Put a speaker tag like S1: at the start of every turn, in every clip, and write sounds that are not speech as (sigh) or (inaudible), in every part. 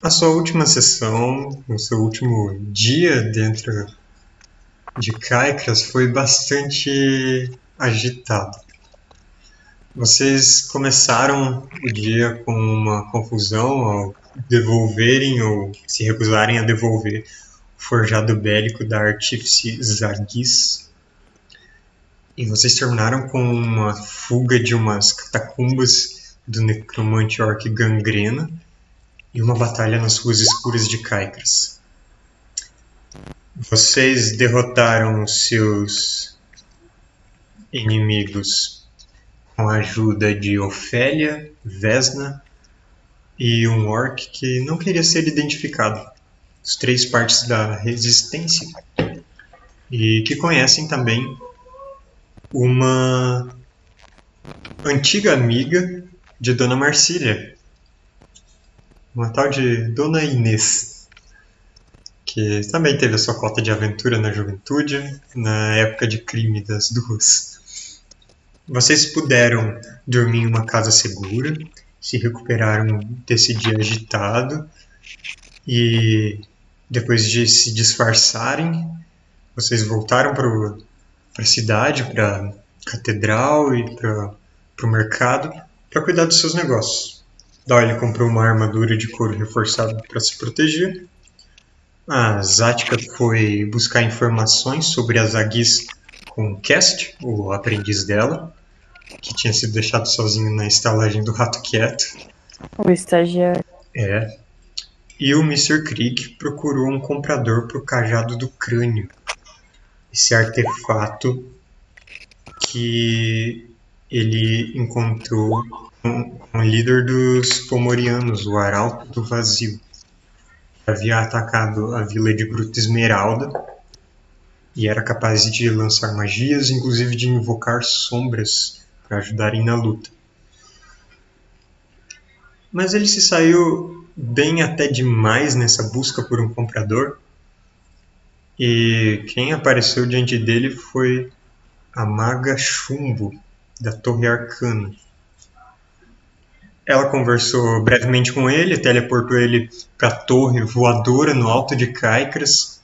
S1: A sua última sessão, o seu último dia dentro de Caicras foi bastante agitado. Vocês começaram o dia com uma confusão ao devolverem ou se recusarem a devolver o forjado bélico da artífice Zargis. E vocês terminaram com uma fuga de umas catacumbas do necromante orc Gangrena e uma batalha nas ruas escuras de Caicras. Vocês derrotaram seus inimigos com a ajuda de Ofélia, Vesna e um orc que não queria ser identificado. Os três partes da resistência. E que conhecem também uma antiga amiga de Dona Marcília, uma tal de Dona Inês, que também teve a sua cota de aventura na juventude, na época de crime das duas. Vocês puderam dormir em uma casa segura, se recuperaram desse dia agitado e depois de se disfarçarem, vocês voltaram para a cidade, para a catedral e para o mercado para cuidar dos seus negócios. Doyle comprou uma armadura de couro reforçado para se proteger. A Zatka foi buscar informações sobre as Agis com Cast, o aprendiz dela, que tinha sido deixado sozinho na estalagem do Rato Quieto.
S2: O estagiário.
S1: É. E o Mr. Krieg procurou um comprador para o cajado do crânio. Esse artefato que ele encontrou o líder dos Fomorianos, o Arauto do Vazio. Havia atacado a vila de Gruta Esmeralda e era capaz de lançar magias, inclusive de invocar sombras para ajudarem na luta. Mas ele se saiu bem até demais nessa busca por um comprador. E quem apareceu diante dele foi a maga Chumbo, da Torre Arcana. Ela conversou brevemente com ele, teleportou ele para a torre voadora no alto de Caicras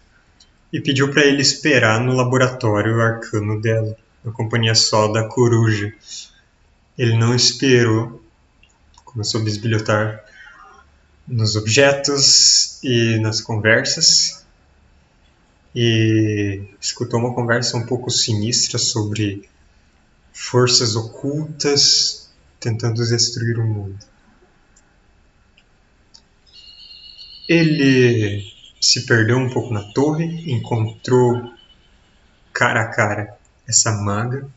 S1: e pediu para ele esperar no laboratório arcano dela, na companhia só da coruja. Ele não esperou, começou a bisbilhotar nos objetos e nas conversas e escutou uma conversa um pouco sinistra sobre forças ocultas tentando destruir o mundo. Ele se perdeu um pouco na torre, encontrou cara a cara essa maga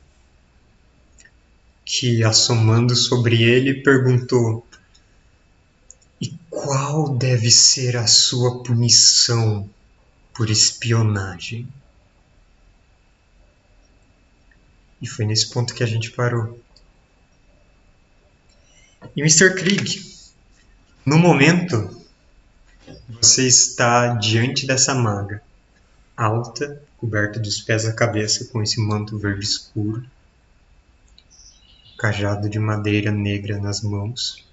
S1: que, assomando sobre ele, perguntou: E qual deve ser a sua punição por espionagem? E foi nesse ponto que a gente parou. E Mr. Krieg, no momento, você está diante dessa maga, alta, coberta dos pés à cabeça com esse manto verde escuro, cajado de madeira negra nas mãos.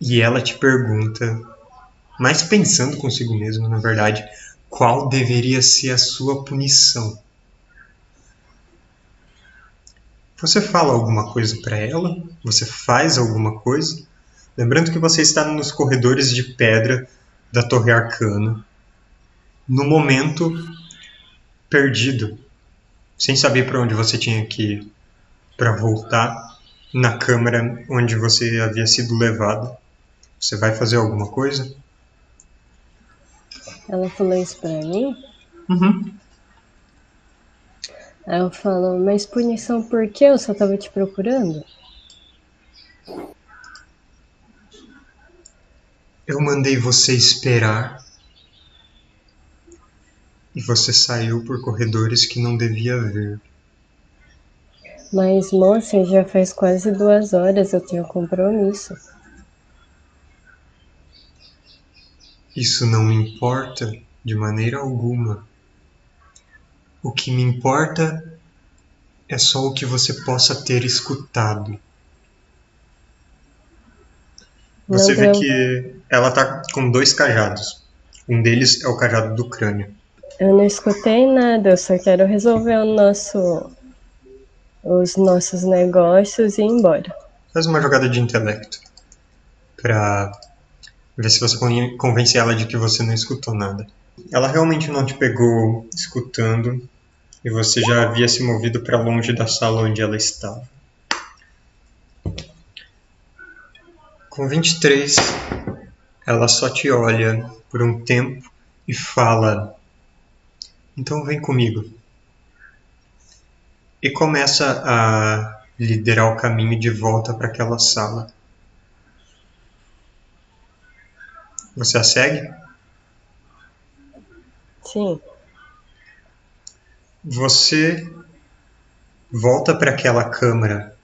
S1: E ela te pergunta, mais pensando consigo mesmo, na verdade, qual deveria ser a sua punição. Você fala alguma coisa para ela? Você faz alguma coisa? Lembrando que você está nos corredores de pedra da Torre Arcana, no momento perdido, sem saber para onde você tinha que ir para voltar na câmara onde você havia sido levado. Você vai fazer alguma coisa?
S2: Ela falou isso para mim?
S1: Uhum.
S2: Aí eu falo, mas punição por que eu só tava te procurando?
S1: Eu mandei você esperar e você saiu por corredores que não devia ver.
S2: Mas, moça, já faz quase duas horas, eu tenho compromisso.
S1: Isso não me importa de maneira alguma. O que me importa é só o que você possa ter escutado. Você vê que ela tá com dois cajados. Um deles é o cajado do crânio.
S2: Eu não escutei nada, eu só quero resolver o nosso, os nossos negócios e ir embora.
S1: Faz uma jogada de intelecto pra ver se você con- convence ela de que você não escutou nada. Ela realmente não te pegou escutando e você já havia se movido para longe da sala onde ela estava. Com 23, ela só te olha por um tempo e fala: Então vem comigo. E começa a liderar o caminho de volta para aquela sala. Você a segue?
S2: Sim,
S1: Você volta para aquela câmara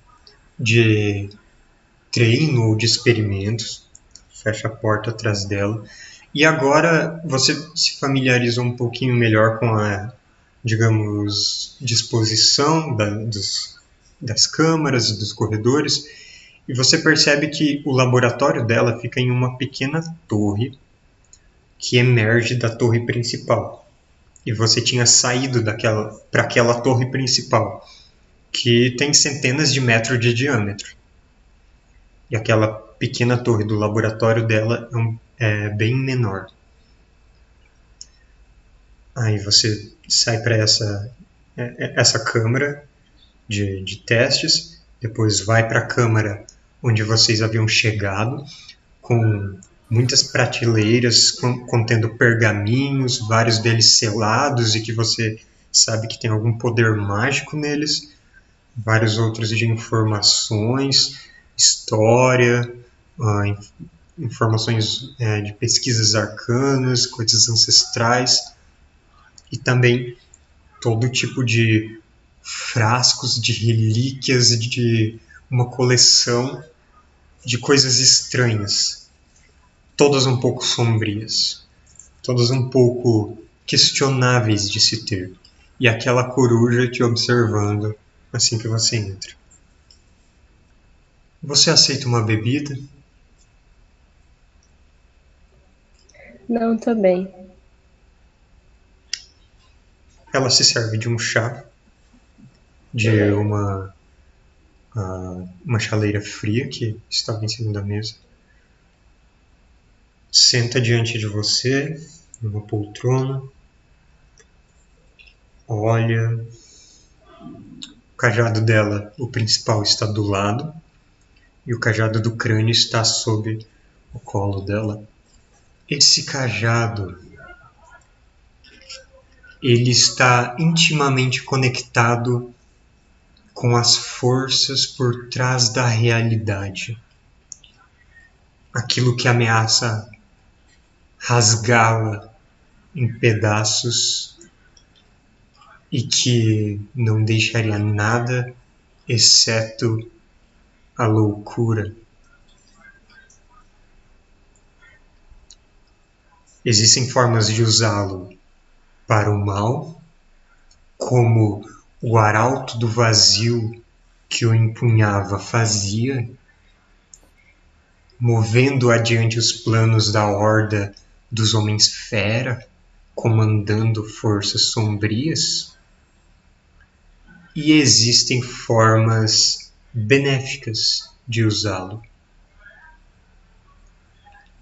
S1: de treino ou de experimentos, fecha a porta atrás dela, e agora você se familiarizou um pouquinho melhor com a, digamos, disposição da- dos- das câmaras dos corredores, e você percebe que o laboratório dela fica em uma pequena torre que emerge da torre principal e você tinha saído daquela para aquela torre principal, que tem centenas de metros de diâmetro. E aquela pequena torre do laboratório dela é, um- é bem menor. Aí você sai para essa é- é- essa câmara de, de testes, depois vai para a câmara onde vocês haviam chegado, com muitas prateleiras con- contendo pergaminhos, vários deles selados e que você sabe que tem algum poder mágico neles, vários outros de informações, história, ah, in- informações eh, de pesquisas arcanas, coisas ancestrais e também todo tipo de frascos de relíquias de uma coleção de coisas estranhas todas um pouco sombrias, todas um pouco questionáveis de se ter, e aquela coruja te observando assim que você entra. Você aceita uma bebida?
S2: não tô bem.
S1: Ela se serve de um chá, de uma ah, uma chaleira fria que estava em cima da mesa. Senta diante de você, numa poltrona, olha. O cajado dela, o principal, está do lado, e o cajado do crânio está sob o colo dela. Esse cajado, ele está intimamente conectado com as forças por trás da realidade. Aquilo que ameaça rasgá-la em pedaços e que não deixaria nada exceto a loucura. Existem formas de usá-lo para o mal, como o arauto do vazio que o empunhava fazia, movendo adiante os planos da horda dos homens fera, comandando forças sombrias. E existem formas benéficas de usá-lo,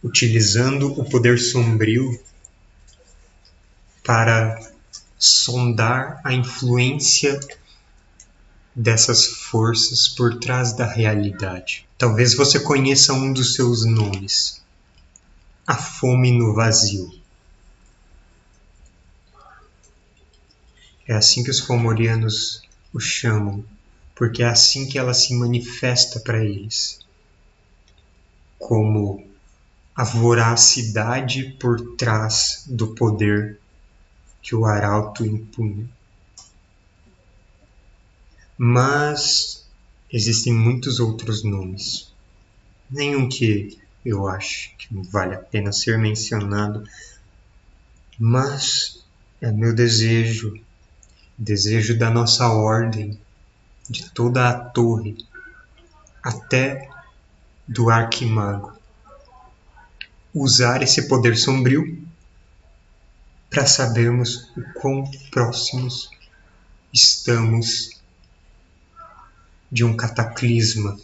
S1: utilizando o poder sombrio para sondar a influência dessas forças por trás da realidade. Talvez você conheça um dos seus nomes: a fome no vazio. É assim que os fomorianos o chamam, porque é assim que ela se manifesta para eles como a voracidade por trás do poder que o arauto impunha. Mas existem muitos outros nomes. Nenhum que eu acho que vale a pena ser mencionado, mas é meu desejo, desejo da nossa ordem, de toda a torre, até do arquimago, usar esse poder sombrio para sabermos o quão próximos estamos de um cataclisma.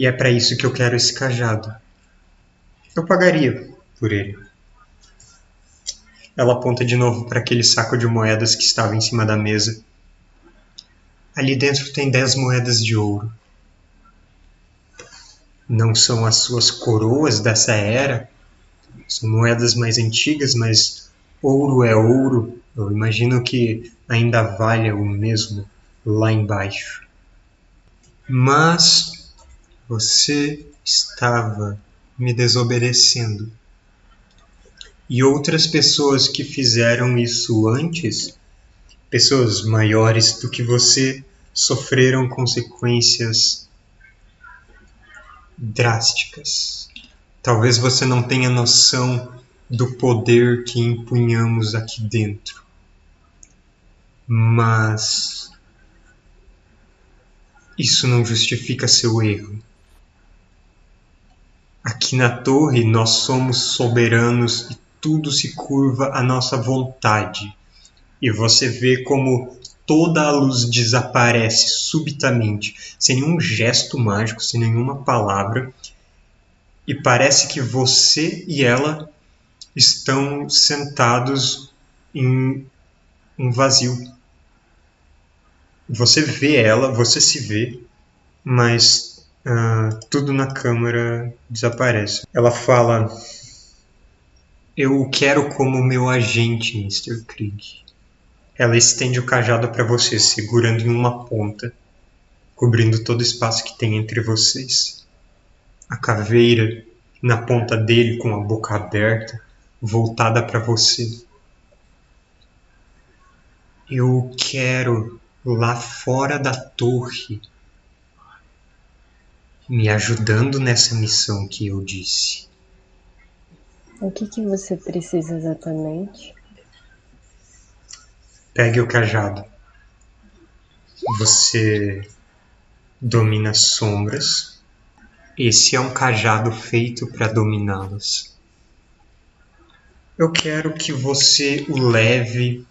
S1: E é para isso que eu quero esse cajado. Eu pagaria por ele. Ela aponta de novo para aquele saco de moedas que estava em cima da mesa. Ali dentro tem dez moedas de ouro. Não são as suas coroas dessa era, são moedas mais antigas, mas ouro é ouro. Eu imagino que ainda valha o mesmo lá embaixo. Mas você estava me desobedecendo. E outras pessoas que fizeram isso antes, pessoas maiores do que você, sofreram consequências drásticas. Talvez você não tenha noção do poder que empunhamos aqui dentro. Mas isso não justifica seu erro. Aqui na torre nós somos soberanos e tudo se curva à nossa vontade. E você vê como toda a luz desaparece subitamente, sem nenhum gesto mágico, sem nenhuma palavra, e parece que você e ela estão sentados em um vazio. Você vê ela, você se vê, mas uh, tudo na câmera desaparece. Ela fala: Eu o quero como meu agente, Mr. Krieg. Ela estende o cajado para você, segurando em uma ponta, cobrindo todo o espaço que tem entre vocês. A caveira na ponta dele, com a boca aberta, voltada para você. Eu quero lá fora da torre, me ajudando nessa missão que eu disse.
S2: O que, que você precisa exatamente?
S1: Pegue o cajado. Você domina sombras. Esse é um cajado feito para dominá-las. Eu quero que você o leve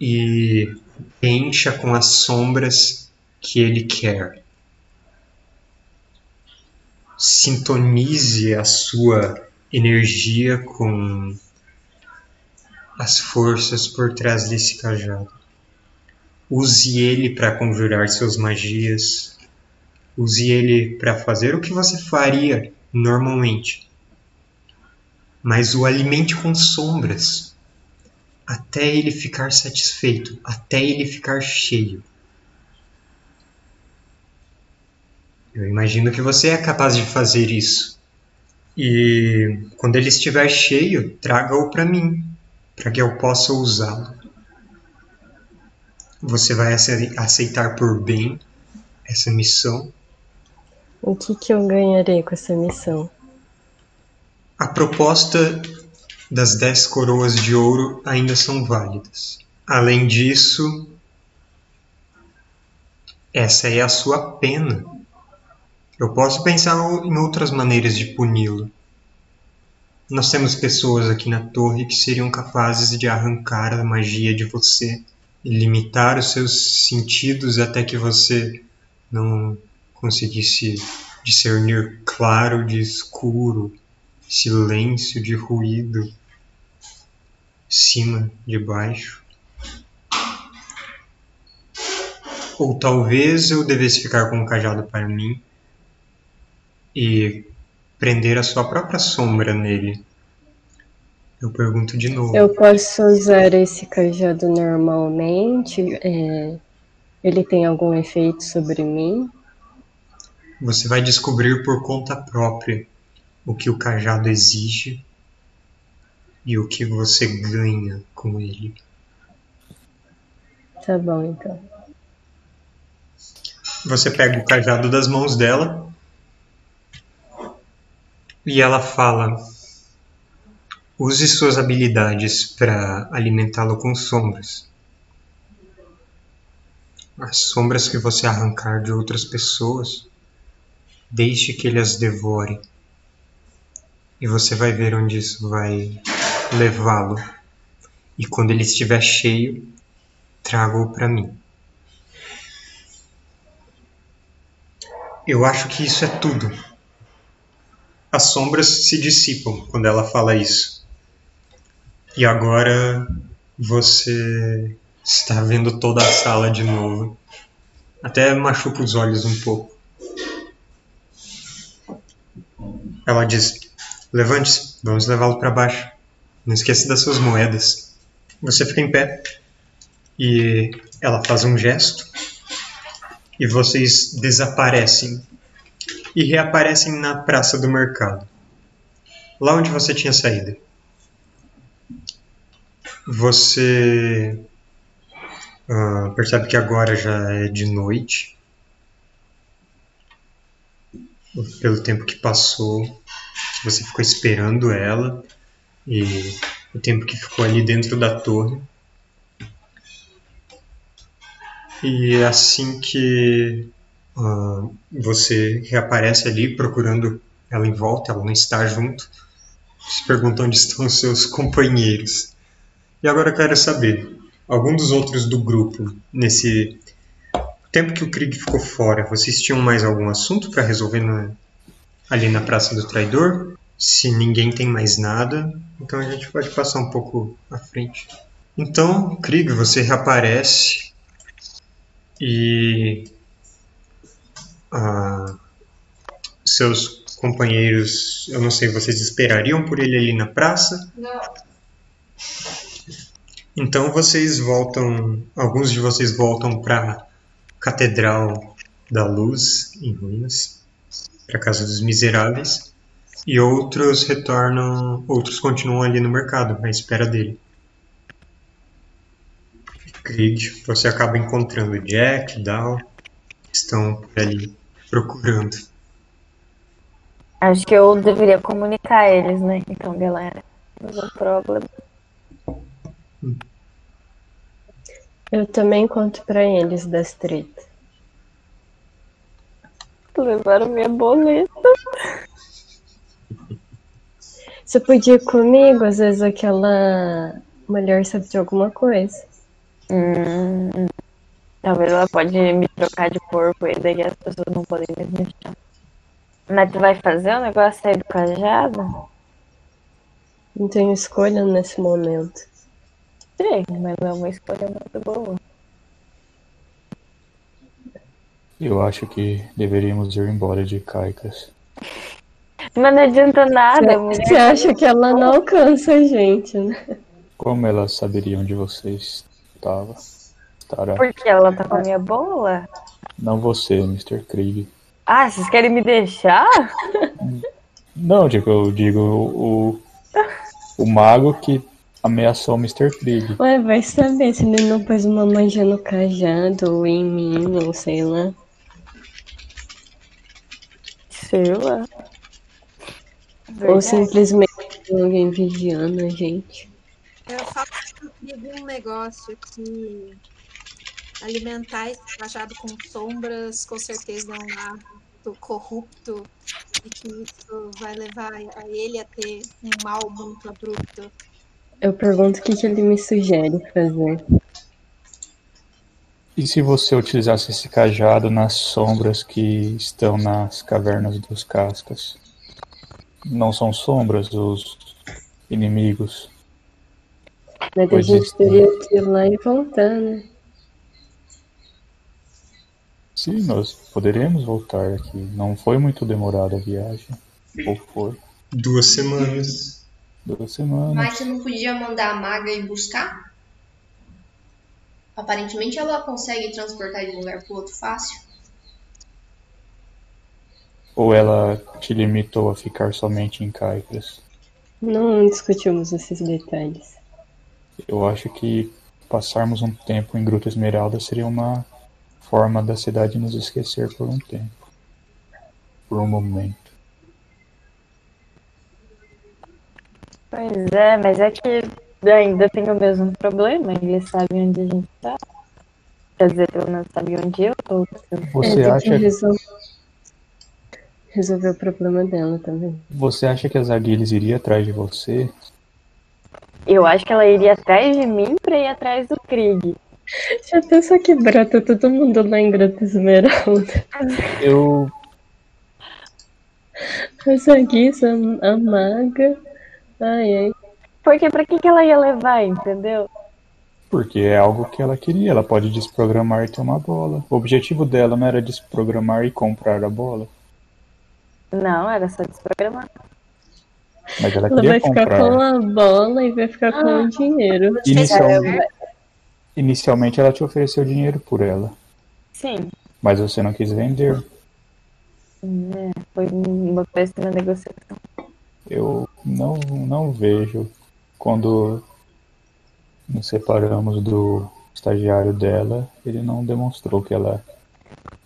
S1: e encha com as sombras que ele quer. Sintonize a sua energia com as forças por trás desse cajado. Use ele para conjurar suas magias. Use ele para fazer o que você faria normalmente. Mas o alimente com sombras até ele ficar satisfeito, até ele ficar cheio. Eu imagino que você é capaz de fazer isso. E quando ele estiver cheio, traga-o para mim para que eu possa usá-lo. Você vai aceitar por bem essa missão?
S2: O que, que eu ganharei com essa missão?
S1: A proposta das dez coroas de ouro ainda são válidas. Além disso, essa é a sua pena. Eu posso pensar em outras maneiras de puni-lo. Nós temos pessoas aqui na torre que seriam capazes de arrancar a magia de você e limitar os seus sentidos até que você não conseguisse discernir claro de escuro, silêncio de ruído, cima de baixo. Ou talvez eu devesse ficar com o cajado para mim e prender a sua própria sombra nele. Eu pergunto de novo.
S2: Eu posso usar esse cajado normalmente? É... Ele tem algum efeito sobre mim?
S1: Você vai descobrir por conta própria o que o cajado exige e o que você ganha com ele.
S2: Tá bom, então.
S1: Você pega o cajado das mãos dela e ela fala: use suas habilidades para alimentá-lo com sombras. As sombras que você arrancar de outras pessoas Deixe que ele as devore. E você vai ver onde isso vai levá-lo. E quando ele estiver cheio, traga-o para mim. Eu acho que isso é tudo. As sombras se dissipam quando ela fala isso. E agora você está vendo toda a sala de novo. Até machuca os olhos um pouco. Ela diz: Levante-se, vamos levá-lo para baixo. Não esqueça das suas moedas. Você fica em pé e ela faz um gesto e vocês desaparecem e reaparecem na praça do mercado, lá onde você tinha saído. Você uh, percebe que agora já é de noite, pelo tempo que passou, que você ficou esperando ela e o tempo que ficou ali dentro da torre. E é assim que uh, você reaparece ali procurando ela em volta, ela não está junto, se pergunta onde estão os seus companheiros. E agora eu quero saber, algum dos outros do grupo, nesse tempo que o Krieg ficou fora, vocês tinham mais algum assunto para resolver na, ali na Praça do Traidor? Se ninguém tem mais nada, então a gente pode passar um pouco à frente. Então, Krieg, você reaparece e ah, seus companheiros, eu não sei, vocês esperariam por ele ali na praça?
S3: Não.
S1: Então vocês voltam, alguns de vocês voltam para Catedral da Luz em ruínas, para casa dos miseráveis, e outros retornam, outros continuam ali no mercado à espera dele. Creed, você acaba encontrando Jack, Dal, estão por ali procurando.
S4: Acho que eu deveria comunicar a eles, né? Então, galera, não problema.
S2: Eu também conto pra eles das tretas.
S4: Levaram minha boleta.
S2: Você podia ir comigo, às vezes aquela mulher sabe de alguma coisa.
S4: Hum, talvez ela pode me trocar de corpo e daí as pessoas não podem me deixar. Mas tu vai fazer o negócio sair do cajado?
S2: Não tenho escolha nesse momento.
S4: Sim, mas não é uma escolha muito boa.
S5: Eu acho que deveríamos ir embora de Caicas.
S4: Mas não adianta nada, mulher.
S2: Você acha que ela não alcança a gente, né?
S5: Como ela saberia onde você estava? Estará.
S4: Porque ela tá com a minha bola?
S5: Não você, Mr. Krieg.
S4: Ah, vocês querem me deixar?
S5: Não, digo, eu digo o, o mago que ameaçou o Mr. Krieg.
S2: Ué, vai saber se ele não pôs uma manja no cajado ou em mim, ou sei lá.
S4: Sei lá.
S2: Ou simplesmente alguém vigiando a gente.
S3: Eu só digo um negócio que alimentar esse cajado com sombras com certeza é um ato corrupto e que isso vai levar a ele a ter um mal muito abrupto.
S2: Eu pergunto o que, que ele me sugere fazer.
S5: E se você utilizasse esse cajado nas sombras que estão nas cavernas dos cascas? Não são sombras os inimigos.
S2: Mas a gente
S5: é.
S2: teria que ir lá e voltar, né?
S5: Sim, nós poderemos voltar aqui. Não foi muito demorada a viagem. Ou foi?
S1: Duas semanas.
S5: Duas semanas.
S6: Mas você não podia mandar a maga ir buscar? Aparentemente ela consegue transportar de um lugar pro outro fácil.
S5: Ou ela te limitou a ficar somente em Caicras?
S2: Não discutimos esses detalhes.
S5: Eu acho que passarmos um tempo em Gruta Esmeralda seria uma forma da cidade nos esquecer por um tempo. Por um momento.
S4: Pois é, mas é que ainda tem o mesmo problema. Eles sabem onde a gente tá. Quer dizer, pelo menos sabem onde eu tô.
S5: Você
S2: É,
S5: acha
S2: que resol- resolver o problema dela também.
S5: Você acha que a Zaguiles iria atrás de você?
S7: Eu acho que ela iria atrás de mim pra ir atrás do Krieg.
S2: Já pensou que brota todo mundo lá em Grota Esmeralda?
S5: Eu.
S2: Essa Guisa, a maga. Ai, ai.
S7: Porque pra que, que ela ia levar, entendeu?
S5: Porque é algo que ela queria. Ela pode desprogramar e ter uma bola. O objetivo dela não era desprogramar e comprar a bola.
S7: Não, era só desprogramar.
S5: Mas ela
S2: Ela
S5: queria
S2: vai ficar
S5: comprar.
S2: com a bola e vai ficar com o dinheiro.
S3: Fez
S5: Inicialmente. Inicialmente ela te ofereceu dinheiro por ela.
S7: Sim,
S5: Mas você não quis vender.
S7: né, foi uma péssima negociação.
S5: Eu não, não vejo quando nos separamos do estagiário dela, ele não demonstrou que ela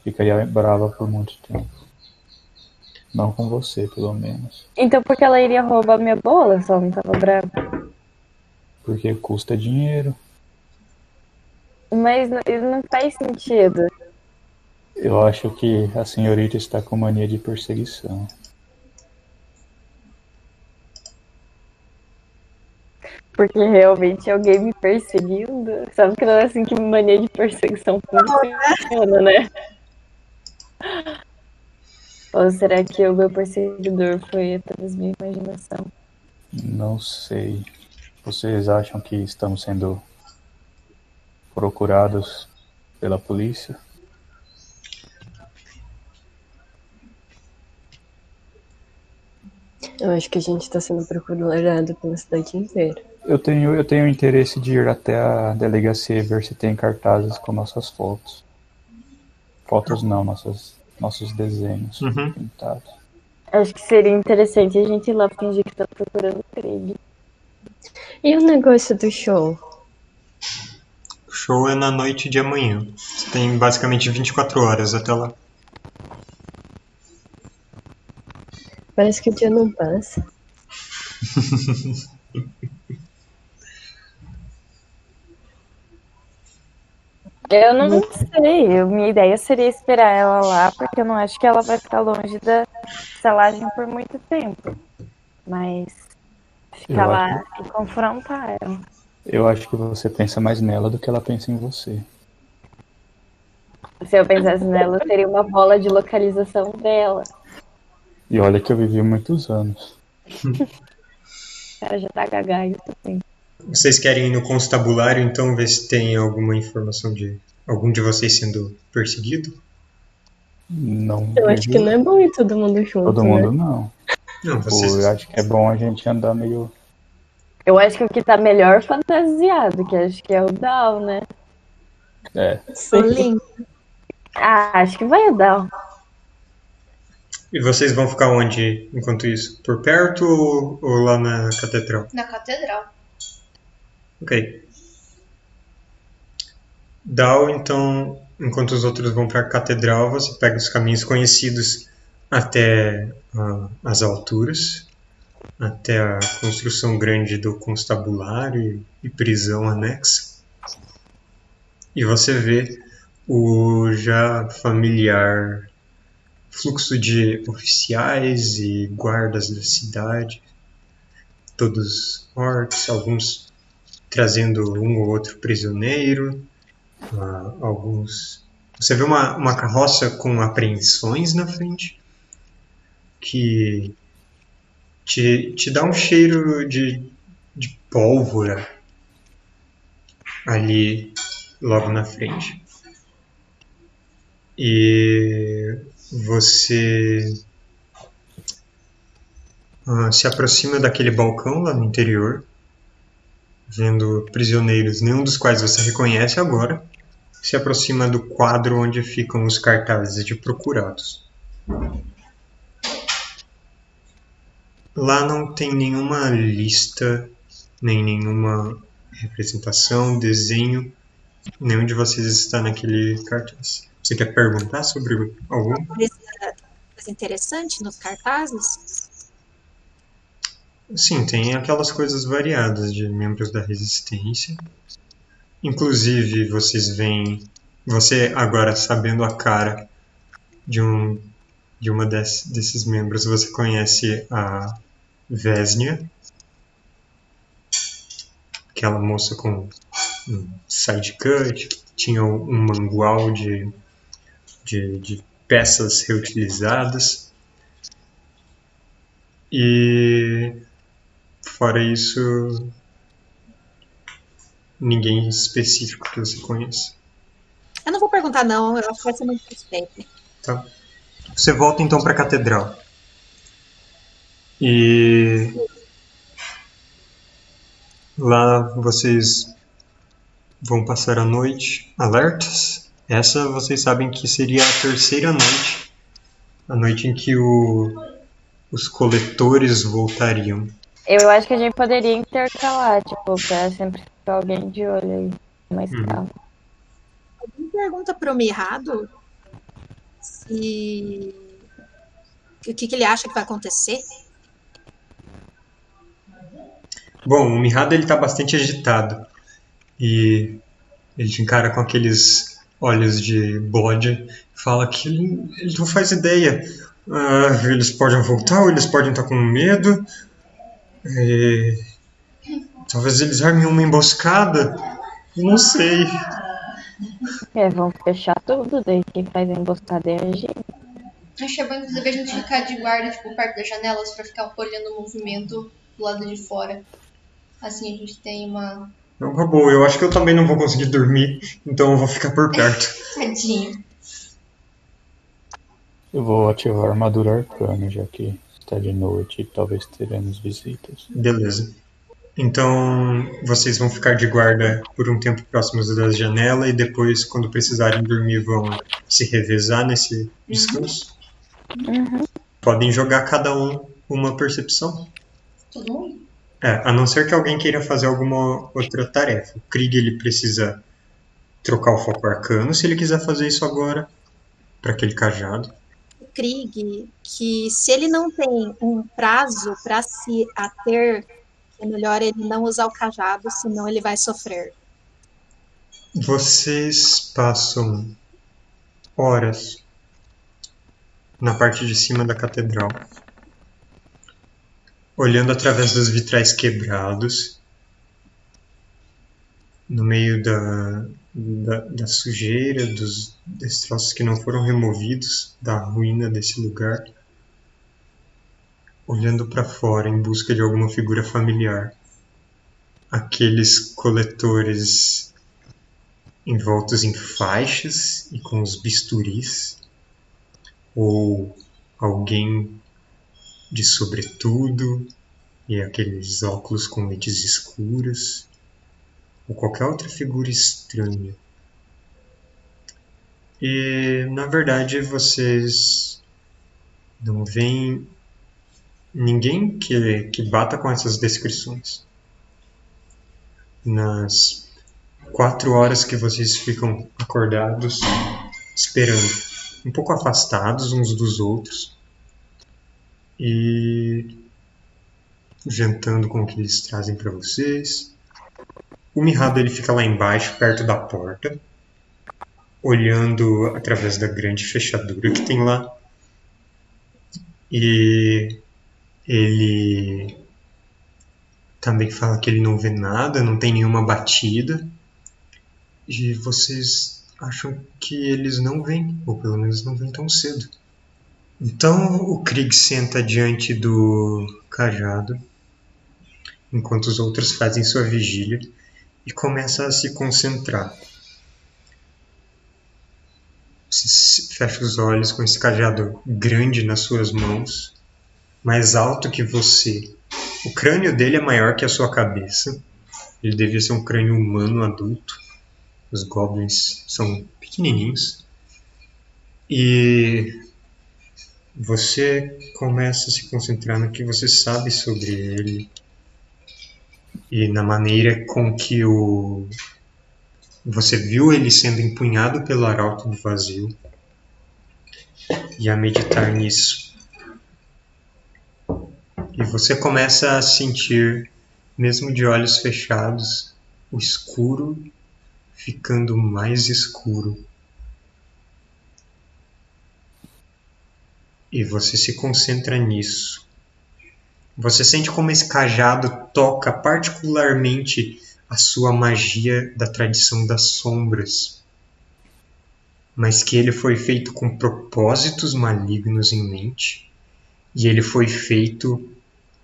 S5: ficaria brava por muito tempo. Não com você, pelo menos.
S7: Então por que ela iria roubar minha bola ela não tava brava?
S5: Porque custa dinheiro.
S7: Mas não- isso não faz sentido.
S5: Eu acho que a senhorita está com mania de perseguição.
S7: Porque realmente alguém me perseguindo. Sabe que não é assim que mania de perseguição funciona, né? Ou será que o meu perseguidor foi apenas minha imaginação?
S5: Não sei. Vocês acham que estamos sendo procurados pela polícia?
S2: Eu acho que a gente tá sendo procurado pela cidade inteira.
S5: Eu tenho, eu tenho interesse de ir até a delegacia e ver se tem cartazes com nossas fotos. Fotos não, nossas, nossos desenhos
S1: Uhum.
S5: pintados.
S7: Acho que seria interessante a gente ir lá fingir que tá procurando o Krieg.
S2: E o negócio do show?
S1: O show é na noite de amanhã. Você tem basicamente 24 horas até lá.
S2: Parece que o dia não passa. (laughs)
S7: Eu não sei. eu- Minha ideia seria esperar ela lá, porque eu não acho que ela vai ficar longe da selagem por muito tempo. Mas ficar
S5: Eu
S7: lá e confrontar ela.
S5: Eu acho que você pensa mais nela do que ela pensa em você.
S7: Se eu pensasse nela, eu teria uma bola de localização dela.
S5: E olha que eu vivi muitos anos. (laughs)
S7: O cara já tá gaga, eu também.
S1: Vocês querem ir no constabulário, então, ver se tem alguma informação de algum de vocês sendo perseguido?
S5: Não
S2: Eu acho que não é bom ir todo mundo junto,
S5: todo
S2: né?
S5: mundo não.
S1: Não,
S5: Pô,
S1: vocês.
S5: eu acho que é bom a gente andar meio.
S7: Eu acho que o que tá melhor fantasiado, que acho que é o Dal, né?
S5: É,
S3: O Link.
S7: Ah, acho que vai o Dal.
S1: E vocês vão ficar onde enquanto isso? Por perto ou, ou lá na catedral?
S6: Na catedral.
S1: Ok. Dal, então, enquanto os outros vão para a catedral, você pega os caminhos conhecidos até ah, as alturas, até a construção grande do constabulário e, prisão anexa. E você vê o já familiar fluxo de oficiais e guardas da cidade, todos orcs, alguns trazendo um ou outro prisioneiro, ah, alguns. Você vê uma, uma carroça com apreensões na frente que te, te dá um cheiro de, de pólvora ali logo na frente. E você ah, se aproxima daquele balcão lá no interior vendo prisioneiros, nenhum dos quais você reconhece agora, se aproxima do quadro onde ficam os cartazes de procurados. Lá não tem nenhuma lista, nem nenhuma representação, desenho, nenhum de vocês está naquele cartaz. Você quer perguntar sobre algum?
S3: Coisa interessante nos cartazes.
S1: Sim, tem aquelas coisas variadas de membros da resistência. Inclusive, vocês veem, você agora sabendo a cara de um de uma des- desses membros. Você conhece a Vesnia, aquela moça com um side cut, tinha um mangual de, de, de peças reutilizadas. E fora isso, ninguém específico que você conheça.
S3: Eu não vou perguntar, não. Eu acho que vai ser muito suspeito.
S1: Tá. Você volta então para a catedral. E lá vocês vão passar a noite alertas. Essa vocês sabem que seria a terceira noite, a noite em que o- os coletores voltariam.
S4: Eu acho que a gente poderia intercalar, tipo, pra sempre ficar alguém de olho aí. Uma
S1: Uhum.
S3: Alguém pergunta pro Mirrado se. O que, que ele acha que vai acontecer?
S1: Bom, o Mirrado ele tá bastante agitado e ele te encara com aqueles olhos de bode, fala que ele, ele não faz ideia. Ah, eles podem voltar ou eles podem estar com medo. E talvez eles armem uma emboscada. Não sei.
S4: É, vamos fechar tudo, daí quem faz emboscada é a gente.
S6: Acho que é bom, inclusive, a gente ficar de guarda, tipo, perto das janelas pra ficar olhando o movimento do lado de fora. Assim a gente tem uma.
S1: É uma boa. Eu acho que eu também não vou conseguir dormir, então eu vou ficar por perto. (laughs)
S6: Tadinho.
S5: Eu vou ativar a armadura arcana, já que está de noite e talvez teremos visitas.
S1: Beleza. Então, vocês vão ficar de guarda por um tempo próximos da janela e depois, quando precisarem dormir, vão se revezar nesse descanso.
S4: Uhum.
S1: Podem jogar cada um uma percepção.
S6: Todo mundo?
S1: É, a não ser que alguém queira fazer alguma outra tarefa. O Krieg ele precisa trocar o foco arcano se ele quiser fazer isso agora para aquele cajado.
S3: O Krieg, que se ele não tem um prazo para se ater, é melhor ele não usar o cajado, senão ele vai sofrer.
S1: Vocês passam horas na parte de cima da catedral, olhando através dos vitrais quebrados, no meio da, da, da sujeira, dos destroços que não foram removidos, da ruína desse lugar, olhando para fora em busca de alguma figura familiar. Aqueles coletores envoltos em faixas e com os bisturis, ou alguém de sobretudo e aqueles óculos com lentes escuras, ou qualquer outra figura estranha. E na verdade vocês não veem ninguém que, que bata com essas descrições. Nas quatro horas que vocês ficam acordados, esperando, um pouco afastados uns dos outros e jantando com o que eles trazem para vocês. O Mirrado ele fica lá embaixo, perto da porta, olhando através da grande fechadura que tem lá. E ele também fala que ele não vê nada, não tem nenhuma batida. E vocês acham que eles não vêm, ou pelo menos não vêm tão cedo. Então o Krieg senta diante do cajado, enquanto os outros fazem sua vigília, e começa a se concentrar. Fecha os olhos com esse cajado grande nas suas mãos, mais alto que você. O crânio dele é maior que a sua cabeça. Ele devia ser um crânio humano adulto. Os goblins são pequenininhos. E você começa a se concentrar no que você sabe sobre ele e na maneira com que o você viu ele sendo empunhado pelo arauto do vazio e a meditar nisso. E você começa a sentir, mesmo de olhos fechados, o escuro ficando mais escuro. e você se concentra nisso. Você sente como esse cajado toca particularmente a sua magia da tradição das sombras, mas que ele foi feito com propósitos malignos em mente e ele foi feito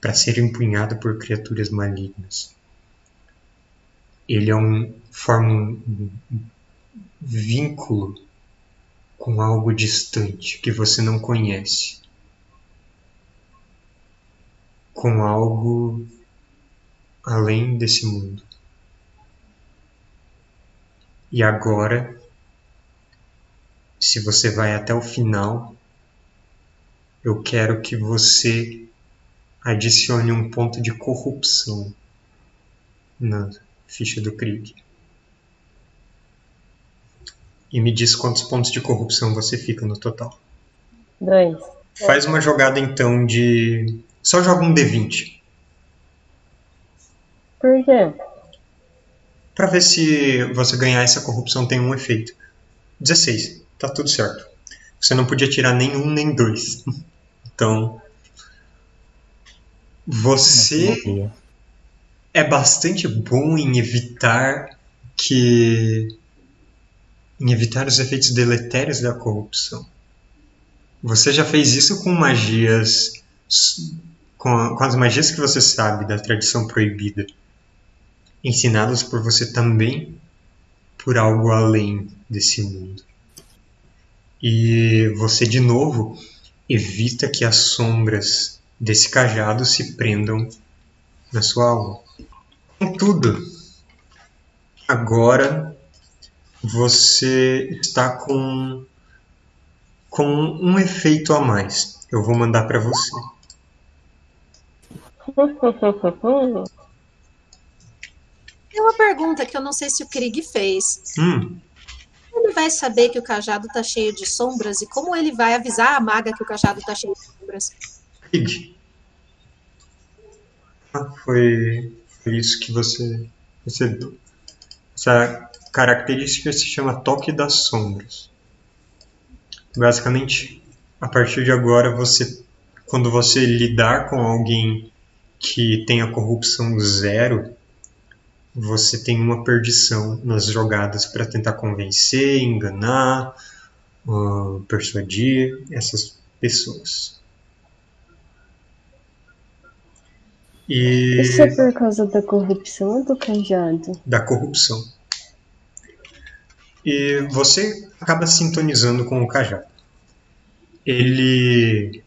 S1: para ser empunhado por criaturas malignas. Ele é um forma um, um vínculo com algo distante que você não conhece, com algo além desse mundo. E agora, se você vai até o final, eu quero que você adicione um ponto de corrupção na ficha do Krieg. E me diz quantos pontos de corrupção você fica no total.
S2: Dois.
S1: Faz uma jogada então de. Só joga um D20.
S2: Por quê?
S1: Pra ver se você ganhar essa corrupção tem um efeito. 16. Tá tudo certo. Você não podia tirar nenhum nem dois. (laughs) Então. Você é bastante bom em evitar que. em evitar os efeitos deletérios da corrupção. Você já fez isso com magias. com, a- com as magias que você sabe da tradição proibida, ensinadas por você também por algo além desse mundo. E você, de novo, evita que as sombras desse cajado se prendam na sua alma. Contudo, agora você está com com um efeito a mais. Eu vou mandar para você. (laughs)
S3: Tem uma pergunta que eu não sei se o Krieg fez.
S1: Hum,
S3: Ele vai saber que o cajado tá cheio de sombras e como ele vai avisar a maga que o cajado tá cheio de sombras?
S1: Ah, foi, foi isso que você recebeu. Essa característica se chama toque das sombras. Basicamente, a partir de agora, você, quando você lidar com alguém que tenha corrupção zero, você tem uma perdição nas jogadas para tentar convencer, enganar, ah, persuadir essas pessoas. E
S2: Isso é por causa da corrupção ou do cajado?
S1: da corrupção. E você acaba sintonizando com o cajado. Ele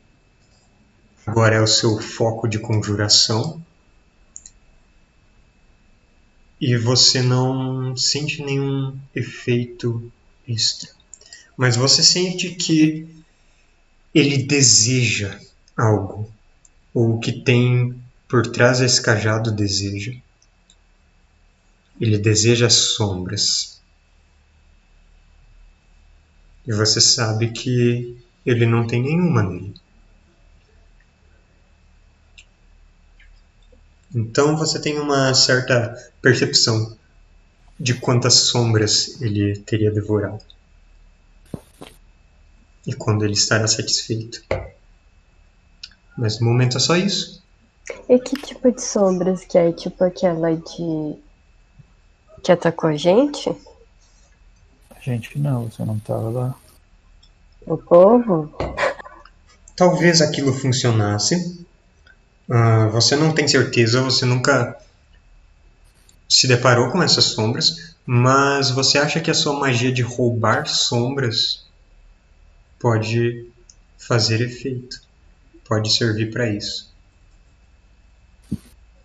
S1: agora é o seu foco de conjuração. E você não sente nenhum efeito extra. Mas você sente que ele deseja algo. Ou que tem por trás desse cajado deseja. Ele deseja sombras. E você sabe que ele não tem nenhuma nele. Então você tem uma certa percepção de quantas sombras ele teria devorado. E quando ele estará satisfeito. Mas no momento é só isso.
S2: E que tipo de sombras que é? Tipo aquela de. que atacou a gente?
S5: A gente não, você não tava lá.
S2: O povo?
S1: Talvez aquilo funcionasse. Ah, você não tem certeza, você nunca se deparou com essas sombras, mas você acha que a sua magia de roubar sombras pode fazer efeito, pode servir para isso.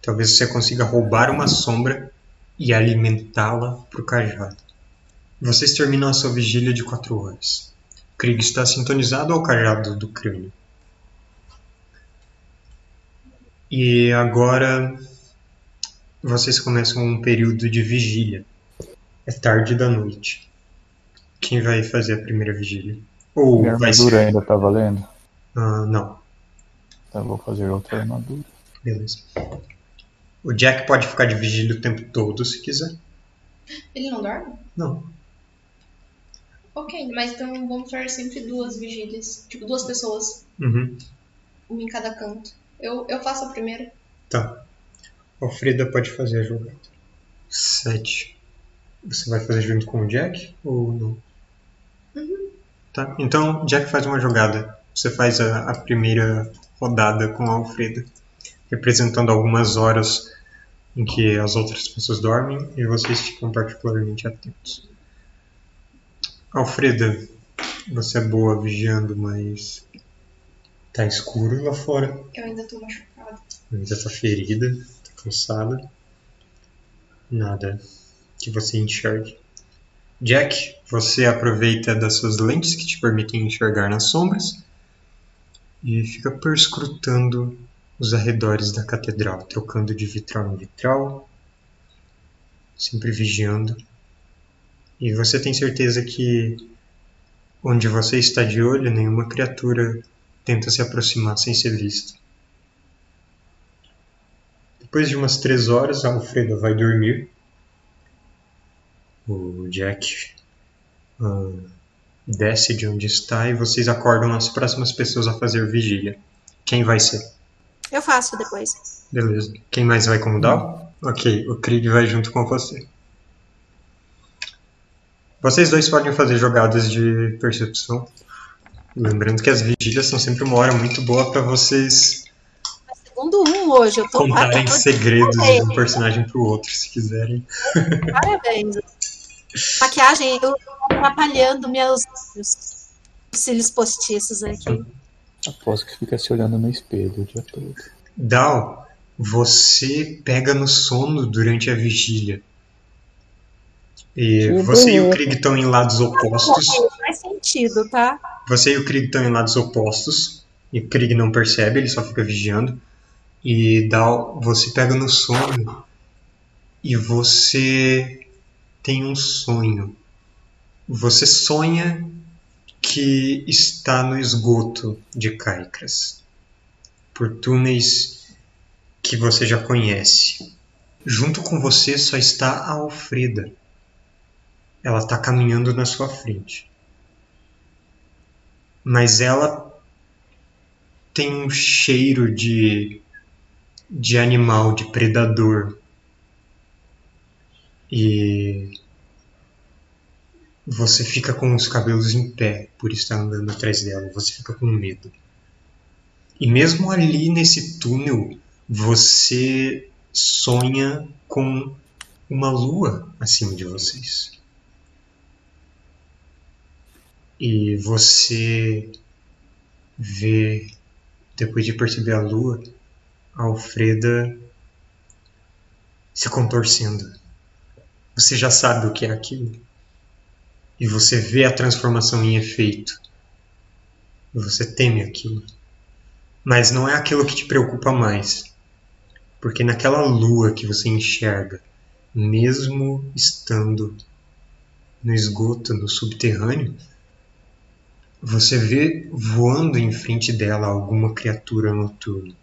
S1: Talvez você consiga roubar uma sombra e alimentá-la para o cajado. Vocês terminam a sua vigília de quatro horas. Krieg está sintonizado ao cajado do crânio. E agora vocês começam um período de vigília. É tarde da noite. Quem vai fazer a primeira vigília? Ou
S5: Minha
S1: vai
S5: armadura
S1: ser...
S5: ainda tá valendo?
S1: Ah, não,
S5: Então eu vou fazer outra armadura.
S1: beleza. O Jack pode ficar de vigília o tempo todo se quiser.
S6: Ele não dorme?
S1: Não.
S6: Ok, mas então vamos fazer sempre duas vigílias. Tipo, duas pessoas.
S1: Uhum.
S6: Uma em cada canto. Eu, eu faço a primeira.
S1: Tá. Alfreda pode fazer a jogada. Sete. Você vai fazer junto com o Jack ou não? Tá. Então, Jack faz uma jogada. Você faz a, a primeira rodada com a Alfreda, representando algumas horas em que as outras pessoas dormem e vocês ficam particularmente atentos. Alfreda, você é boa vigiando, mas tá escuro lá fora.
S6: Eu ainda tô machucada.
S1: Ainda tá ferida, tá cansada. Nada que você enxergue. Jack, você aproveita das suas lentes que te permitem enxergar nas sombras e fica perscrutando os arredores da catedral, trocando de vitral em vitral, sempre vigiando. E você tem certeza que onde você está de olho, nenhuma criatura tenta se aproximar sem ser vista. Depois de umas três horas, a Alfreda vai dormir. O Jack ah, desce de onde está e vocês acordam as próximas pessoas a fazer vigília. Quem vai ser?
S3: Eu faço depois.
S1: Beleza. Quem mais vai com o Dal? Ok, o Krieg vai junto com você. Vocês dois podem fazer jogadas de percepção. Lembrando que as vigílias são sempre uma hora muito boa para vocês
S3: Segundo um hoje, eu tô
S1: contarem
S3: eu tô-
S1: segredos de um personagem pro outro, se quiserem. (laughs)
S3: Parabéns. Maquiagem, eu tô atrapalhando meus meus cílios postiços aqui.
S5: Aposto que fica se olhando no espelho o dia todo.
S1: Dal, você pega no sono durante a vigília. E
S2: Que
S1: você e o. Krieg estão em lados opostos.
S3: Faz sentido, tá?
S1: Você e o Krieg estão em lados opostos. E o Krieg não percebe, ele só fica vigiando. E Dal, você pega no sono. E você tem um sonho. Você sonha que está no esgoto de Caicras. Por túneis que você já conhece. Junto com você só está a Alfreda. Ela está caminhando na sua frente. Mas ela tem um cheiro de de animal, de predador. E você fica com os cabelos em pé por estar andando atrás dela, você fica com medo. E mesmo ali nesse túnel, você sonha com uma lua acima de vocês. E você vê, depois de perceber a lua, a Alfreda se contorcendo. Você já sabe o que é aquilo. E você vê a transformação em efeito. Você teme aquilo. Mas não é aquilo que te preocupa mais. Porque naquela lua que você enxerga, mesmo estando no esgoto, no subterrâneo, você vê voando em frente dela alguma criatura noturna.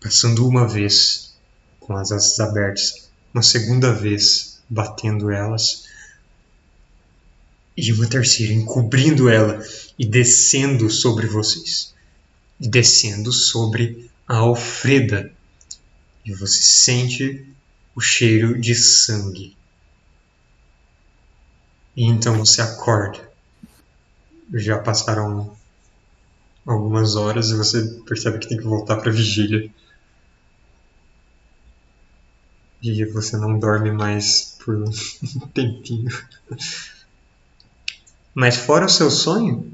S1: Passando uma vez com as asas abertas, uma segunda vez batendo elas, e uma terceira encobrindo ela e descendo sobre vocês. E descendo sobre a Alfreda. E você sente o cheiro de sangue. E então você acorda. Já passaram algumas horas e você percebe que tem que voltar para vigília. E você não dorme mais por um (laughs) tempinho. Mas fora o seu sonho,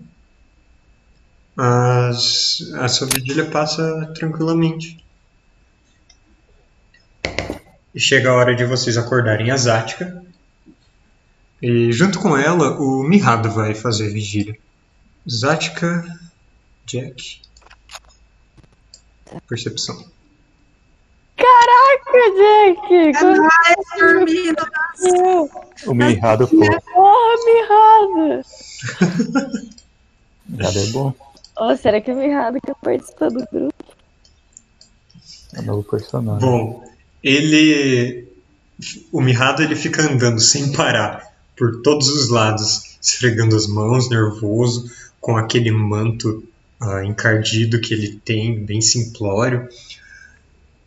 S1: as, a sua vigília passa tranquilamente. E chega a hora de vocês acordarem a Zática. E junto com ela, o Mirrado vai fazer vigília. Zática, Jack. Percepção.
S4: Caraca, Jack! Quando
S3: Ai, dormindo.
S5: O mirrado pô.
S4: Porra, mirrada! (laughs)
S5: Mirrado é bom.
S4: Oh, será que o mirrado quer participar do grupo?
S5: É um novo personagem.
S1: Bom, ele. O Mirrado ele fica andando sem parar por todos os lados, esfregando as mãos, nervoso, com aquele manto ah, encardido que ele tem, bem simplório,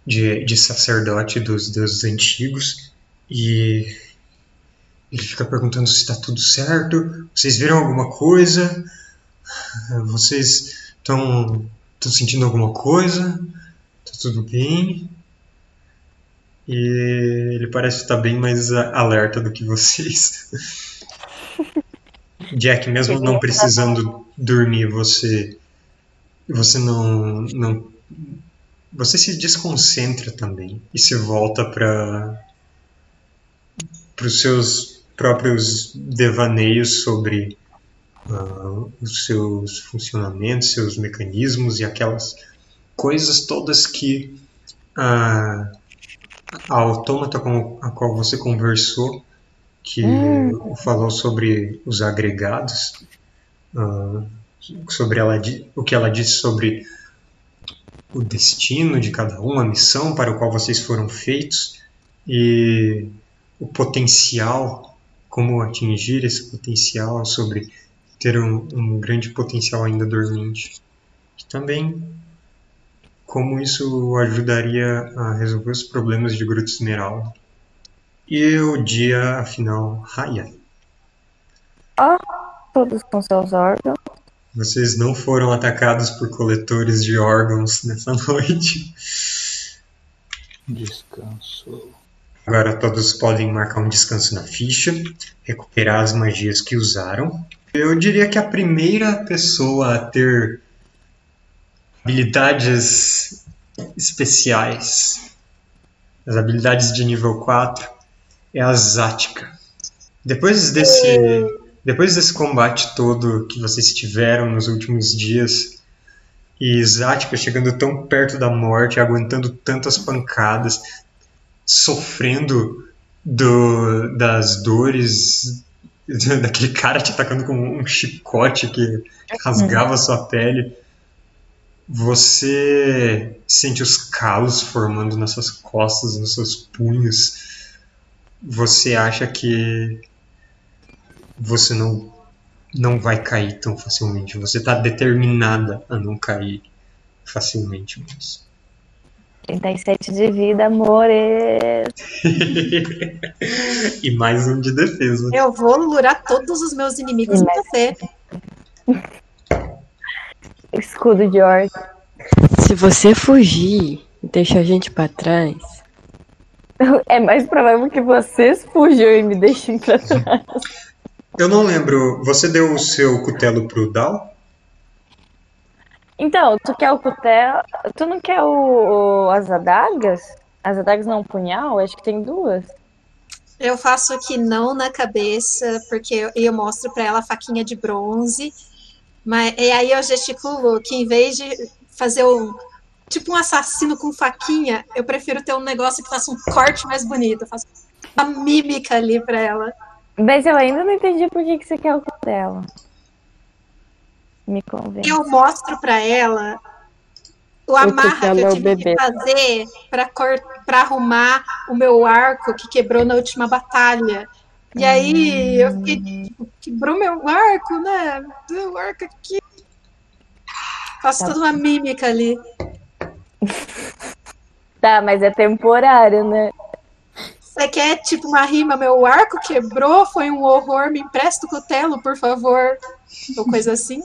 S1: de, de sacerdote dos deuses antigos. E ele fica perguntando se está tudo certo. Vocês viram alguma coisa? Vocês estão sentindo alguma coisa? Tá tudo bem? E ele parece estar bem mais alerta do que vocês. (laughs) Jack, mesmo não precisando dormir, você você não não você se desconcentra também e se volta para os seus próprios devaneios sobre ah, os seus funcionamentos, seus mecanismos e aquelas coisas todas que ah, a autômata com a qual você conversou, que falou sobre os agregados, ah, sobre ela, o que ela disse sobre o destino de cada um, a missão para o qual vocês foram feitos e o potencial, como atingir esse potencial, sobre ter um, um grande potencial ainda dormente. E também como isso ajudaria a resolver os problemas de Gruta Esmeralda. E o dia, afinal, raia.
S4: Todos com seus órgãos.
S1: Vocês não foram atacados por coletores de órgãos nessa (laughs) noite.
S5: Descanso.
S1: Agora todos podem marcar um descanso na ficha, recuperar as magias que usaram. Eu diria que a primeira pessoa a ter habilidades especiais, as habilidades de nível 4, é a Zática. Depois desse, depois desse combate todo que vocês tiveram nos últimos dias, e Zática chegando tão perto da morte, aguentando tantas pancadas, sofrendo do, das dores (laughs) daquele cara te atacando com um chicote que rasgava sua pele. Você sente os calos formando nas suas costas, nos seus punhos. Você acha que você não não vai cair tão facilmente. Você está determinada a não cair facilmente, mas
S4: 37 de vida, amores. (laughs)
S1: e mais um de defesa.
S3: Eu vou lurar todos os meus inimigos em você.
S4: Escudo de orc.
S2: Se você fugir e deixar a gente pra trás, (laughs)
S4: É mais provável que vocês fujam e me deixem pra trás.
S1: Eu não lembro, você deu o seu cutelo pro Dal?
S4: Então, tu quer o cutelo. Tu não quer o, o- as adagas? As adagas não, um punhal? Acho que tem duas.
S3: Eu faço aqui não na cabeça, porque eu, eu mostro pra ela a faquinha de bronze. Mas, e aí eu gesticulo que em vez de fazer um. Tipo um assassino com faquinha, eu prefiro ter um negócio que faça um corte mais bonito. Eu faço uma mímica ali pra ela.
S4: Mas eu ainda não entendi por que, que você quer o cutelo. Me convence.
S3: Eu mostro pra ela o amarra que
S2: é
S3: eu
S2: o
S3: tive que fazer pra arrumar o meu arco que quebrou na última batalha. E aí eu fiquei, tipo, quebrou meu arco, né? O arco aqui. Faço
S4: Tá.
S3: toda uma mímica ali. (laughs)
S4: Tá, mas é temporário, né?
S3: Você quer, tipo, uma rima? Meu arco quebrou, foi um horror, me empresta o cutelo, por favor. Ou coisa assim.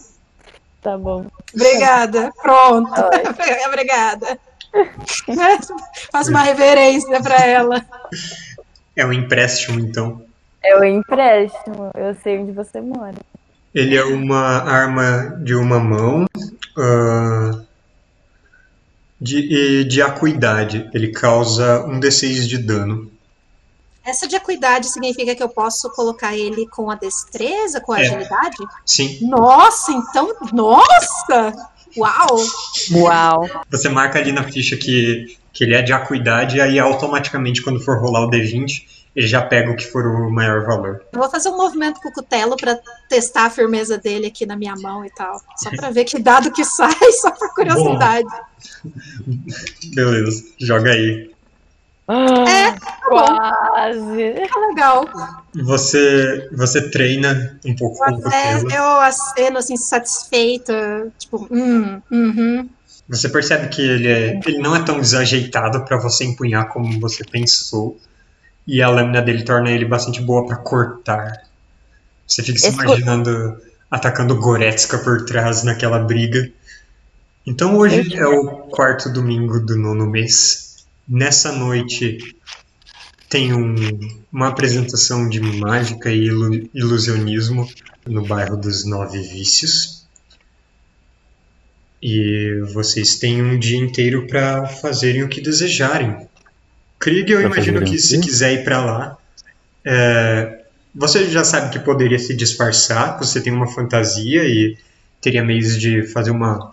S4: Tá bom.
S3: Obrigada. Pronto. (laughs) Obrigada. (laughs) Faço uma reverência pra ela.
S1: É um empréstimo, então.
S4: É o empréstimo. Eu sei onde você mora.
S1: Ele é uma arma de uma mão ah, de, e de acuidade. Ele causa um D6 de dano.
S3: Essa de acuidade significa que eu posso colocar ele com a destreza, com a
S1: É.
S3: agilidade?
S1: Sim,
S3: Nossa, então. Nossa! Uau!
S2: uau.
S1: você marca ali na ficha que, que ele é de acuidade, e aí automaticamente, quando for rolar o D20, ele já pega o que for o maior valor.
S3: Eu vou fazer um movimento com o cutelo pra testar a firmeza dele aqui na minha mão e tal. Só pra ver que dado que (laughs) sai, só por curiosidade.
S1: Beleza, joga aí.
S4: Ah,
S3: tá bom.
S4: quase.
S3: Tá legal.
S1: Você, você treina um pouco com o
S3: Eu até eu aceno assim, satisfeita. Tipo, hum, uhum.
S1: Você percebe que ele, é, ele não é tão desajeitado para você empunhar como você pensou. E a lâmina dele torna ele bastante boa para cortar. Você fica se
S4: Esse co-
S1: imaginando atacando Goretzka por trás naquela briga. Então hoje é o quarto domingo do nono mês. Nessa noite tem um- uma apresentação de mágica e ilu- ilusionismo no bairro dos Nove Vícios. E vocês têm um dia inteiro para fazerem o que desejarem. Krieg, eu
S5: Pra
S1: imagino que se quiser ir para lá, é, você já sabe que poderia se disfarçar, você tem uma fantasia e teria meios de fazer uma,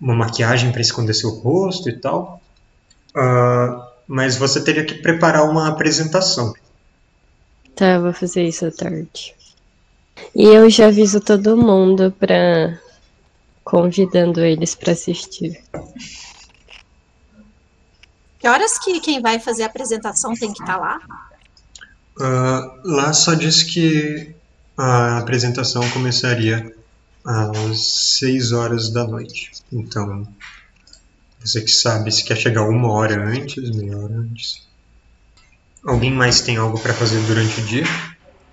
S1: uma maquiagem para esconder seu rosto e tal. Ah, mas você teria que preparar uma apresentação.
S2: Tá, eu vou fazer isso à tarde. E eu já aviso todo mundo pra. convidando eles pra assistir.
S3: Que horas que quem vai fazer a apresentação tem que estar lá?
S1: Ah, lá só diz que a apresentação começaria às 6 horas da noite. Então, você que sabe se quer chegar uma hora antes, meia hora antes. Alguém mais tem algo para fazer durante o dia?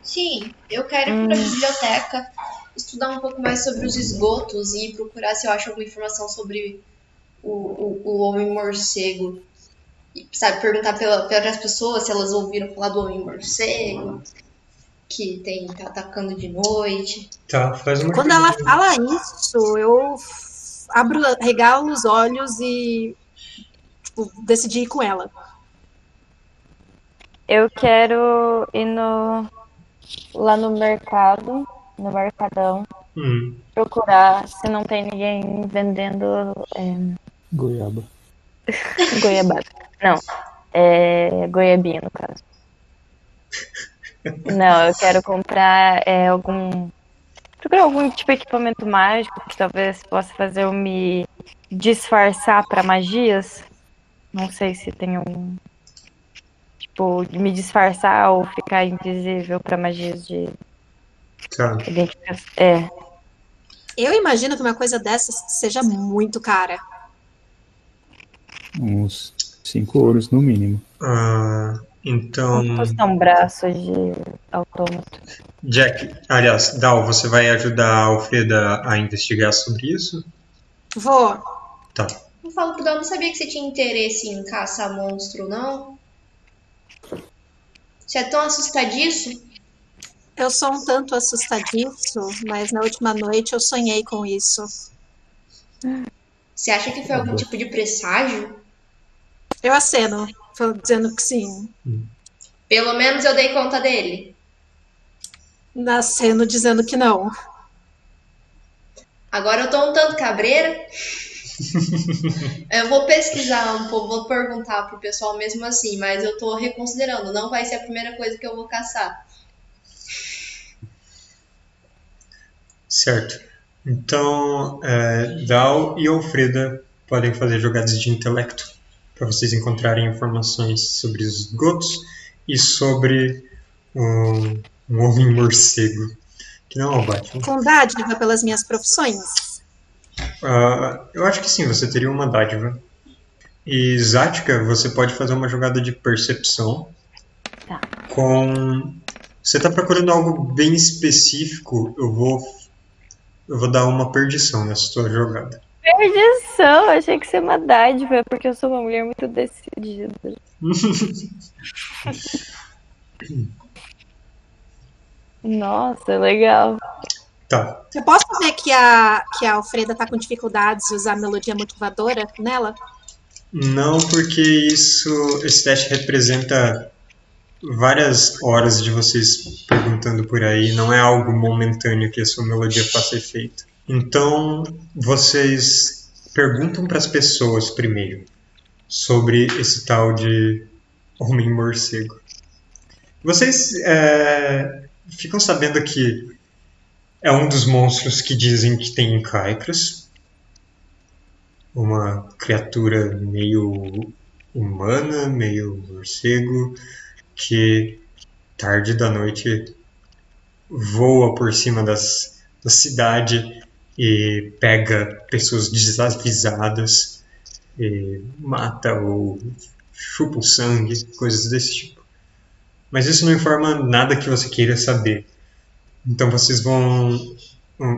S6: Sim, eu quero ir pra biblioteca, estudar um pouco mais sobre os esgotos e procurar se eu acho alguma informação sobre o, o, o homem morcego. E, sabe, perguntar pela, pelas pessoas se elas ouviram falar do homem morcego, que tem tá atacando de noite.
S1: Tá, faz uma
S3: Quando ela fala isso, eu abro, regalo os olhos e tipo, decidi ir com ela.
S4: Eu quero ir no, lá no mercado, no mercadão,
S1: Hum,
S4: procurar se não tem ninguém vendendo é,
S5: Goiaba. (laughs)
S4: goiabada. Não, é goiabinha no caso. (laughs) Não, eu quero comprar é, algum. Procurar algum tipo de equipamento mágico que talvez possa fazer eu me disfarçar para magias. Não sei se tem algum. Tipo, de me disfarçar ou ficar invisível para magias de
S1: tá.
S4: identificação. É,
S3: Eu imagino que uma coisa dessas seja muito cara.
S5: Uns 5 ouros no mínimo.
S1: Ah, então,
S4: são braços de autômato.
S1: Jack, aliás, Dal, você vai ajudar a Alfreda a investigar sobre isso?
S3: Vou.
S1: Tá.
S6: Eu falo pro Dal, não sabia que você tinha interesse em caçar monstro, não? Você é tão assustadiço?
S3: Eu sou um tanto assustadiço, mas na última noite eu sonhei com isso.
S6: Você acha que foi algum tipo de presságio?
S3: Eu aceno, dizendo que sim.
S6: Pelo menos eu dei conta dele.
S3: Aceno dizendo que não.
S6: Agora eu tô um tanto cabreira. (laughs) eu vou pesquisar um pouco, vou perguntar pro pessoal mesmo assim, mas eu tô reconsiderando. Não vai ser a primeira coisa que eu vou caçar.
S1: Certo. Então, é, Dal e Alfreda podem fazer jogadas de intelecto para vocês encontrarem informações sobre os esgotos e sobre um, um homem morcego, que não é o Batman.
S3: Com dádiva pelas minhas profissões.
S1: Ah, eu acho que sim, você teria uma dádiva. E Zática, você pode fazer uma jogada de percepção
S4: Tá.
S1: com. Você está procurando algo bem específico, eu vou. Eu vou dar uma perdição nessa sua jogada.
S4: Perdição, achei que isso é uma dádiva, porque eu sou uma mulher muito decidida. (laughs) Nossa, legal.
S1: Tá.
S3: Eu posso ver que a, que a Alfreda tá com dificuldades de usar a melodia motivadora nela?
S1: Não, porque isso, esse teste representa várias horas de vocês perguntando por aí, não é algo momentâneo que a sua melodia faça efeito. Então, vocês perguntam para as pessoas primeiro sobre esse tal de homem morcego. Vocês é, ficam sabendo que é um dos monstros que dizem que tem em Caicros, uma criatura meio humana, meio morcego, que tarde da noite voa por cima das, da cidade e pega pessoas desavisadas mata ou chupa o sangue, coisas desse tipo. Mas isso não informa nada que você queira saber. Então vocês vão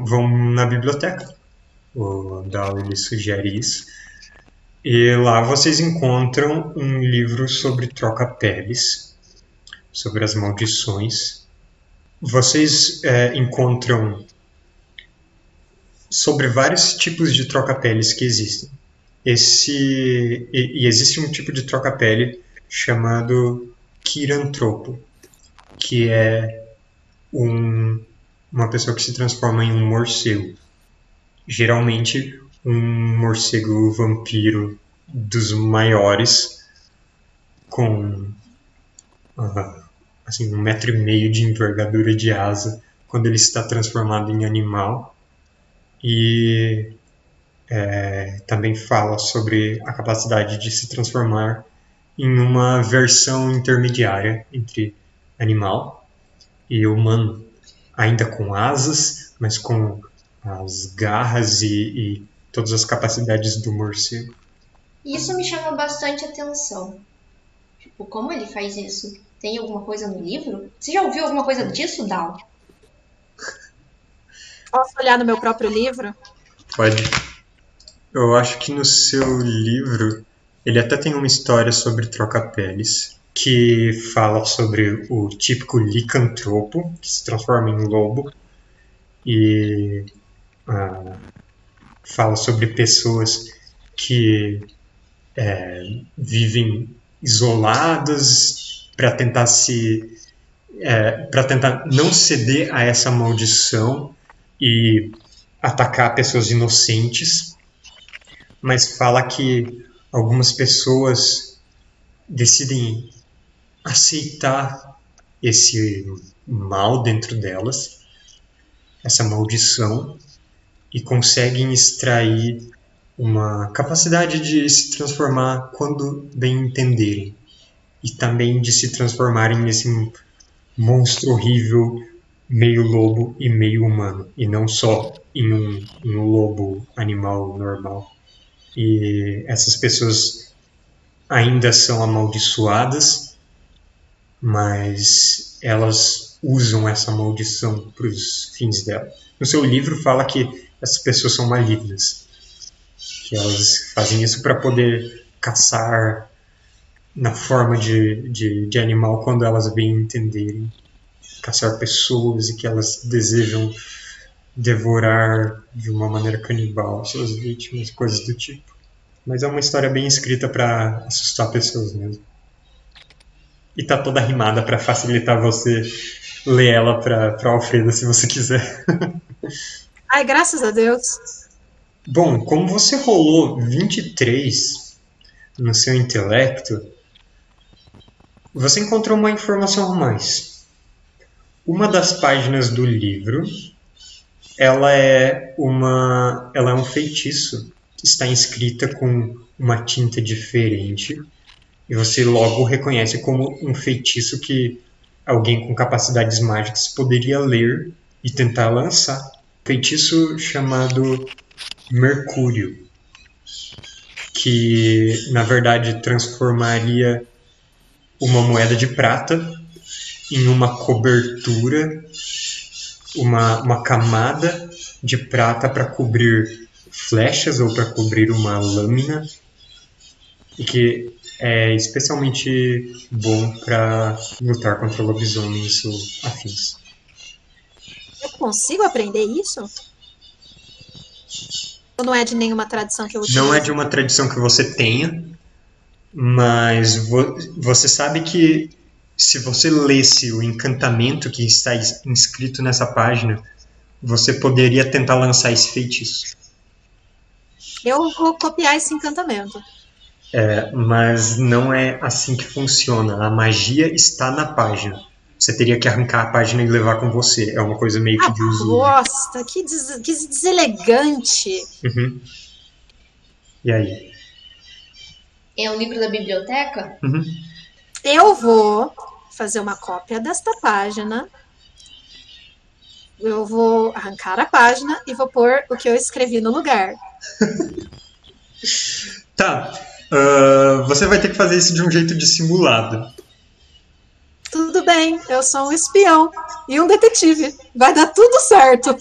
S1: vão na biblioteca. O Dal ele sugere isso. E lá vocês encontram um livro sobre troca-peles, sobre as maldições. Vocês é, encontram sobre vários tipos de troca-peles que existem. Esse e, e, existe um tipo de troca-pele chamado quirantropo, que é um, uma pessoa que se transforma em um morcego. Geralmente um morcego vampiro dos maiores, com uh, assim, um metro e meio de envergadura de asa quando ele está transformado em animal. E é, também fala sobre a capacidade de se transformar em uma versão intermediária entre animal e humano, ainda com asas, mas com as garras e, e todas as capacidades do morcego.
S6: Isso me chama bastante atenção. Tipo, como ele faz isso? Tem alguma coisa no livro? Você já ouviu alguma coisa disso, Dal?
S3: Posso olhar no meu próprio livro?
S1: Pode. Eu acho que no seu livro ele até tem uma história sobre troca-peles que fala sobre o típico licantropo que se transforma em lobo e ah, fala sobre pessoas que é, vivem isoladas para tentar se é, para tentar não ceder a essa maldição e atacar pessoas inocentes, mas fala que algumas pessoas decidem aceitar esse mal dentro delas, essa maldição, e conseguem extrair uma capacidade de se transformar quando bem entenderem e também de se transformarem nesse monstro horrível meio lobo e meio humano e não só em um, um lobo animal normal e essas pessoas ainda são amaldiçoadas mas elas usam essa maldição para os fins dela no seu livro fala que essas pessoas são malignas. Que elas fazem isso para poder caçar na forma de, de, de animal quando elas bem entenderem. Caçar pessoas e que elas desejam devorar de uma maneira canibal suas vítimas, coisas do tipo. Mas é uma história bem escrita para assustar pessoas mesmo. E tá toda rimada para facilitar você ler ela para Alfredo se você quiser. (laughs)
S3: Ai, graças a Deus.
S1: Bom, como você rolou 23 no seu intelecto, você encontrou uma informação a mais. Uma das páginas do livro, ela é uma, ela é um feitiço. Está escrita com uma tinta diferente e você logo reconhece como um feitiço que alguém com capacidades mágicas poderia ler e tentar lançar feitiço chamado Mercúrio, que na verdade transformaria uma moeda de prata em uma cobertura, uma, uma camada de prata para cobrir flechas ou para cobrir uma lâmina, e que é especialmente bom para lutar contra lobisomens ou afins.
S3: Eu consigo aprender isso? Ou não é de nenhuma tradição que eu utilizo?
S1: Não é de uma tradição que você tenha, mas vo você sabe que se você lesse o encantamento que está inscrito nessa página, você poderia tentar lançar esse feitiço.
S3: Eu vou copiar esse encantamento.
S1: É, mas não é assim que funciona. A magia está na página você teria que arrancar a página e levar com você. É uma coisa meio que de uso.
S3: Nossa, que, des que deselegante.
S1: Uhum. E aí?
S6: É um livro da biblioteca?
S1: Uhum.
S3: Eu vou fazer uma cópia desta página. Eu vou arrancar a página e vou pôr o que eu escrevi no lugar. (laughs)
S1: Tá. ah, você vai ter que fazer isso de um jeito dissimulado.
S3: Tudo bem, eu sou um espião e um detetive. Vai dar tudo certo.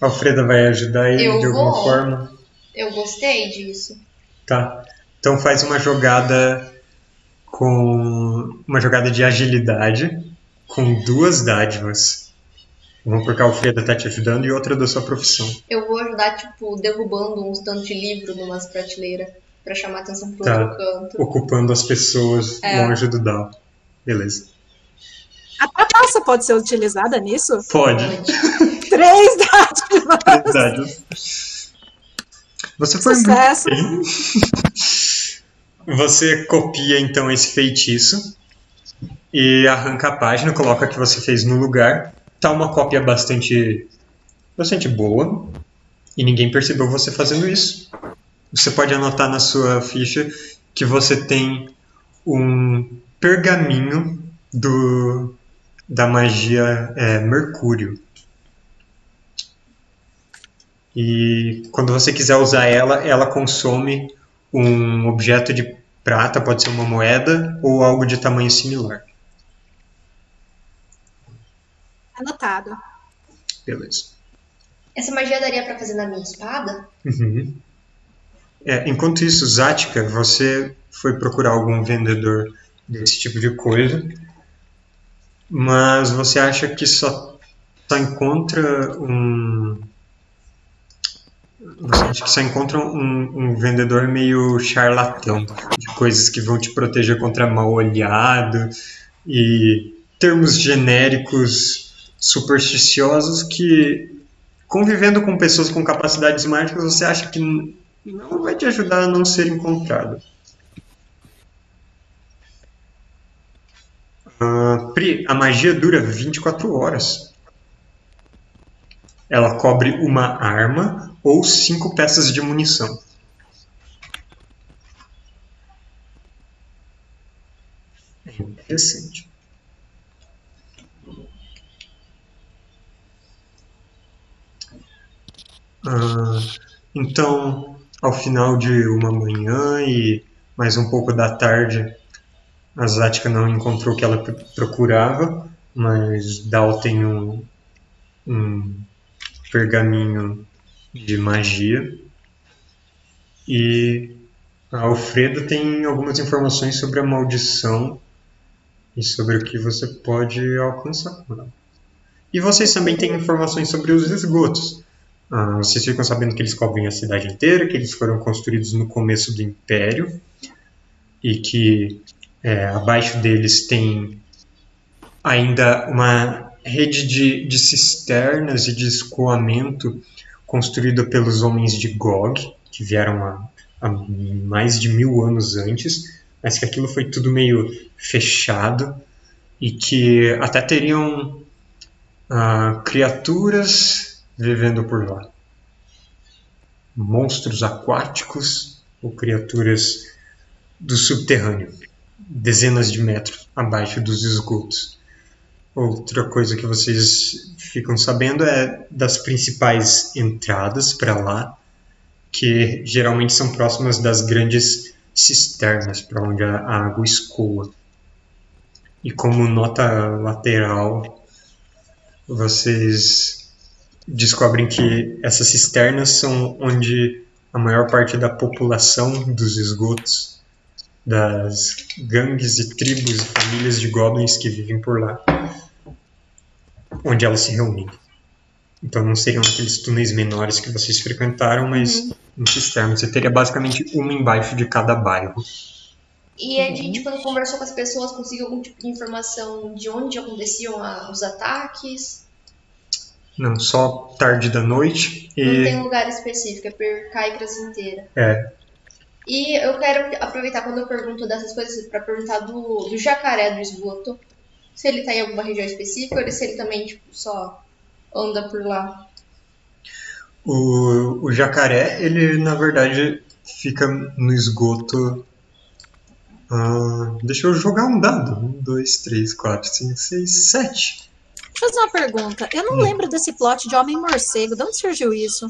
S1: A Alfreda vai ajudar ele
S6: Eu
S1: de alguma
S6: vou.
S1: forma.
S6: Eu gostei disso.
S1: Tá. Então faz uma jogada com uma jogada de agilidade com duas dádivas. Uma porque a Alfreda tá te ajudando e outra da sua profissão.
S6: Eu vou ajudar, tipo, derrubando uns tantos de livro numas prateleiras pra chamar atenção pro
S1: Tá.
S6: outro canto.
S1: Ocupando as pessoas
S6: É.
S1: longe do Dal. Beleza.
S3: A trapaça pode ser utilizada nisso?
S1: Pode. (laughs)
S3: Três dádivas.
S1: Verdade. Você foi muito
S3: Sucesso.
S1: bem. Você copia então esse feitiço e arranca a página, coloca o que você fez no lugar. Tá uma cópia bastante bastante boa e ninguém percebeu você fazendo isso. Você pode anotar na sua ficha que você tem um pergaminho do da magia é, Mercúrio. E quando você quiser usar ela, ela consome um objeto de prata, pode ser uma moeda ou algo de tamanho similar.
S3: Anotado.
S1: Beleza.
S6: Essa magia daria pra fazer na minha espada?
S1: Uhum. É, enquanto isso, Zatka, você foi procurar algum vendedor desse tipo de coisa, mas você acha que só, só encontra um. Você acha que só encontra um, um vendedor meio charlatão, de coisas que vão te proteger contra mal olhado e termos genéricos supersticiosos que convivendo com pessoas com capacidades mágicas, você acha que não vai te ajudar a não ser encontrado. Ah, Pri, a magia dura 24 horas. Ela cobre uma arma ou cinco peças de munição. É interessante. Ah, então, ao final de uma manhã e mais um pouco da tarde, a Zatka não encontrou o que ela pr- procurava, mas Dal tem um, um pergaminho de magia. E a Alfredo tem algumas informações sobre a maldição e sobre o que você pode alcançar. E vocês também têm informações sobre os esgotos. Ah, vocês ficam sabendo que eles cobrem a cidade inteira, que eles foram construídos no começo do Império e que é, abaixo deles tem ainda uma rede de, de cisternas e de escoamento construída pelos homens de Gog, que vieram há, mais de mil anos antes, mas que aquilo foi tudo meio fechado e que até teriam ah, criaturas vivendo por lá. Monstros aquáticos ou criaturas do subterrâneo, dezenas de metros abaixo dos esgotos. Outra coisa que vocês ficam sabendo é das principais entradas para lá, que geralmente são próximas das grandes cisternas para onde a água escoa. E como nota lateral, vocês descobrem que essas cisternas são onde a maior parte da população dos esgotos, das gangues e tribos e famílias de goblins que vivem por lá, onde elas se reúnem. Então não seriam aqueles túneis menores que vocês frequentaram, mas em cisternas. Você teria basicamente uma embaixo de cada bairro.
S6: E a gente, quando conversou com as pessoas, conseguiu algum tipo de informação de onde aconteciam a- os ataques?
S1: Não, só tarde da noite
S6: Não
S1: e
S6: tem lugar específico, é por Caicras inteira.
S1: É.
S6: E eu quero aproveitar quando eu pergunto dessas coisas pra perguntar do, do jacaré do esgoto. Se ele tá em alguma região específica ou se ele também, tipo, só anda por lá.
S1: O, o jacaré, ele na verdade fica no esgoto Ah, deixa eu jogar um dado. Um, dois, três, quatro, cinco, seis, sete.
S3: Deixa eu fazer uma pergunta. Eu não
S1: Hum.
S3: lembro desse plot de Homem-Morcego. De onde surgiu isso?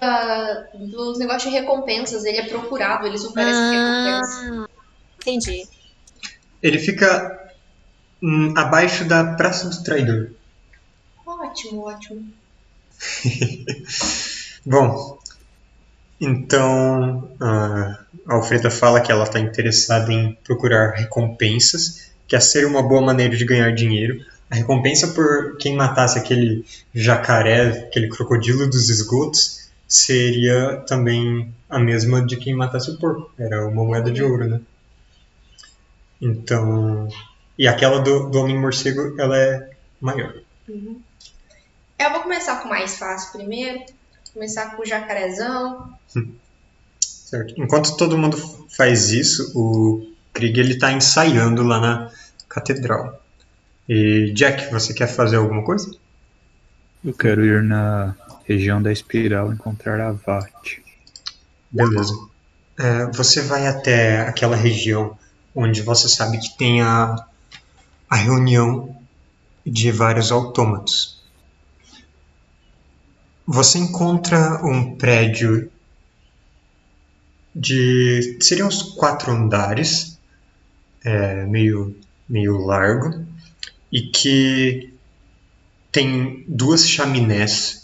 S6: Da- dos negócios de recompensas, ele é procurado, eles oferecem recompensas.
S3: Ah, entendi.
S1: Ele fica hum, abaixo da Praça do Traidor.
S6: Ótimo, ótimo. (laughs)
S1: Bom, então a Alfreda fala que ela está interessada em procurar recompensas, que a ser uma boa maneira de ganhar dinheiro. A recompensa por quem matasse aquele jacaré, aquele crocodilo dos esgotos, seria também a mesma de quem matasse o porco. Era uma moeda de ouro, né? Então. E aquela do, do Homem-Morcego, ela é maior.
S6: Uhum. Eu vou começar com o mais fácil primeiro. Começar com o jacarezão.
S1: Certo. Enquanto todo mundo faz isso, o Krieg ele tá ensaiando lá na catedral. E Jack, você quer fazer alguma coisa?
S5: Eu quero ir na região da espiral encontrar a Vat.
S1: Beleza. É, você vai até aquela região onde você sabe que tem a, a reunião de vários autômatos. Você encontra um prédio de. seriam uns quatro andares, é, meio, meio largo, e que tem duas chaminés.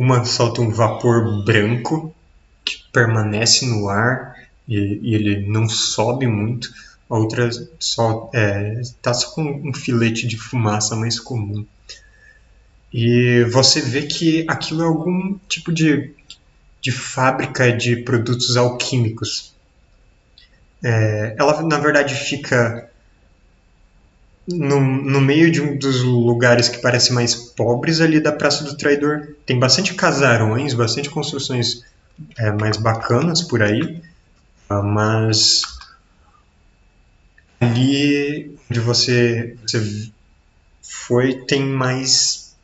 S1: Uma solta um vapor branco que permanece no ar e, e ele não sobe muito. A outra só está só com um filete de fumaça mais comum. E você vê que aquilo é algum tipo de, de fábrica de produtos alquímicos. É, ela, na verdade, fica no, no meio de um dos lugares que parecem mais pobres ali da Praça do Traidor. Tem bastante casarões, bastante construções é, mais bacanas por aí, ah, mas ali onde você, você foi tem mais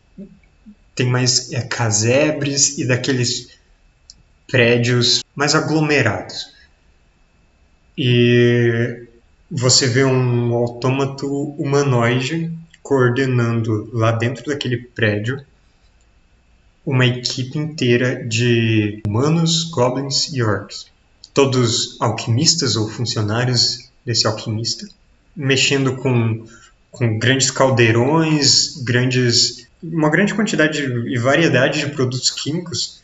S1: tem mais é, casebres e daqueles prédios mais aglomerados. E você vê um autômato humanoide coordenando lá dentro daquele prédio uma equipe inteira de humanos, goblins e orcs. Todos alquimistas ou funcionários desse alquimista, mexendo com, com grandes caldeirões, grandes, uma grande quantidade de, e variedade de produtos químicos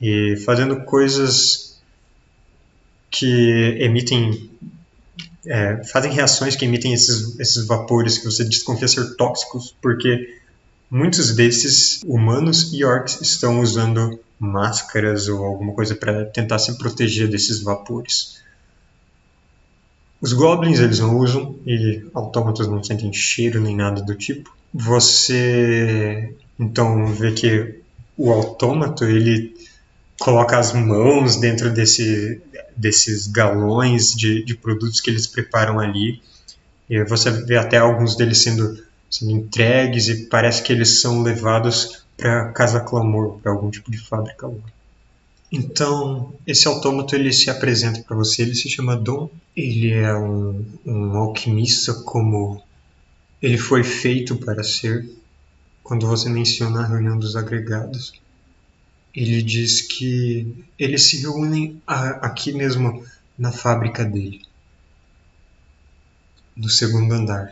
S1: e fazendo coisas que emitem é, fazem reações que emitem esses, esses vapores que você desconfia ser tóxicos, porque muitos desses humanos e orcs estão usando máscaras ou alguma coisa para tentar se proteger desses vapores. Os goblins eles não usam e autômatos não sentem cheiro nem nada do tipo. Você então vê que o autômato ele coloca as mãos dentro desse, desses galões de, de produtos que eles preparam ali. E você vê até alguns deles sendo, sendo entregues e parece que eles são levados para Casa Clamor, para algum tipo de fábrica. Então, esse autômato ele se apresenta para você, ele se chama Dom. Ele é um, um alquimista como ele foi feito para ser. Quando você menciona a reunião dos agregados, ele diz que eles se reúnem a- aqui mesmo na fábrica dele, no segundo andar.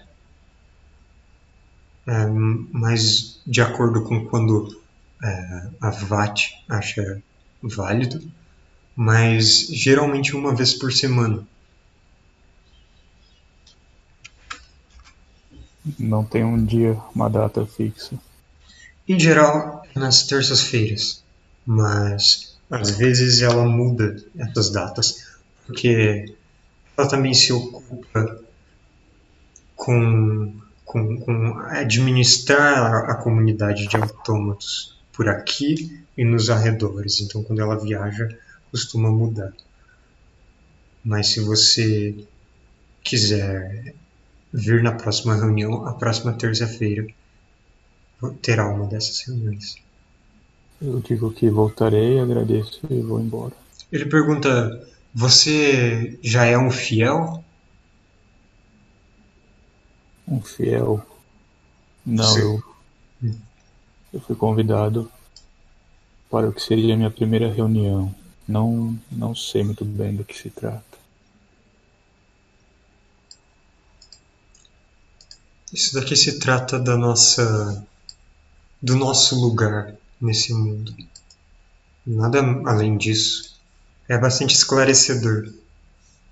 S1: É, mas de acordo com quando é, a VAT acha válido, mas geralmente uma vez por semana.
S5: Não tem um dia, uma data fixa.
S1: Em geral, nas terças-feiras, mas às vezes ela muda essas datas, porque ela também se ocupa com, com, com administrar a comunidade de autômatos por aqui e nos arredores. Então, quando ela viaja, costuma mudar. Mas se você quiser vir na próxima reunião, a próxima terça-feira terá uma dessas reuniões.
S5: Eu digo que voltarei, agradeço e vou embora.
S1: Ele pergunta: Você já é um fiel?
S5: Um fiel. Não, eu, eu fui convidado para o que seria a minha primeira reunião. Não, não sei muito bem do que se trata.
S1: Isso daqui se trata da nossa. do nosso lugar nesse mundo. Nada além disso. É bastante esclarecedor.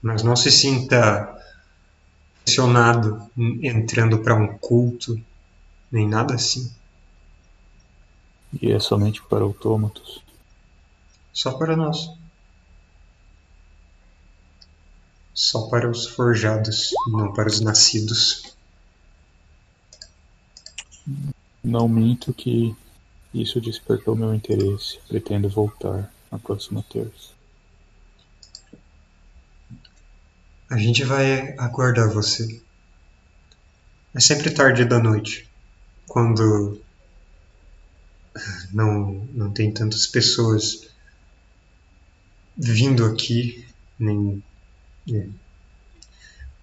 S1: Mas não se sinta pressionado entrando para um culto, nem nada assim.
S5: E é somente para autômatos.
S1: Só para nós. Só para os forjados, não para os nascidos.
S5: Não minto que isso despertou meu interesse. Pretendo voltar na próxima terça.
S1: A gente vai aguardar você. É sempre tarde da noite, quando não, não tem tantas pessoas vindo aqui, nem. é.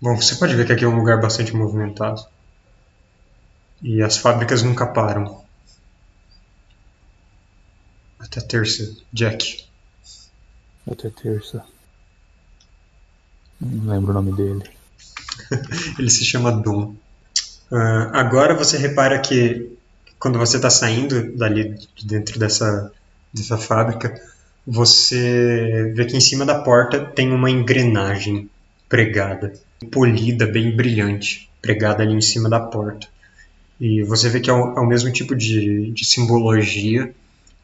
S1: Bom, você pode ver que aqui é um lugar bastante movimentado. E as fábricas nunca param. Até terça, Jack.
S5: Até terça. Não lembro o nome dele. (laughs)
S1: Ele se chama Dom. Ah, agora você repara que quando você está saindo dali de dentro dessa, dessa fábrica, você vê que em cima da porta tem uma engrenagem pregada, polida, bem brilhante, pregada ali em cima da porta. E você vê que é o, é o mesmo tipo de, de simbologia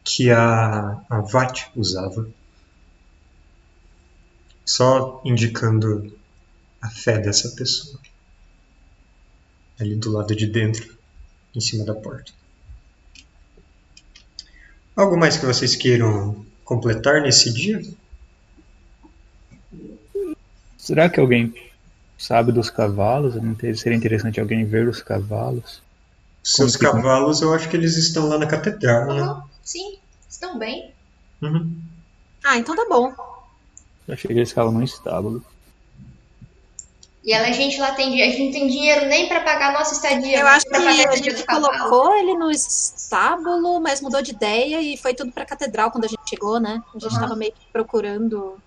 S1: que a, a Vat usava. Só indicando a fé dessa pessoa. Ali do lado de dentro, em cima da porta. Algo mais que vocês queiram completar nesse dia?
S5: Será que alguém sabe dos cavalos? Seria interessante alguém ver os cavalos.
S1: Seus
S5: que-
S1: cavalos, eu acho que eles estão lá na catedral, né?
S6: Sim, estão bem.
S1: Uhum.
S3: Ah, então tá bom.
S5: Eu achei que eles ficavam no estábulo.
S6: E ela, a gente lá tem, a gente não tem dinheiro nem pra pagar a nossa estadia.
S3: Eu acho que a gente colocou ele no estábulo, mas mudou de ideia e foi tudo pra catedral quando a gente chegou, né? A gente tava meio que procurando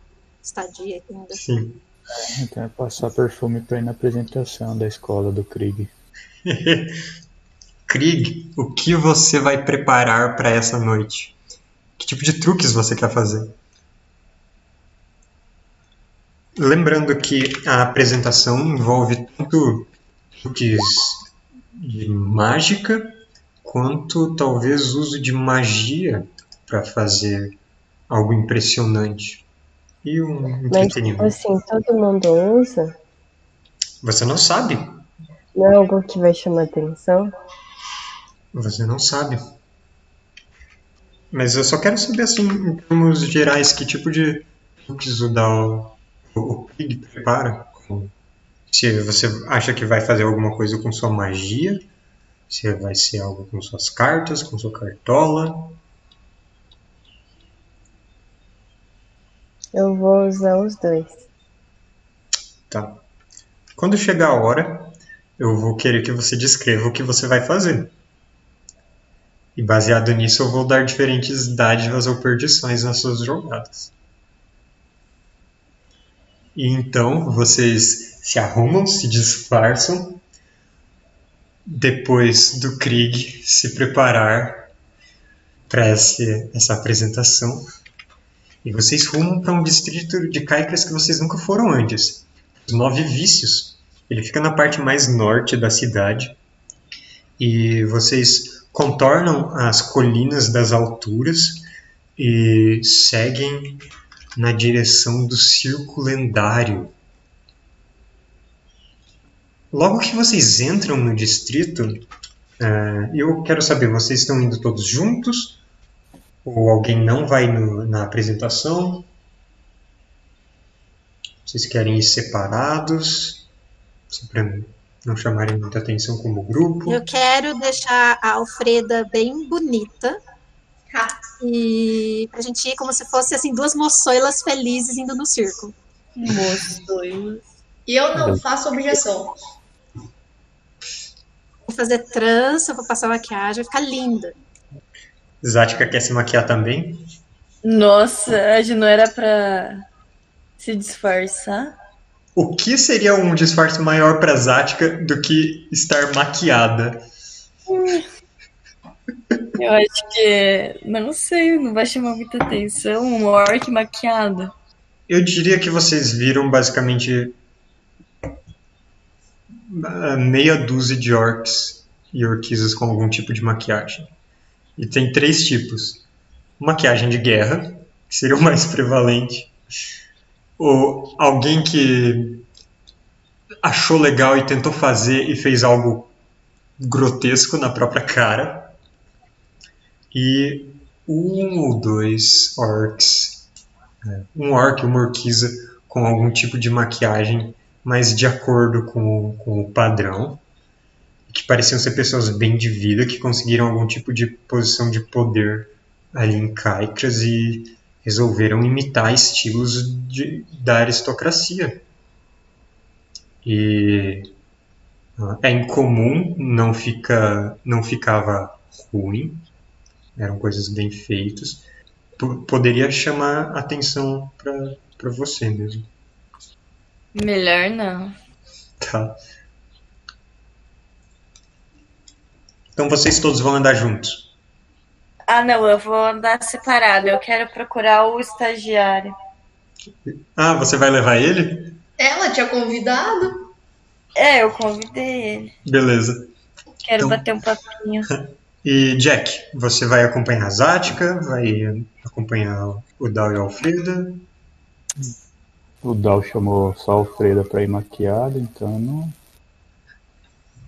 S3: estadia ainda.
S1: Sim.
S5: Então é passar perfume pra ir na apresentação da escola do Krieg. (laughs)
S1: Krieg, o que você vai preparar para essa noite? Que tipo de truques você quer fazer? Lembrando que a apresentação envolve tanto truques de mágica quanto talvez uso de magia para fazer algo impressionante. E um
S2: Mas, tipo
S1: entretenimento.
S2: assim, todo mundo usa?
S1: Você não sabe.
S2: Não é algo que vai chamar atenção?
S1: Você não sabe. Mas eu só quero saber, assim, em termos gerais, que tipo de truques o Dao, o Pig prepara. Se você acha que vai fazer alguma coisa com sua magia, se vai ser algo com suas cartas, com sua cartola.
S2: Eu vou usar os dois.
S1: Tá. Quando chegar a hora, eu vou querer que você descreva o que você vai fazer. E baseado nisso, eu vou dar diferentes dádivas ou perdições nas suas jogadas. E então vocês se arrumam, se disfarçam, depois do Krieg se preparar para essa apresentação. E vocês rumam para um distrito de caicas que vocês nunca foram antes. Os Nove Vícios. Ele fica na parte mais norte da cidade. E vocês contornam as colinas das alturas e seguem na direção do circo lendário. Logo que vocês entram no distrito, eh, eu quero saber, vocês estão indo todos juntos? Ou alguém não vai no- na apresentação? Vocês querem ir separados? Para não chamarem muita atenção como grupo?
S3: Eu quero deixar a Alfreda bem bonita
S6: Ha,
S3: e pra gente ir como se fosse assim duas moçoilas felizes indo no circo.
S6: E eu não faço objeção.
S3: Vou fazer trança, vou passar maquiagem, vai ficar linda.
S1: Zática quer se maquiar também?
S7: Nossa, a gente não era pra se disfarçar?
S1: O que seria um disfarce maior pra Zática do que estar maquiada?
S7: Eu acho que. Mas não sei, não vai chamar muita atenção. Um orc maquiado.
S1: Eu diria que vocês viram basicamente ah, meia dúzia de orcs e orquisas com algum tipo de maquiagem. E tem três tipos: maquiagem de guerra, que seria o mais prevalente, ou alguém que achou legal e tentou fazer e fez algo grotesco na própria cara, e um ou dois orcs, é, um orc e uma orquiza com algum tipo de maquiagem mas de acordo com, com o padrão, que pareciam ser pessoas bem de vida, que conseguiram algum tipo de posição de poder ali em Caicras e resolveram imitar estilos de, da aristocracia. E é incomum, não, fica, não ficava ruim, eram coisas bem feitas. Poderia chamar atenção para você mesmo.
S7: Melhor não.
S1: Tá. Então vocês todos vão andar juntos.
S7: Ah, não, eu vou andar separado. Eu quero procurar o estagiário.
S1: Ah, você vai levar ele?
S6: Ela tinha convidado.
S7: É, eu convidei ele.
S1: Beleza.
S7: Quero
S1: Então-
S7: bater um papinho. (laughs)
S1: E Jack, você vai acompanhar a Zática, vai acompanhar o Dal e a Alfreda.
S5: O Dal chamou só a Alfreda pra ir maquiada, então não.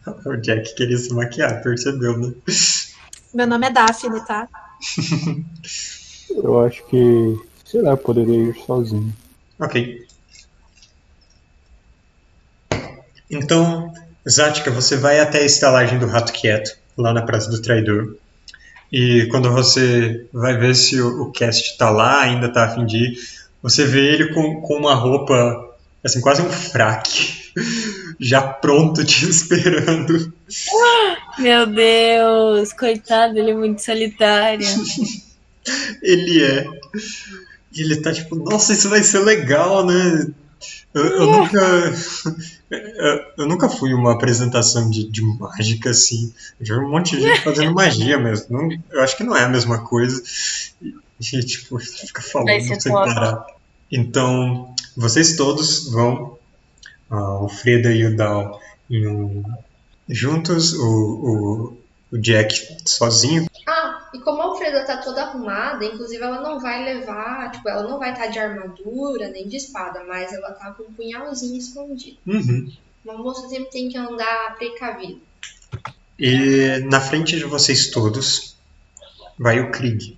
S5: (laughs)
S1: O Jack queria se maquiar, percebeu, né?
S3: Meu nome é Daphne, tá? (laughs)
S5: Eu acho que, sei lá, eu poderia ir sozinho.
S1: Ok. Então, Zática, você vai até a estalagem do Rato Quieto, lá na Praça do Traidor. E quando você vai ver se o, o cast tá lá, ainda tá a fim de ir, você vê ele com, com uma roupa, assim, quase um fraque, já pronto te (laughs) esperando.
S7: Meu Deus, coitado, ele é muito solitário. (laughs)
S1: Ele é. E ele tá tipo, nossa, isso vai ser legal, né? Eu, eu nunca. (laughs) eu- nunca fui uma apresentação de, de mágica assim. Eu já vi um monte de gente fazendo magia mesmo. Não- eu acho que não é a mesma coisa. E, e, tipo, fica falando sem parar. Então, vocês todos vão, ah, o Freda e o Dal, um- juntos, o, o, o Jack sozinho.
S6: Ah, e como a Alfreda tá toda arrumada, inclusive ela não vai levar, tipo, ela não vai estar de armadura nem de espada, mas ela tá com um punhalzinho escondido.
S1: Uhum.
S6: Uma moça sempre tem que andar precavida.
S1: E na frente de vocês todos vai o Krieg.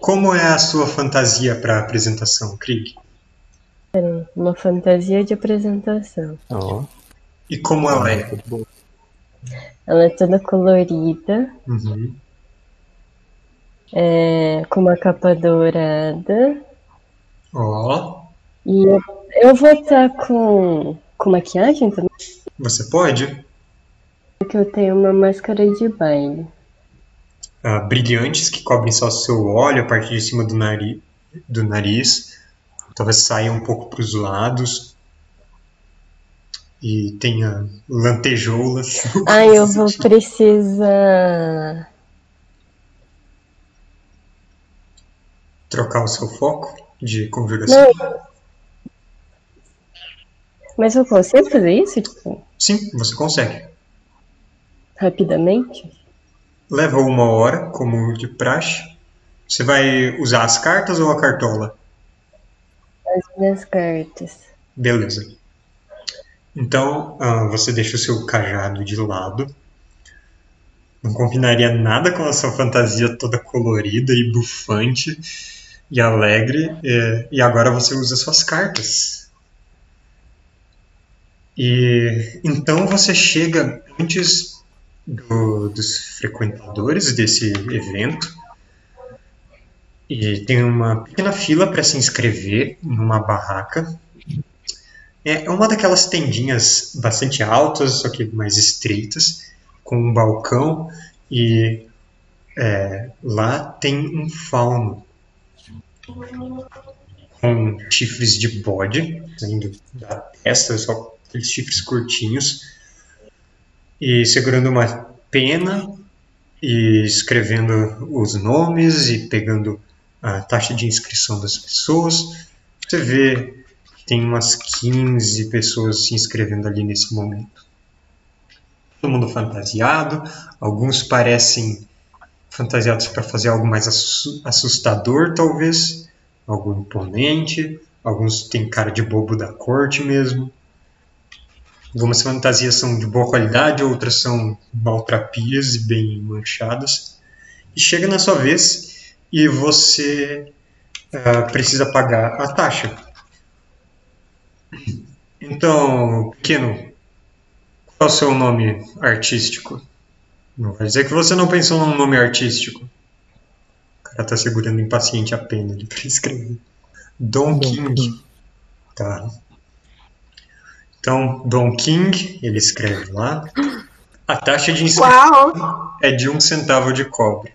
S1: Como é a sua fantasia para a apresentação, Krieg?
S2: Uma fantasia de apresentação.
S5: Ó,
S1: E como ela é?
S2: Ela é toda colorida,
S1: Uhum.
S2: é, com uma capa dourada.
S1: Ó,
S2: E eu, eu vou estar com, com maquiagem também,
S1: você pode?
S2: porque eu tenho uma máscara de baile.
S1: Ah, brilhantes que cobrem só o seu olho, a parte de cima do, nari do nariz. Talvez saia um pouco para os lados. E tenha lantejoulas.
S2: Ah, eu (laughs) vou precisar.
S1: Trocar o seu foco de conjuração.
S2: Não. Mas eu consigo fazer isso, tipo,
S1: Sim, você consegue.
S2: rapidamente?
S1: Leva uma hora, como de praxe. Você vai usar as cartas ou a cartola?
S2: As minhas cartas.
S1: Beleza. Então, ah, você deixa o seu cajado de lado. Não combinaria nada com a sua fantasia toda colorida e bufante e alegre. eh, e agora você usa suas cartas. E então você chega antes do- dos frequentadores desse evento. E tem uma pequena fila para se inscrever numa barraca. É uma daquelas tendinhas bastante altas, só que mais estreitas, com um balcão e é, lá tem um fauno com chifres de bode saindo da testa, só aqueles chifres curtinhos, e segurando uma pena e escrevendo os nomes e pegando a taxa de inscrição das pessoas. Você vê que tem umas 15 pessoas se inscrevendo ali nesse momento. Todo mundo fantasiado, alguns parecem fantasiados para fazer algo mais assustador, talvez, algo imponente. Alguns têm cara de bobo da corte mesmo. Algumas fantasias são de boa qualidade, outras são maltrapias e bem manchadas. E chega na sua vez e você uh, precisa pagar a taxa. Então, pequeno, qual é o seu nome artístico? Não vai dizer que você não pensou num nome artístico. O cara tá segurando impaciente a pena ali pra (laughs) escrever. Don King. Tá. Então, Don King, ele escreve lá. A taxa de inscrição Uau. é de um centavo de cobre.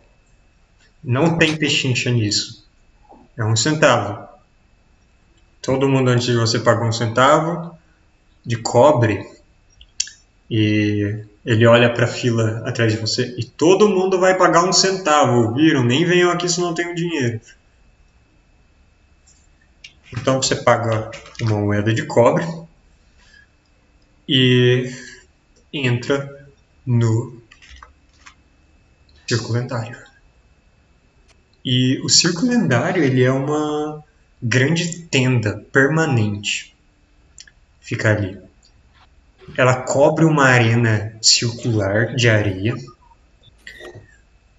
S1: Não tem pechincha nisso. É um centavo. Todo mundo antes de você paga um centavo de cobre e ele olha para a fila atrás de você e todo mundo vai pagar um centavo, viram? Nem venham aqui se não tem dinheiro. Então você paga uma moeda de cobre e entra no círculo lendário. E o círculo lendário ele é uma grande tenda permanente. Fica ali. Ela cobre uma arena circular de areia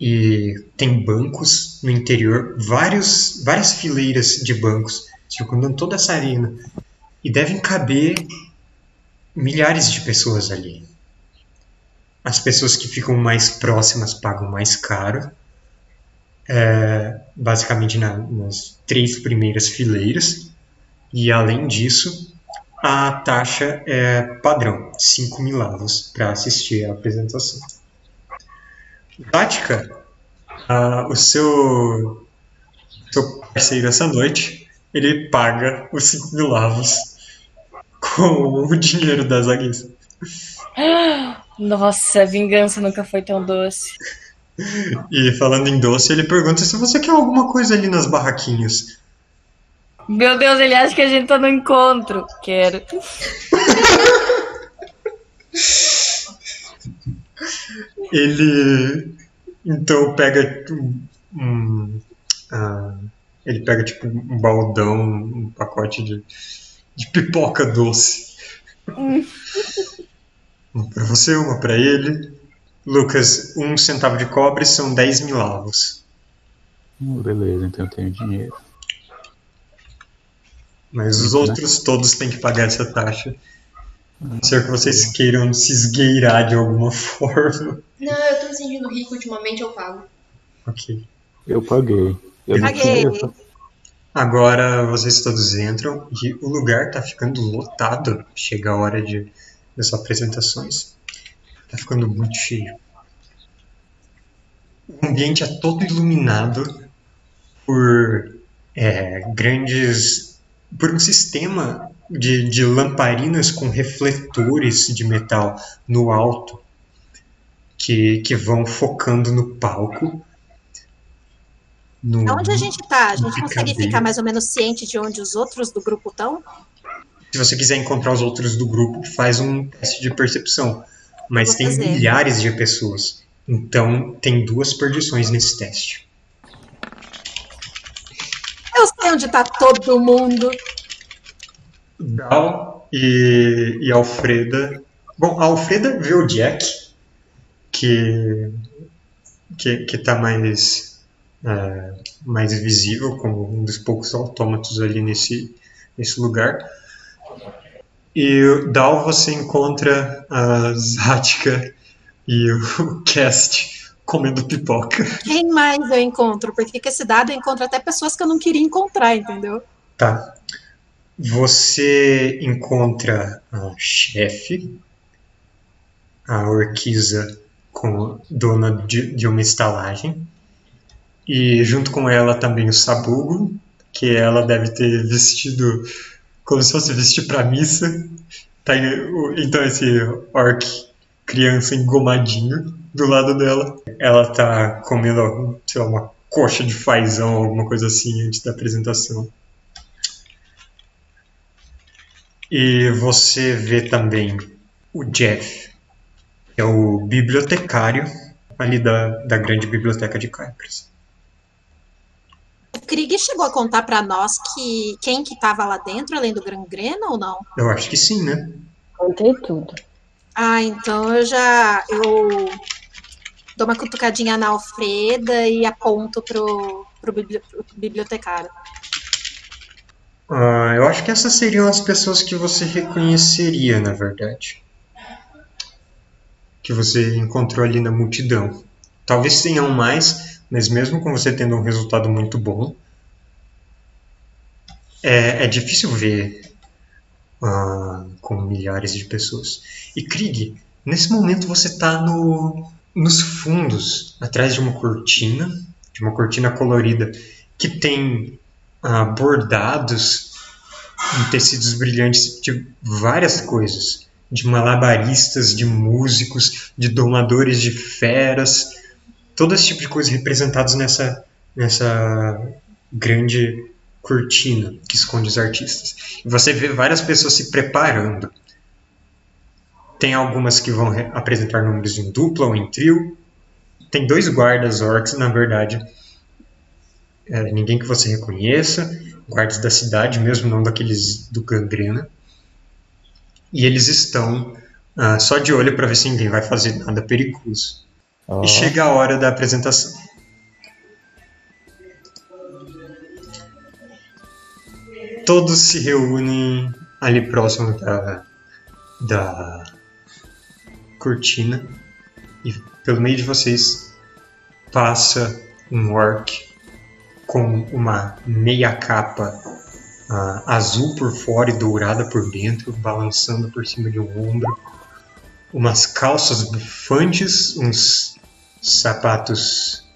S1: e tem bancos no interior, vários, várias fileiras de bancos circundando toda essa arena e devem caber milhares de pessoas ali. As pessoas que ficam mais próximas pagam mais caro, é, basicamente na, nas três primeiras fileiras, e além disso, a taxa é padrão, 5 milavos para assistir a apresentação. Tática, uh, o seu, seu parceiro essa noite, ele paga os 5 milavos com o dinheiro das aguisas. (gasps)
S7: Nossa, a vingança nunca foi tão doce.
S1: E falando em doce, ele pergunta se você quer alguma coisa ali nas barraquinhas.
S7: Meu Deus, ele acha que a gente tá no encontro. Quero. (laughs)
S1: ele então pega um, uh, ele pega tipo um baldão, um pacote de de pipoca doce. uma para você, uma para ele. Lucas, um centavo de cobre são 10 milavos.
S5: Hum, beleza, então eu tenho dinheiro.
S1: Mas os outros todos têm que pagar essa taxa. A não ser que vocês queiram se esgueirar de alguma (laughs) forma.
S6: Não, eu tô me sentindo rico ultimamente, eu pago.
S1: Ok.
S5: Eu paguei. Eu
S3: Paguei.
S1: Agora vocês todos entram e o lugar tá ficando lotado. Chega a hora de, das apresentações. Tá ficando muito cheio. O ambiente é todo iluminado por é, grandes. por um sistema de, de lamparinas com refletores de metal no alto que, que vão focando no palco no,
S3: Onde a gente tá? A gente consegue ficar mais ou menos ciente de onde os outros do grupo estão?
S1: Se você quiser encontrar os outros do grupo, faz um teste de percepção. Mas tem
S3: fazer.
S1: milhares de pessoas. Então tem duas perdições nesse teste.
S3: Eu sei onde tá todo mundo.
S1: Dal e, e Alfreda. Bom, a Alfreda vê o Jack, que, que, que tá mais é, mais visível, como um dos poucos autômatos ali nesse, nesse lugar. E o Dal você encontra a Zatka e o (laughs) Cast comendo pipoca.
S3: Quem mais eu encontro? Porque com esse dado eu encontro até pessoas que eu não queria encontrar, entendeu?
S1: Tá. Você encontra a chefe, a Orquiza, com dona de, de uma estalagem, e junto com ela também o Sabugo, que ela deve ter vestido como se fosse vestir para missa. Tá, então esse orc criança engomadinho do lado dela. Ela tá comendo, sei lá, uma coxa de fazão, alguma coisa assim, antes da apresentação. E você vê também o Jeff, que é o bibliotecário ali da, da grande biblioteca de Caipras.
S3: O Krieg chegou a contar para nós que quem que estava lá dentro, além do Gangrena ou não?
S1: Eu acho que sim, né?
S2: Contei tudo.
S3: Ah, então eu já eu dou uma cutucadinha na Alfreda e aponto pro, pro, bibli- pro bibliotecário.
S1: Ah, eu acho que essas seriam as pessoas que você reconheceria, na verdade. Que você encontrou ali na multidão. Talvez tenham mais, mas mesmo com você tendo um resultado muito bom, é, é difícil ver ah, com milhares de pessoas. E Krieg, nesse momento você está no, nos fundos, atrás de uma cortina, de uma cortina colorida, que tem ah, bordados em tecidos brilhantes de várias coisas, de malabaristas, de músicos, de domadores de feras, todo esse tipo de coisa representados nessa nessa grande cortina que esconde os artistas. E você vê várias pessoas se preparando. Tem algumas que vão re- apresentar números em dupla ou em trio. Tem dois guardas orcs, na verdade, é, ninguém que você reconheça, guardas da cidade, mesmo não daqueles do Gangrena. E eles estão ah, só de olho para ver se ninguém vai fazer nada perigoso.
S5: Ó,
S1: E chega a hora da apresentação. Todos se reúnem ali próximo da, da cortina e pelo meio de vocês passa um orc com uma meia capa ah, azul por fora e dourada por dentro, balançando por cima de um ombro, umas calças bufantes, uns sapatos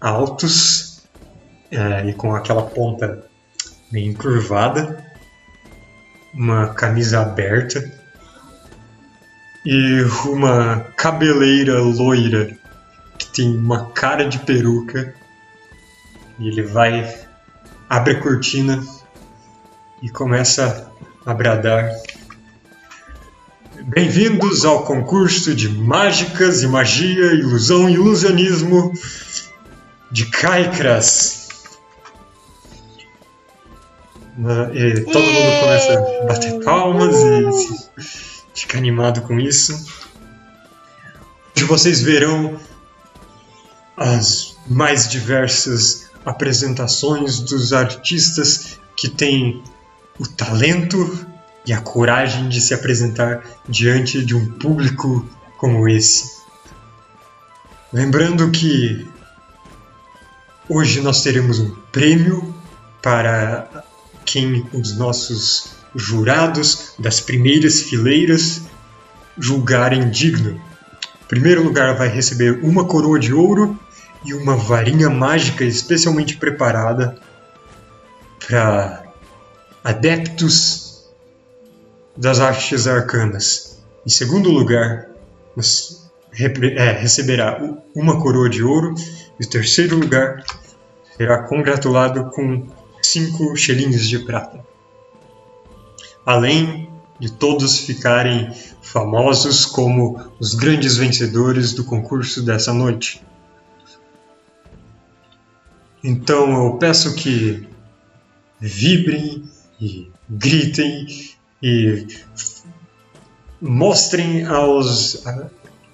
S1: altos eh, e com aquela ponta meio encurvada, uma camisa aberta e uma cabeleira loira que tem uma cara de peruca. E ele vai, abre a cortina e começa a bradar. Bem-vindos ao concurso de mágicas e magia, ilusão e ilusionismo de Caicras. E todo mundo começa a bater palmas e fica animado com isso. Hoje vocês verão as mais diversas apresentações dos artistas que têm o talento e a coragem de se apresentar diante de um público como esse. Lembrando que hoje nós teremos um prêmio para quem os nossos jurados das primeiras fileiras julgarem digno. O primeiro lugar vai receber uma coroa de ouro e uma varinha mágica especialmente preparada para adeptos das artes arcanas. Em segundo lugar, é, receberá uma coroa de ouro e o terceiro lugar será congratulado com cinco shillings de prata. Além de todos ficarem famosos como os grandes vencedores do concurso dessa noite. Então eu peço que vibrem e gritem e mostrem aos,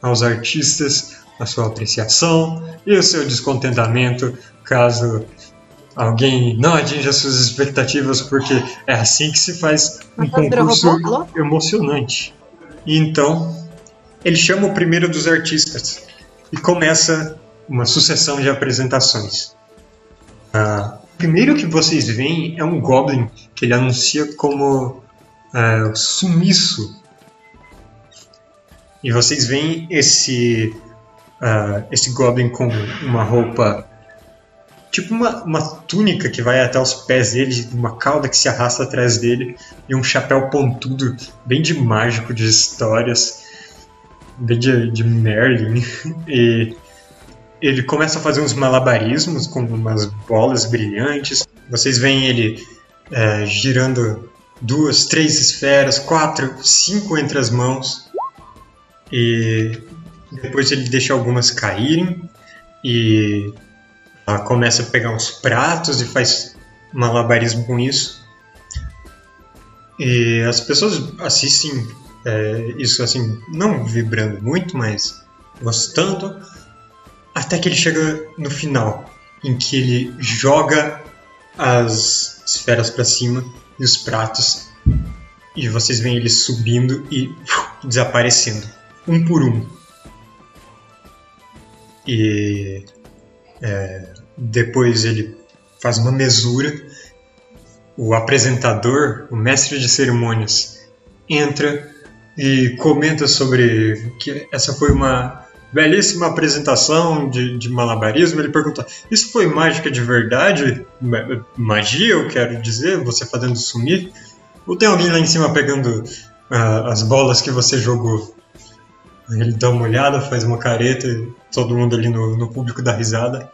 S1: aos artistas a sua apreciação e o seu descontentamento caso alguém não atinja suas expectativas, porque é assim que se faz um concurso emocionante. E então ele chama o primeiro dos artistas e começa uma sucessão de apresentações. Ah, primeiro que vocês veem é um Goblin que ele anuncia como é, sumiço. E vocês veem esse, uh, esse Goblin com uma roupa tipo uma, uma túnica que vai até os pés dele, uma cauda que se arrasta atrás dele e um chapéu pontudo, bem de mágico, de histórias, bem de, de Merlin. (laughs) E ele começa a fazer uns malabarismos com umas bolas brilhantes. Vocês veem ele é, girando duas, três esferas, quatro, cinco entre as mãos. E depois ele deixa algumas caírem e ela começa a pegar uns pratos e faz malabarismo com isso. E as pessoas assistem é, isso assim, não vibrando muito, mas gostando, até que ele chega no final, em que ele joga as esferas para cima e os pratos, e vocês veem ele subindo e desaparecendo, um por um. E é, depois ele faz uma mesura. O apresentador, o mestre de cerimônias, entra e comenta sobre que essa foi uma belíssima apresentação de, de malabarismo. Ele pergunta: Isso foi mágica de verdade? Magia, eu quero dizer, você fazendo sumir? Ou tem alguém lá em cima pegando uh, as bolas que você jogou? Ele dá uma olhada, faz uma careta, todo mundo ali no, no público dá risada.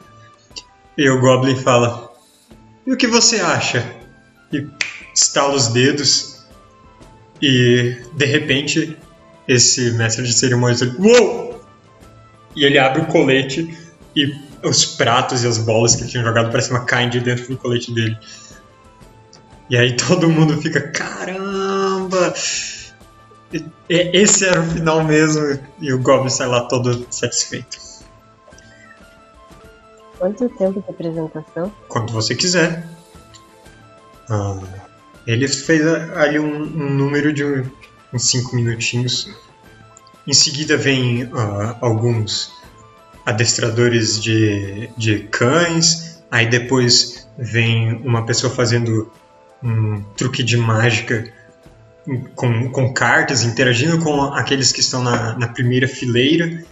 S1: E o Goblin fala: E o que você acha? E estala os dedos. E de repente, esse mestre de cerimônias Uou! E ele abre o colete e os pratos e as bolas que ele tinha jogado para cima caem de dentro do colete dele. E aí todo mundo fica: Caramba! Esse era o final mesmo. E o Goblin sai lá todo satisfeito.
S2: Quanto tempo de apresentação?
S1: Quando você quiser. Ah, ele fez ali um, um número de uns 5 minutinhos. Em seguida vem uh, alguns adestradores de, de cães. Aí depois vem uma pessoa fazendo um truque de mágica com, com cartas, interagindo com aqueles que estão na, na primeira fileira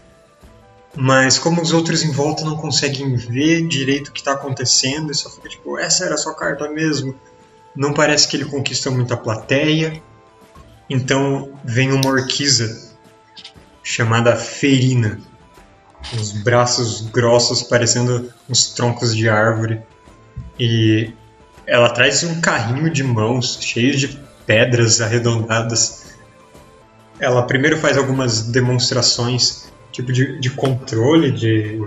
S1: mas como os outros em volta não conseguem ver direito o que está acontecendo, só fica tipo, essa era a sua carta mesmo. Não parece que ele conquista muita plateia. Então vem uma orquiza chamada Ferina. Os braços grossos parecendo uns troncos de árvore. E ela traz um carrinho de mãos cheio de pedras arredondadas. Ela primeiro faz algumas demonstrações tipo de, de controle de.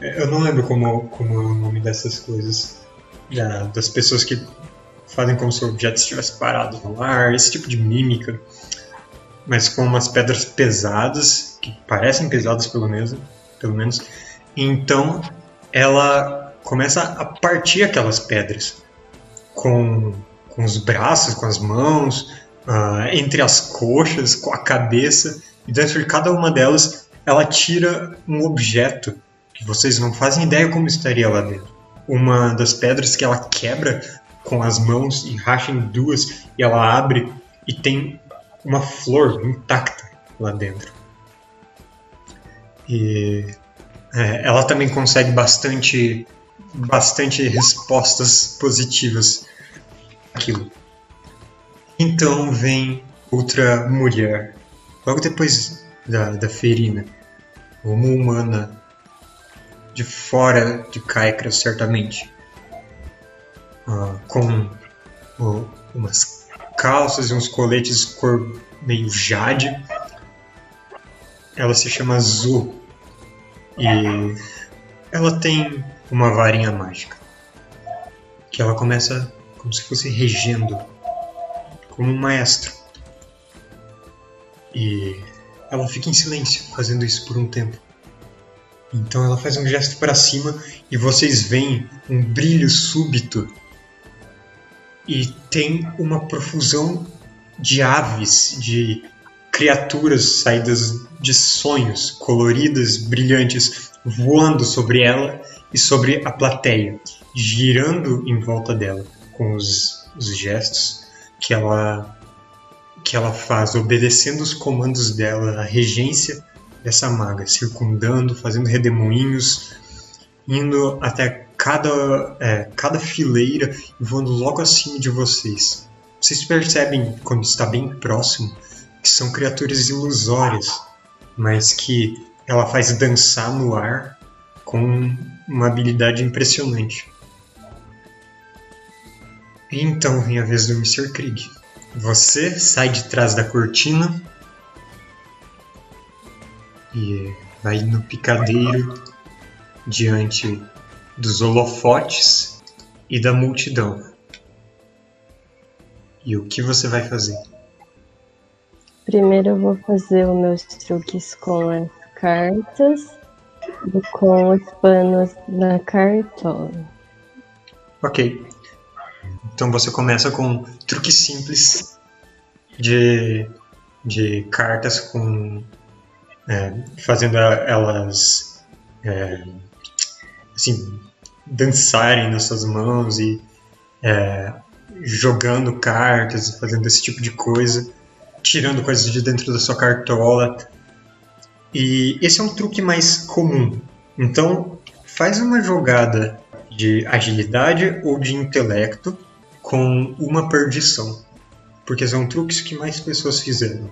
S1: Eu não lembro como, como é o nome dessas coisas. Da, das pessoas que fazem como se o objeto estivesse parado no ar, esse tipo de mímica. Mas com umas pedras pesadas, que parecem pesadas pelo menos. Pelo menos. Então ela começa a partir aquelas pedras com, com os braços, com as mãos, uh, entre as coxas, com a cabeça. E dentro de cada uma delas ela tira um objeto que vocês não fazem ideia como estaria lá dentro. Uma das pedras que ela quebra com as mãos e racha em duas e ela abre e tem uma flor intacta lá dentro. E é, ela também consegue bastante bastante respostas positivas aquilo. Então vem outra mulher. Logo depois da, da ferina, uma humana de fora de Kaikra, certamente, uh, com umas calças e uns coletes cor meio jade. Ela se chama Zu e ela tem uma varinha mágica que ela começa como se fosse regendo como um maestro. E ela fica em silêncio, fazendo isso por um tempo. Então ela faz um gesto para cima e vocês veem um brilho súbito. E tem uma profusão de aves, de criaturas saídas de sonhos, coloridas, brilhantes, voando sobre ela e sobre a plateia. girando em volta dela com os, os gestos que ela que ela faz, obedecendo os comandos dela, a regência dessa maga, circundando, fazendo redemoinhos, indo até cada, é, cada fileira voando logo acima de vocês. Vocês percebem, quando está bem próximo, que são criaturas ilusórias, mas que ela faz dançar no ar com uma habilidade impressionante. Então vem a vez do Mr. Krieg. Você sai de trás da cortina e vai no picadeiro diante dos holofotes e da multidão. E o que você vai fazer?
S2: Primeiro eu vou fazer os meus truques com as cartas e com os panos da cartola.
S1: Ok. Então você começa com truques simples de, de cartas com é, fazendo elas é, assim dançarem nas suas mãos e é, jogando cartas, fazendo esse tipo de coisa, tirando coisas de dentro da sua cartola. E esse é um truque mais comum. Então, faz uma jogada de agilidade ou de intelecto com uma perdição, porque são truques que mais pessoas fizeram.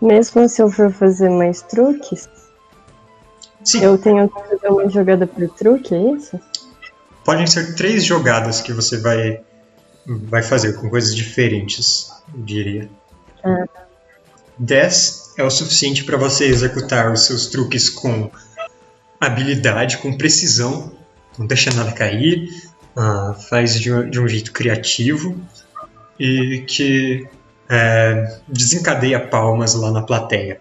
S2: Mesmo se eu for fazer mais truques,
S1: Sim.
S2: eu tenho que fazer uma jogada por truque, é isso?
S1: Podem ser três jogadas que você vai, vai fazer com coisas diferentes, eu diria.
S2: Ah.
S1: 10 é o suficiente para você executar os seus truques com habilidade, com precisão, não deixa nada cair, ah, faz de, um- de um jeito criativo e que é, desencadeia palmas lá na plateia.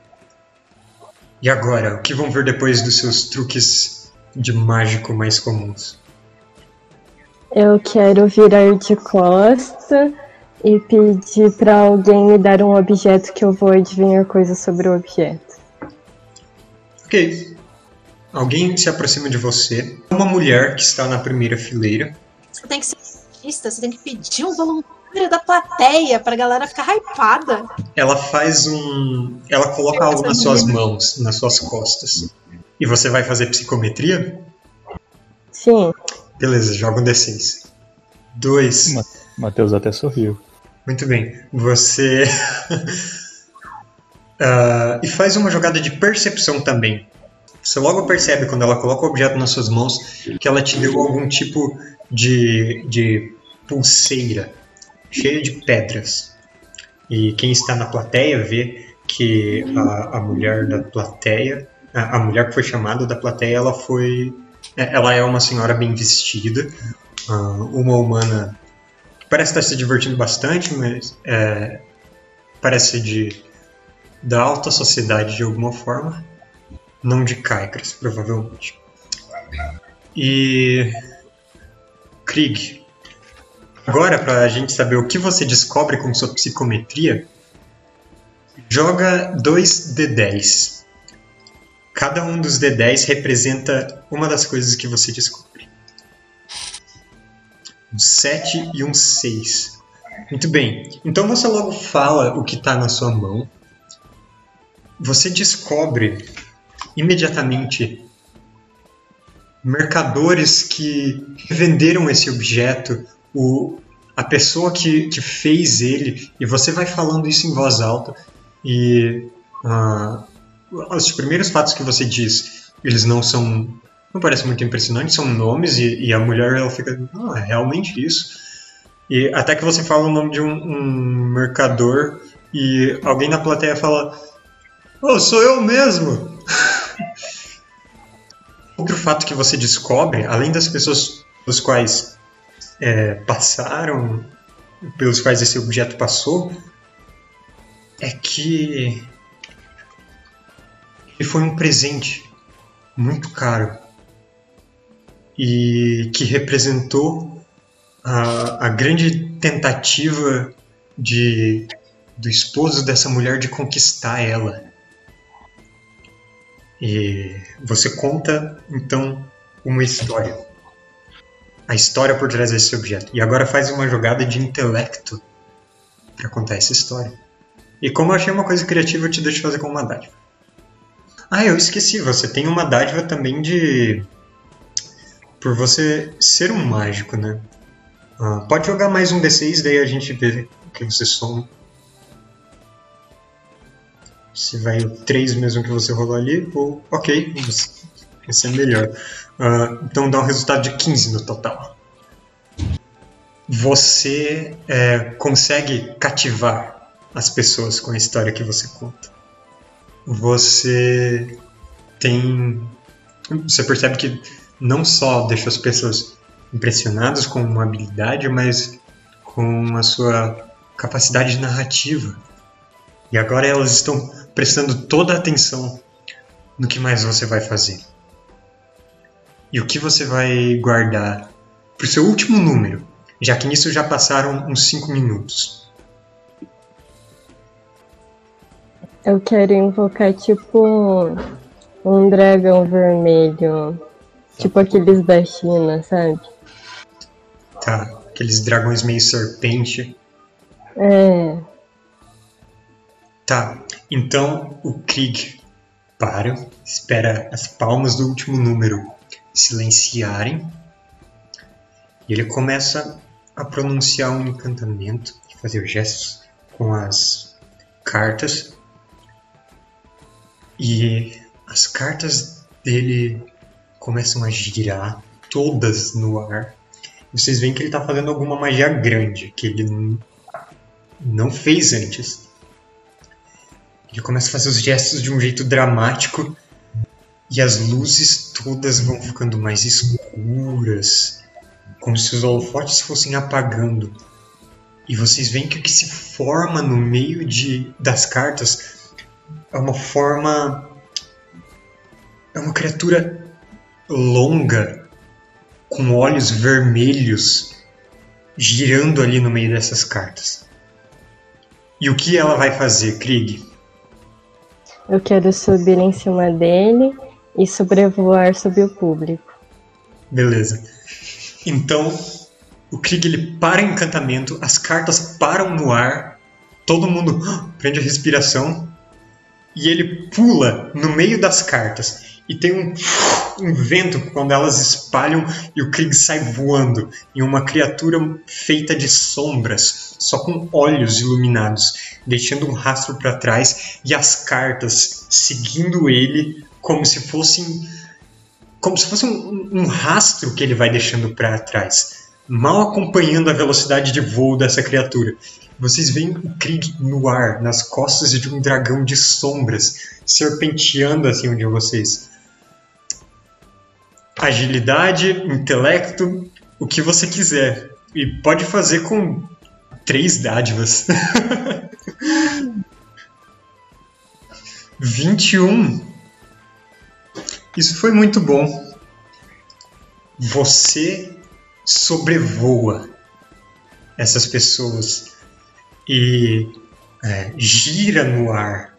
S1: E agora, o que vão ver depois dos seus truques de mágico mais comuns?
S2: Eu quero virar de costa e pedir pra alguém me dar um objeto que eu vou adivinhar coisas sobre o objeto.
S1: Ok. Alguém se aproxima de você. Uma mulher que está na primeira fileira.
S3: Você tem que ser artista, você tem que pedir um voluntário da plateia pra galera ficar hypada.
S1: Ela faz um. Ela coloca algo nas suas mãos, nas suas costas. E você vai fazer psicometria?
S2: Sim,
S1: Beleza, joga um D6. Dois.
S5: Ma- Matheus até sorriu.
S1: Muito bem. Você. (laughs) Ah, e faz uma jogada de percepção também. Você logo percebe quando ela coloca o objeto nas suas mãos que ela te deu algum tipo de, de pulseira cheia de pedras. E quem está na plateia vê que a, a mulher da plateia, a, a mulher que foi chamada da plateia, ela foi, é, ela é uma senhora bem vestida, ah, uma humana que parece estar se divertindo bastante, mas é, parece de da alta sociedade de alguma forma, não de Kaikras, provavelmente. E Krieg, agora para a gente saber o que você descobre com sua psicometria, joga dois D10. Cada um dos D10 representa uma das coisas que você descobre. Um 7 e um 6. Muito bem. Então você logo fala o que está na sua mão. Você descobre imediatamente mercadores que venderam esse objeto, o, a pessoa que, que fez ele, e você vai falando isso em voz alta. E ah, os primeiros fatos que você diz, eles não são. não parecem muito impressionantes, são nomes, e, e a mulher ela fica. Ah, é realmente isso. E até que você fala o nome de um, um mercador e alguém na plateia fala: Oh, sou eu mesmo! (laughs) Outro fato que você descobre, além das pessoas pelos quais é, passaram, pelos quais esse objeto passou, é que ele foi um presente muito caro e que representou a, a grande tentativa de do esposo dessa mulher de conquistar ela. E você conta então uma história. A história por trás desse objeto. E agora faz uma jogada de intelecto para contar essa história. E como eu achei uma coisa criativa, eu te deixo fazer com uma dádiva. Ah, eu esqueci, você tem uma dádiva também de. Por você ser um mágico, né? Ah, pode jogar mais um D6, daí a gente vê o que você soma. Se vai o 3 mesmo que você rolou ali, ou. Ok, esse é melhor. Ah, então dá um resultado de 15 no total. Você é, consegue cativar as pessoas com a história que você conta. Você tem. Você percebe que não só deixa as pessoas impressionadas com uma habilidade, mas com a sua capacidade narrativa. E agora elas estão prestando toda a atenção no que mais você vai fazer. E o que você vai guardar para o seu último número, já que nisso já passaram uns 5 minutos.
S2: Eu quero invocar tipo um dragão vermelho. Tipo aqueles da China, sabe?
S1: Tá, aqueles dragões meio serpente.
S2: É.
S1: Tá, então o Krieg para, espera as palmas do último número silenciarem e ele começa a pronunciar um encantamento e fazer gestos com as cartas e as cartas dele começam a girar, todas no ar. Vocês veem que ele está fazendo alguma magia grande, que ele não fez antes. Ele começa a fazer os gestos de um jeito dramático e as luzes todas vão ficando mais escuras, como se os holofotes fossem apagando. E vocês veem que o que se forma no meio de, das cartas é uma forma. É uma criatura longa, com olhos vermelhos, girando ali no meio dessas cartas. E o que ela vai fazer, Krieg?
S2: Eu quero subir em cima dele e sobrevoar sobre o público.
S1: Beleza. Então, o Krieg ele para o encantamento, as cartas param no ar, todo mundo (gasps) prende a respiração e ele pula no meio das cartas. E tem um, (gasps) um vento quando elas espalham e o Krieg sai voando em uma criatura feita de sombras, só com olhos iluminados, deixando um rastro para trás e as cartas seguindo ele como se fossem como se fosse um, um rastro que ele vai deixando para trás, mal acompanhando a velocidade de voo dessa criatura. Vocês veem o Krieg no ar, nas costas de um dragão de sombras, serpenteando acima de vocês. Agilidade, intelecto, o que você quiser. E pode fazer com três dádivas. (laughs) 21. Isso foi muito bom. Você sobrevoa essas pessoas e é, gira no ar.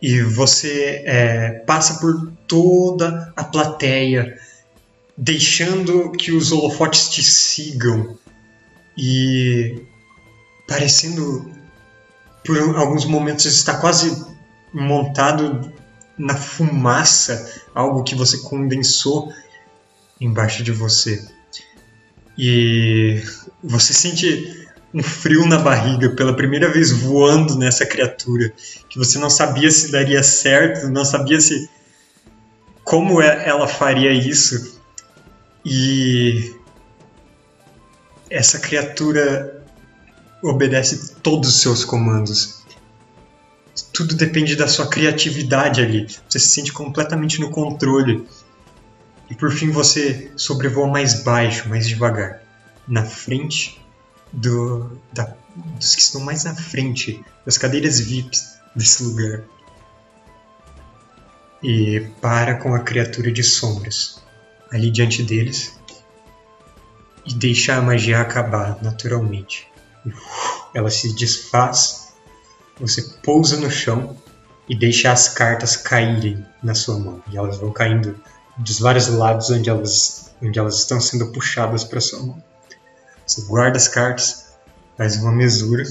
S1: E você é, passa por toda a plateia, deixando que os holofotes te sigam e parecendo, por alguns momentos, está quase montado na fumaça, algo que você condensou embaixo de você. E você sente um frio na barriga pela primeira vez voando nessa criatura que você não sabia se daria certo, não sabia se como é, ela faria isso e essa criatura obedece todos os seus comandos. Tudo depende da sua criatividade ali. Você se sente completamente no controle. E por fim você sobrevoa mais baixo, mais devagar, na frente do, da, dos que estão mais na frente, das cadeiras VIPs desse lugar. E para com a criatura de sombras ali diante deles e deixa a magia acabar naturalmente. Ela se desfaz, você pousa no chão e deixa as cartas caírem na sua mão. E elas vão caindo dos vários lados onde elas, onde elas estão sendo puxadas para sua mão. Você guarda as cartas, faz uma mesura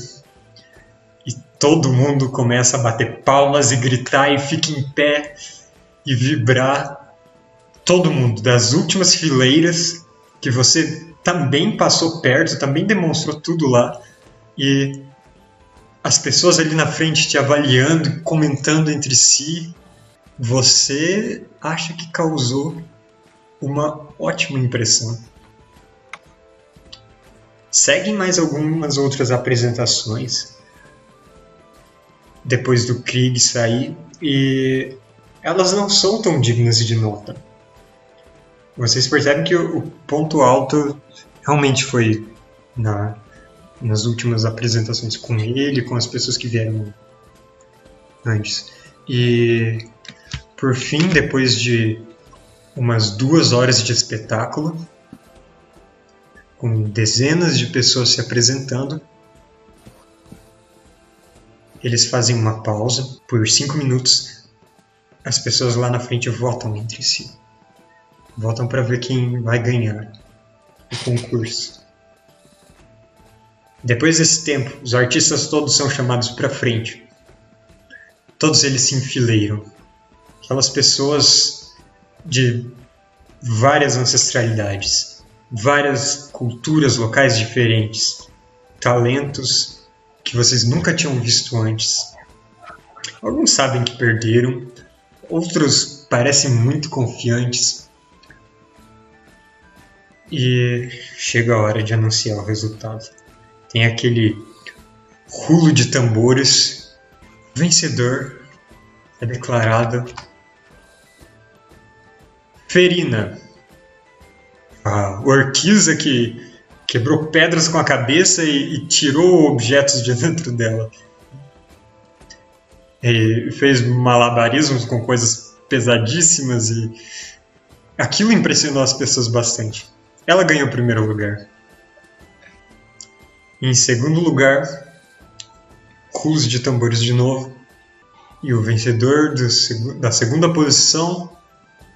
S1: e todo mundo começa a bater palmas e gritar e fica em pé e vibrar. Todo mundo, das últimas fileiras que você também passou perto, também demonstrou tudo lá e as pessoas ali na frente te avaliando, comentando entre si, você acha que causou uma ótima impressão. Seguem mais algumas outras apresentações depois do Krieg sair e elas não são tão dignas de nota. Vocês percebem que o ponto alto realmente foi na, nas últimas apresentações com ele, com as pessoas que vieram antes. E por fim, depois de umas duas horas de espetáculo, com dezenas de pessoas se apresentando, eles fazem uma pausa por cinco minutos. As pessoas lá na frente votam entre si. Votam para ver quem vai ganhar o concurso. Depois desse tempo, os artistas todos são chamados para frente. Todos eles se enfileiram. Aquelas pessoas de várias ancestralidades, várias culturas locais diferentes, talentos que vocês nunca tinham visto antes. Alguns sabem que perderam, outros parecem muito confiantes. E chega a hora de anunciar o resultado. Tem aquele rulo de tambores. Vencedor é declarado Ferina, a orquiza que quebrou pedras com a cabeça e, e tirou objetos de dentro dela. E fez malabarismos com coisas pesadíssimas e aquilo impressionou as pessoas bastante. Ela ganhou o primeiro lugar. Em segundo lugar, Cruz de tambores de novo. E o vencedor do, da segunda posição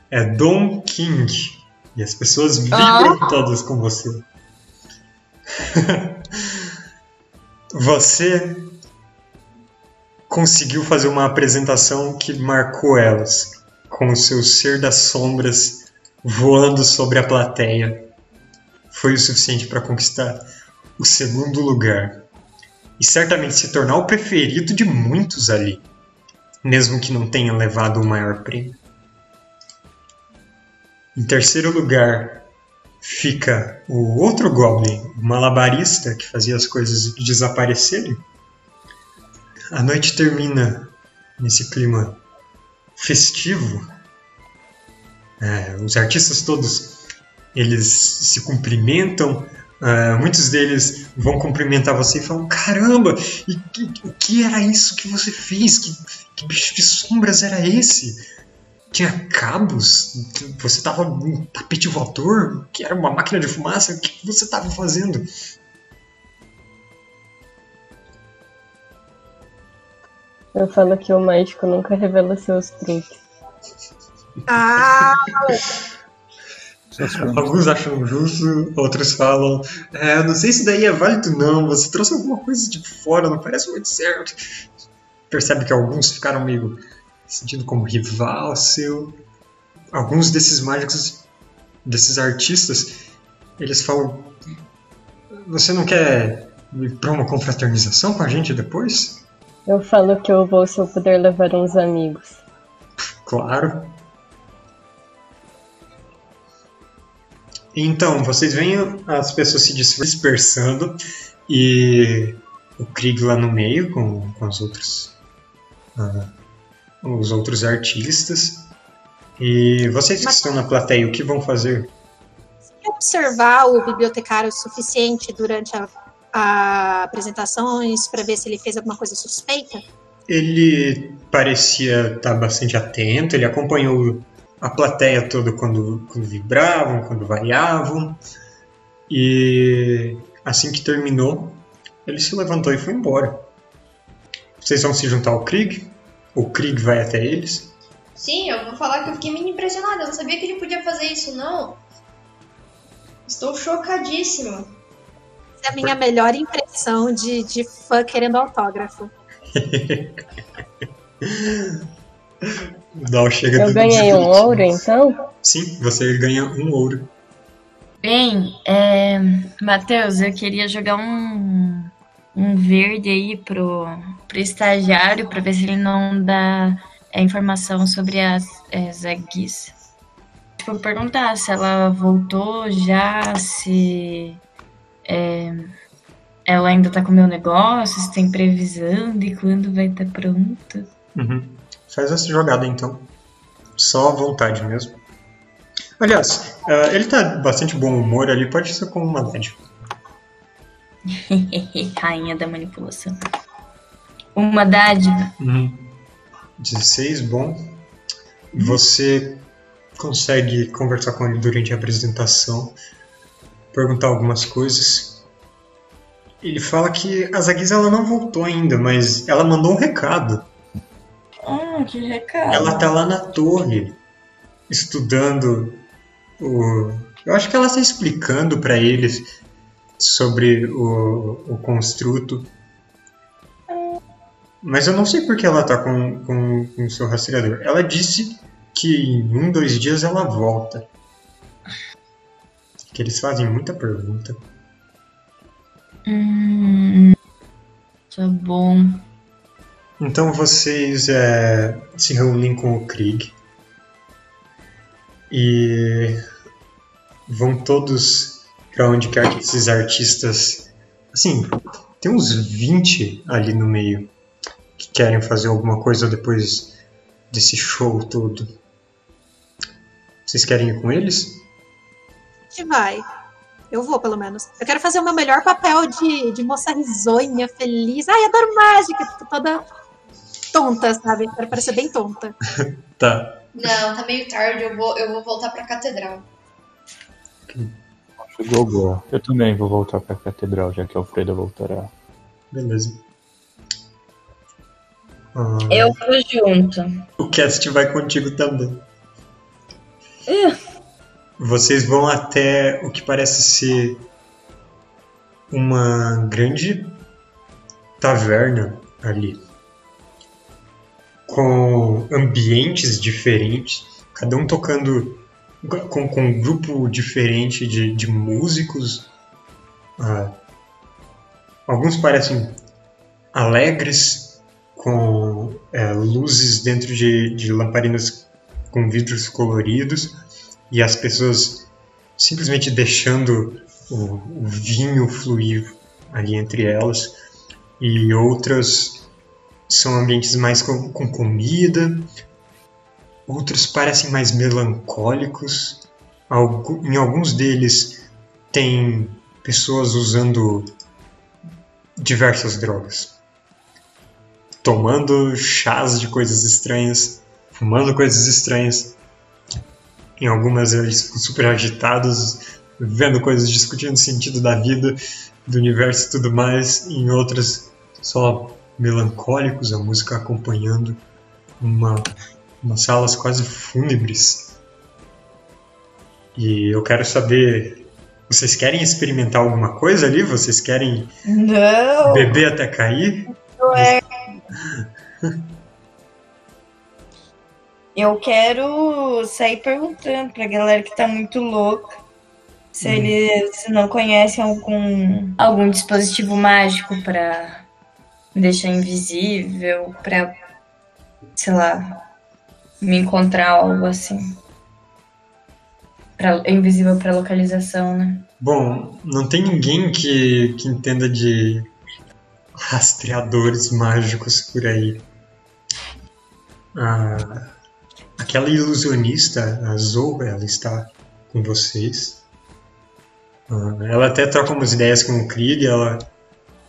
S1: é Don King. E as pessoas vibram
S3: Ah.
S1: todas com você. (laughs) você conseguiu fazer uma apresentação que marcou elas, com o seu ser das sombras voando sobre a plateia. Foi o suficiente para conquistar o segundo lugar e certamente se tornar o preferido de muitos ali, mesmo que não tenha levado o maior prêmio. Em terceiro lugar fica o outro Goblin, o malabarista que fazia as coisas desaparecerem. A noite termina nesse clima festivo. É, os artistas todos eles se cumprimentam. Ah, muitos deles vão cumprimentar você e falam: Caramba, e, que- o que era isso que você fez? Que, que bicho de sombras era esse? Tinha cabos? Você tava num tapete voador? Que era uma máquina de fumaça? O que você tava fazendo?
S2: Eu falo que o mágico nunca revela seus truques.
S3: Ah. (laughs)
S1: Alguns acham justo, outros falam: é, não sei se daí é válido, não. Você trouxe alguma coisa de fora, não parece muito certo. Percebe que alguns ficaram meio sentindo como rival seu. Alguns desses mágicos, desses artistas, eles falam: Você não quer ir pra uma confraternização com a gente depois?
S2: Eu falo que eu vou se eu puder levar uns amigos.
S1: Claro. Então, vocês veem as pessoas se dispersando e o Krieg lá no meio com, com os outros ah, os outros artistas. E vocês que
S3: Mas-
S1: estão na plateia, o que vão fazer?
S3: observar o bibliotecário o suficiente durante a, a apresentação para ver se ele fez alguma coisa suspeita?
S1: Ele parecia estar bastante atento, ele acompanhou a plateia toda quando, quando vibravam, quando variavam. E assim que terminou, ele se levantou e foi embora. Vocês vão se juntar ao Krieg? O Krieg vai até eles?
S6: Sim, eu vou falar que eu fiquei meio impressionada. Eu não sabia que ele podia fazer isso, não. Estou chocadíssima.
S3: Essa é a minha melhor impressão de, de fã querendo autógrafo. (laughs)
S1: O chega
S2: Eu ganhei um ouro, então?
S1: Sim, você ganha um ouro.
S7: Bem, é, Matheus, eu queria jogar um, um verde aí pro, pro estagiário pra ver se ele não dá é, informação sobre as é, Zaguis. Tipo, perguntar se ela voltou já, se é, ela ainda tá com o meu negócio, se tem previsão de quando vai estar pronto.
S1: Uhum. Faz essa jogada então. Só à vontade mesmo. Aliás, ah, ele tá bastante bom humor ali, pode ser como uma dádiva. (laughs)
S7: Rainha da manipulação. Uma dádiva.
S1: Uhum. 16, bom. Você consegue conversar com ele durante a apresentação, perguntar algumas coisas. Ele fala que a Zaguiz ela não voltou ainda, mas ela mandou um recado.
S7: Ah, que recado.
S1: Ela tá lá na torre, estudando o. Eu acho que ela está explicando para eles sobre o, o construto. Mas eu não sei por que ela tá com, com, com o seu rastreador. Ela disse que em um, dois dias ela volta. Que eles fazem muita pergunta.
S7: Hum, tá bom.
S1: Então vocês é, se reúnem com o Krieg e vão todos para onde quer que esses artistas. Assim, tem uns 20 ali no meio que querem fazer alguma coisa depois desse show todo. Vocês querem ir com eles?
S3: A gente vai. Eu vou, pelo menos. Eu quero fazer o meu melhor papel de, de moça risonha, feliz. Ai, adoro mágica. Fico toda tonta, sabe? Quero parecer bem tonta. (laughs)
S1: Tá.
S6: Não, tá meio tarde, eu vou, eu vou voltar pra catedral.
S5: Chegou boa. Eu também vou voltar pra catedral, já que Alfredo voltará.
S1: Beleza. Ah,
S7: Eu vou junto.
S1: O Cast vai contigo também. Vocês vão até o que parece ser uma grande taverna ali, com ambientes diferentes, cada um tocando com, com um grupo diferente de, de músicos. Ah, alguns parecem alegres, com é, luzes dentro de, de lamparinas com vidros coloridos e as pessoas simplesmente deixando o, o vinho fluir ali entre elas e outras são ambientes mais com, com comida outros parecem mais melancólicos. Em alguns deles tem pessoas usando diversas drogas. Tomando chás de coisas estranhas fumando coisas estranhas. Em algumas eles ficam super agitados, vendo coisas, discutindo o sentido da vida, do universo e tudo mais. Em outras, só melancólicos, a música acompanhando uma, umas salas quase fúnebres. E eu quero saber, vocês querem experimentar alguma coisa ali? Vocês querem
S7: Não!
S1: beber até cair?
S7: Eu quero sair perguntando pra galera que tá muito louca se eles não conhecem algum, algum dispositivo mágico pra me deixar invisível, pra, sei lá, me encontrar algo assim. Pra, invisível pra localização, né?
S1: Bom, não tem ninguém que, que entenda de rastreadores mágicos por aí. Ah, aquela ilusionista, a Zoe, ela está com vocês. Ah, ela até troca umas ideias com o Krieg. Ela,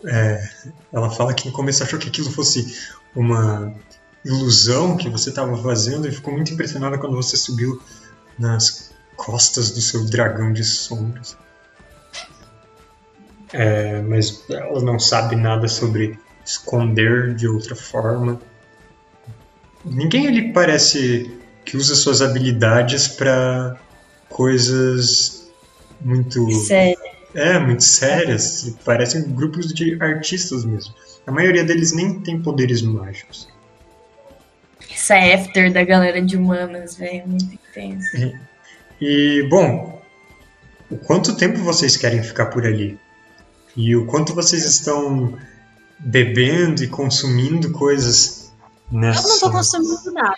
S1: é, ela fala que no começo achou que aquilo fosse uma ilusão que você estava fazendo e ficou muito impressionada quando você subiu nas costas do seu dragão de sombras. É, mas ela não sabe nada sobre esconder de outra forma. ninguém ali parece que usa suas habilidades para coisas muito
S7: Sério.
S1: É muito sérias. Parecem grupos de artistas mesmo. A maioria deles nem tem poderes mágicos.
S7: Essa after da galera de humanas, velho, muito intenso.
S1: E bom, o quanto tempo vocês querem ficar por ali? E o quanto vocês estão bebendo e consumindo coisas nessa.
S3: Eu não tô consumindo nada.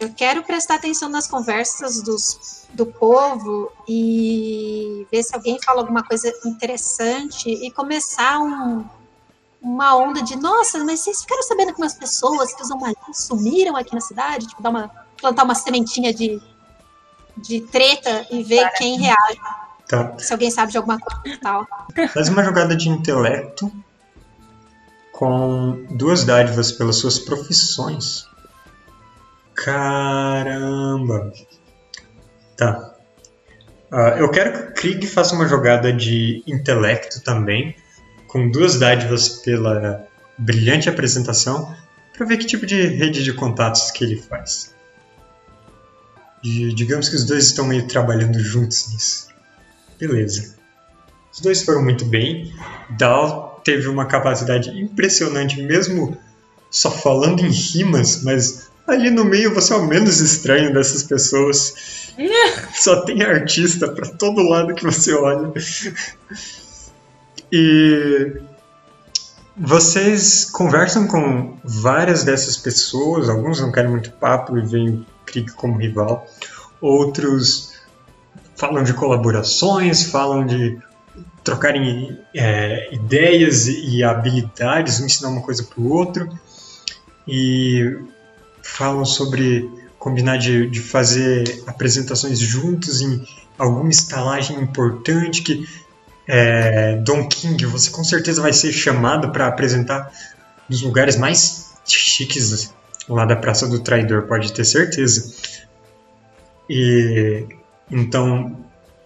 S3: Eu quero prestar atenção nas conversas dos, do povo e ver se alguém fala alguma coisa interessante e começar um- uma onda de nossa, mas vocês ficaram sabendo que umas pessoas que usam magia sumiram aqui na cidade? Tipo, dar uma, plantar uma sementinha de, de treta e ver quem reage,
S1: Tá.
S3: se alguém sabe de alguma coisa e tal.
S1: Faz uma jogada de intelecto com duas dádivas pelas suas profissões. Caramba! Tá. Ah, eu quero que o Krieg faça uma jogada de intelecto também, com duas dádivas pela brilhante apresentação, para ver que tipo de rede de contatos que ele faz. E digamos que os dois estão meio trabalhando juntos nisso. Beleza. Os dois foram muito bem. Dal teve uma capacidade impressionante, mesmo só falando em rimas, mas ali no meio você é o menos estranho dessas pessoas. (laughs) Só tem artista pra todo lado que você olha. E vocês conversam com várias dessas pessoas, alguns não querem muito papo e veem o Krieg como rival, outros falam de colaborações, falam de trocarem é, ideias e habilidades, um ensinar uma coisa para o outro, e falam sobre combinar de, de fazer apresentações juntos em alguma estalagem importante que é, Don King, você com certeza vai ser chamado para apresentar nos lugares mais chiques lá da Praça do Traidor, pode ter certeza. E então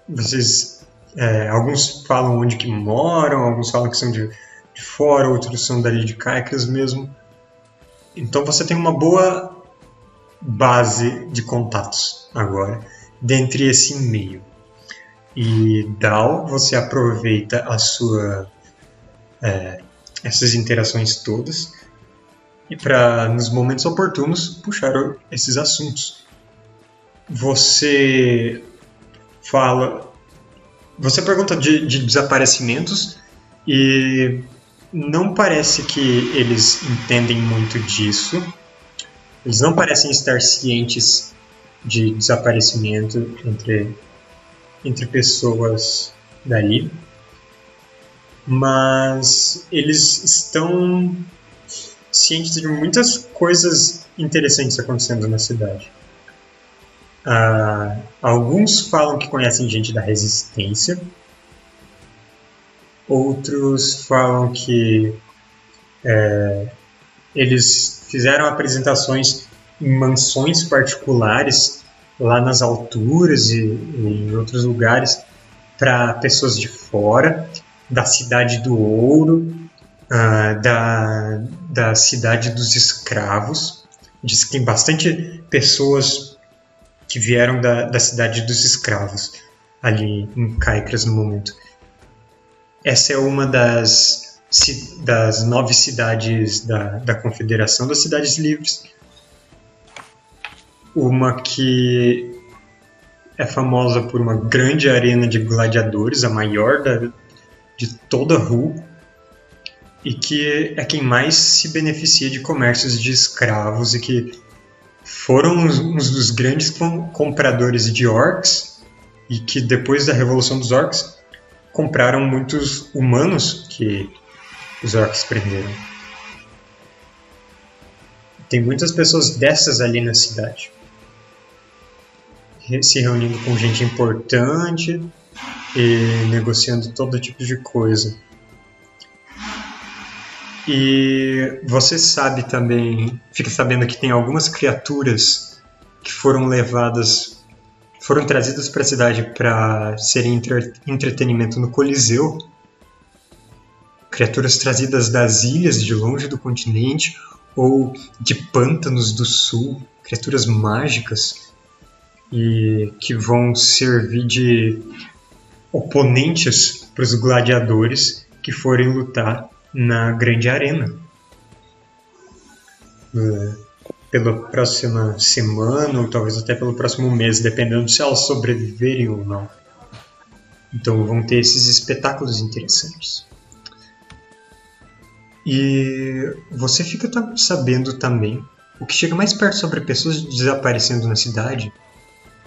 S1: vocês é, alguns falam onde que moram, alguns falam que são de, de fora, outros são dali de Caicas mesmo. Então você tem uma boa base de contatos agora, dentre esse meio. E Dal, você aproveita a sua é, essas interações todas e para nos momentos oportunos puxar esses assuntos. Você fala, você pergunta de, de desaparecimentos e não parece que eles entendem muito disso. Eles não parecem estar cientes de desaparecimento entre entre pessoas dali, mas eles estão cientes de muitas coisas interessantes acontecendo na cidade. Ah, alguns falam que conhecem gente da resistência, outros falam que é, eles fizeram apresentações em mansões particulares lá nas alturas e, e em outros lugares para pessoas de fora, da cidade do ouro, ah, da, da cidade dos escravos. Diz que tem bastante pessoas que vieram da, da cidade dos escravos ali em Caicras no momento. Essa é uma das, das nove cidades da, da Confederação das Cidades Livres. Uma que é famosa por uma grande arena de gladiadores, a maior da, de toda a rua, e que é quem mais se beneficia de comércios de escravos e que foram uns, uns dos grandes com- compradores de orcs e que depois da Revolução dos Orcs compraram muitos humanos que os orcs prenderam. Tem muitas pessoas dessas ali na cidade. Se reunindo com gente importante e negociando todo tipo de coisa. E você sabe também, fica sabendo que tem algumas criaturas que foram levadas, foram trazidas para a cidade para serem entre- entretenimento no Coliseu. Criaturas trazidas das ilhas de longe do continente ou de pântanos do sul, criaturas mágicas e que vão servir de oponentes para os gladiadores que forem lutar na grande arena. Uh, pela próxima semana, ou talvez até pelo próximo mês, dependendo se elas sobreviverem ou não. Então vão ter esses espetáculos interessantes. E você fica sabendo também o que chega mais perto sobre pessoas desaparecendo na cidade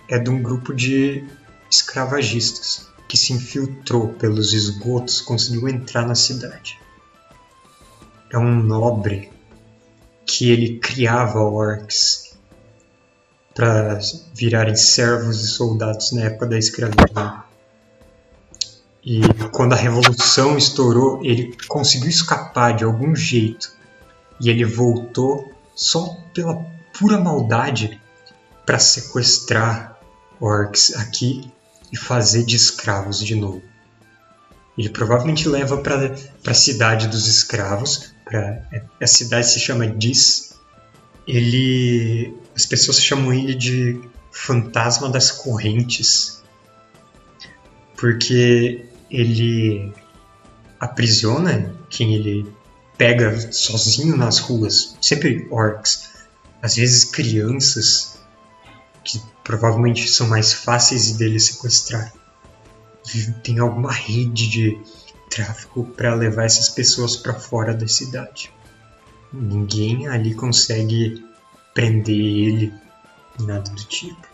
S1: é de um grupo de escravagistas que se infiltrou pelos esgotos, conseguiu entrar na cidade. É um nobre que ele criava orcs para virarem servos e soldados na época da escravidão. E quando a revolução estourou, ele conseguiu escapar de algum jeito. E ele voltou só pela pura maldade para sequestrar orcs aqui e fazer de escravos de novo. Ele provavelmente leva para a cidade dos escravos, pra, a cidade se chama Dis. Ele, as pessoas chamam ele de fantasma das correntes, porque ele aprisiona quem ele pega sozinho nas ruas, sempre orcs, às vezes crianças que provavelmente são mais fáceis dele sequestrar. Tem alguma rede de tráfico para levar essas pessoas para fora da cidade. Ninguém ali consegue prender ele, nada do tipo.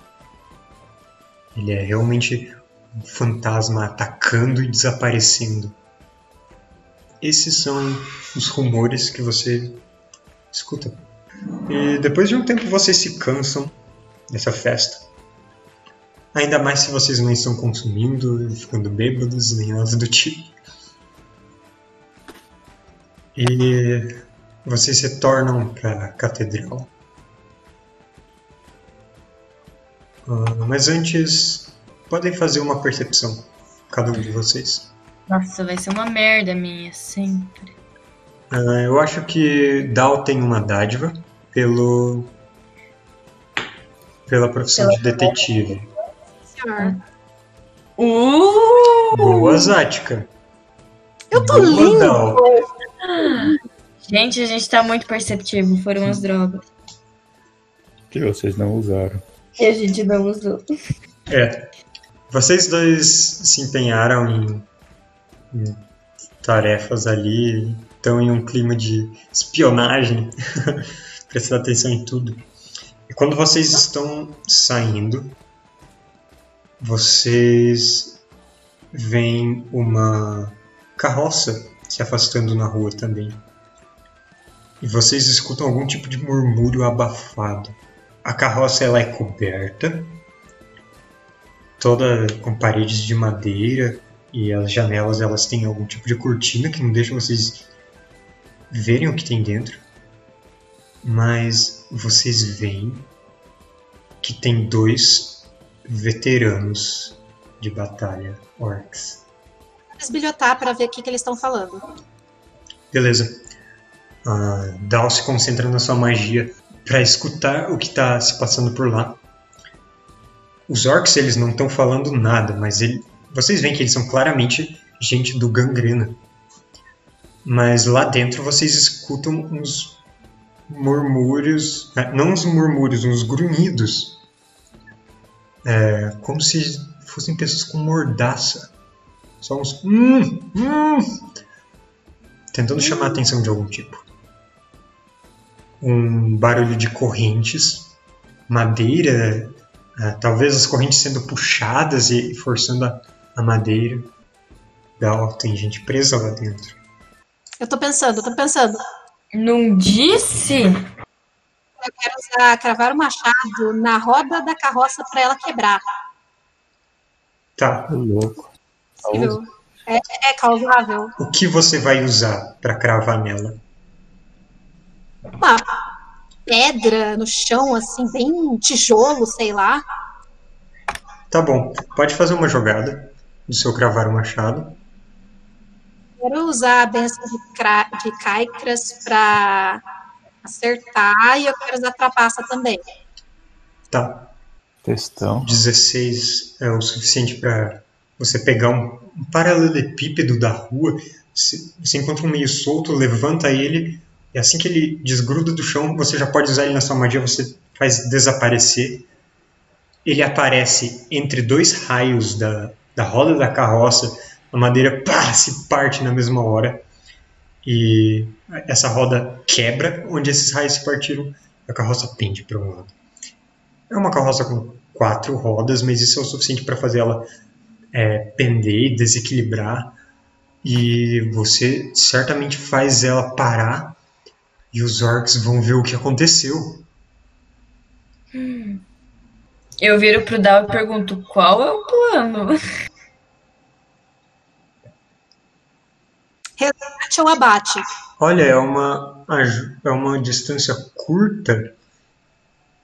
S1: Ele é realmente um fantasma atacando e desaparecendo. Esses são os rumores que você escuta. E depois de um tempo vocês se cansam dessa festa. Ainda mais se vocês não estão consumindo, ficando bêbados, nem nada do tipo. E vocês retornam para a catedral. Uh, mas antes, podem fazer uma percepção, cada um de vocês.
S7: Nossa, vai ser uma merda minha, sempre.
S1: Uh, eu acho que Dal tem uma dádiva pelo pela profissão de detetive.
S3: Senhor.
S7: Uh!
S1: Boa, Zática.
S3: Eu tô
S1: Boa,
S3: lindo!
S1: Dal.
S7: Gente, a gente tá muito perceptivo. Foram as drogas.
S5: Que vocês não usaram.
S7: E a gente não usou.
S1: É. Vocês dois se empenharam em, em tarefas ali, estão em um clima de espionagem, (laughs) prestando atenção em tudo. E quando vocês estão saindo, vocês veem uma carroça se afastando na rua também. E vocês escutam algum tipo de murmúrio abafado. A carroça ela é coberta, toda com paredes de madeira e as janelas elas têm algum tipo de cortina que não deixa vocês verem o que tem dentro. Mas vocês veem que tem dois veteranos de batalha orcs.
S3: Esbilhotar para ver o que, que eles estão falando.
S1: Beleza. Uh, Dal se concentra na sua magia para escutar o que está se passando por lá. Os orcs eles não estão falando nada, mas ele, vocês veem que eles são claramente gente do gangrena. Mas lá dentro vocês escutam uns murmúrios, né, não uns murmúrios, uns grunhidos, é, como se fossem pessoas com mordaça. Só uns. Hum, hum, tentando chamar a atenção de algum tipo. Um barulho de correntes, madeira, é, talvez as correntes sendo puxadas e forçando a, a madeira. Gal, tem gente presa lá dentro.
S3: Eu tô pensando, eu tô pensando.
S7: Não disse?
S3: Eu quero usar, cravar o machado na roda da carroça para ela quebrar.
S1: Tá.
S5: Tô louco.
S3: É, é causável.
S1: O que você vai usar para cravar nela?
S3: Uma pedra no chão, assim, bem tijolo, sei lá.
S1: Tá bom. Pode fazer uma jogada do seu cravar o machado.
S3: Quero usar a benção de, cra- de Caicras para acertar e eu quero usar trapaça também.
S1: Tá.
S5: Textão.
S1: 16 é o suficiente para você pegar um, um paralelepípedo da rua, você, você encontra um meio solto, levanta ele, e assim que ele desgruda do chão, você já pode usar ele na sua magia, você faz desaparecer. Ele aparece entre dois raios da, da roda da carroça, a madeira pá, se parte na mesma hora. E essa roda quebra, onde esses raios se partiram, a carroça pende para um lado. É uma carroça com quatro rodas, mas isso é o suficiente para fazer ela é, pender e desequilibrar. E você certamente faz ela parar e os orcs vão ver o que aconteceu.
S7: Eu viro pro Dal e pergunto qual é o plano.
S3: Resgate ou abate?
S1: Olha, é uma, é uma distância curta.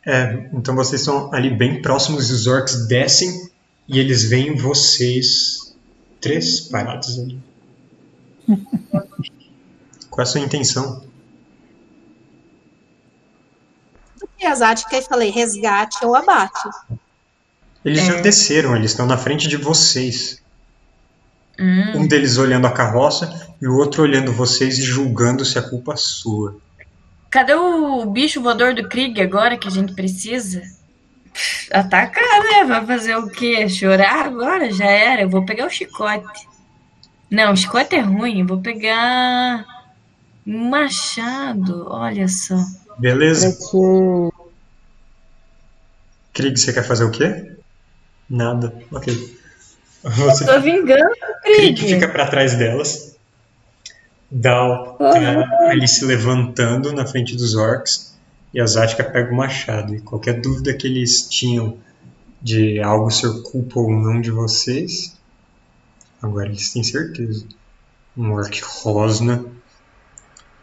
S1: É, então vocês estão ali bem próximos e os orcs descem e eles veem vocês três parados ali. (laughs) Qual é a sua intenção?
S3: Zática e falei, resgate ou abate.
S1: Eles já
S7: É.
S1: desceram, eles estão na frente de vocês.
S7: Hum,
S1: Um deles olhando a carroça e o outro olhando vocês e julgando se a culpa é sua.
S7: cadê o bicho voador do Krieg agora que a gente precisa? Atacar, né? Vai fazer o quê? Chorar agora? Já era. Eu vou pegar o chicote. Não, o chicote é ruim. Eu vou pegar machado. Olha só.
S1: Beleza? Krieg, você quer fazer o quê? Nada. Ok. Você
S7: Tô vingando
S1: Krieg
S7: Krieg.
S1: fica pra trás delas. Dal tá ali se levantando na frente dos orcs. E a Zatka pega o machado. E qualquer dúvida que eles tinham de algo ser culpa ou não de vocês, agora eles têm certeza. Um orc rosna.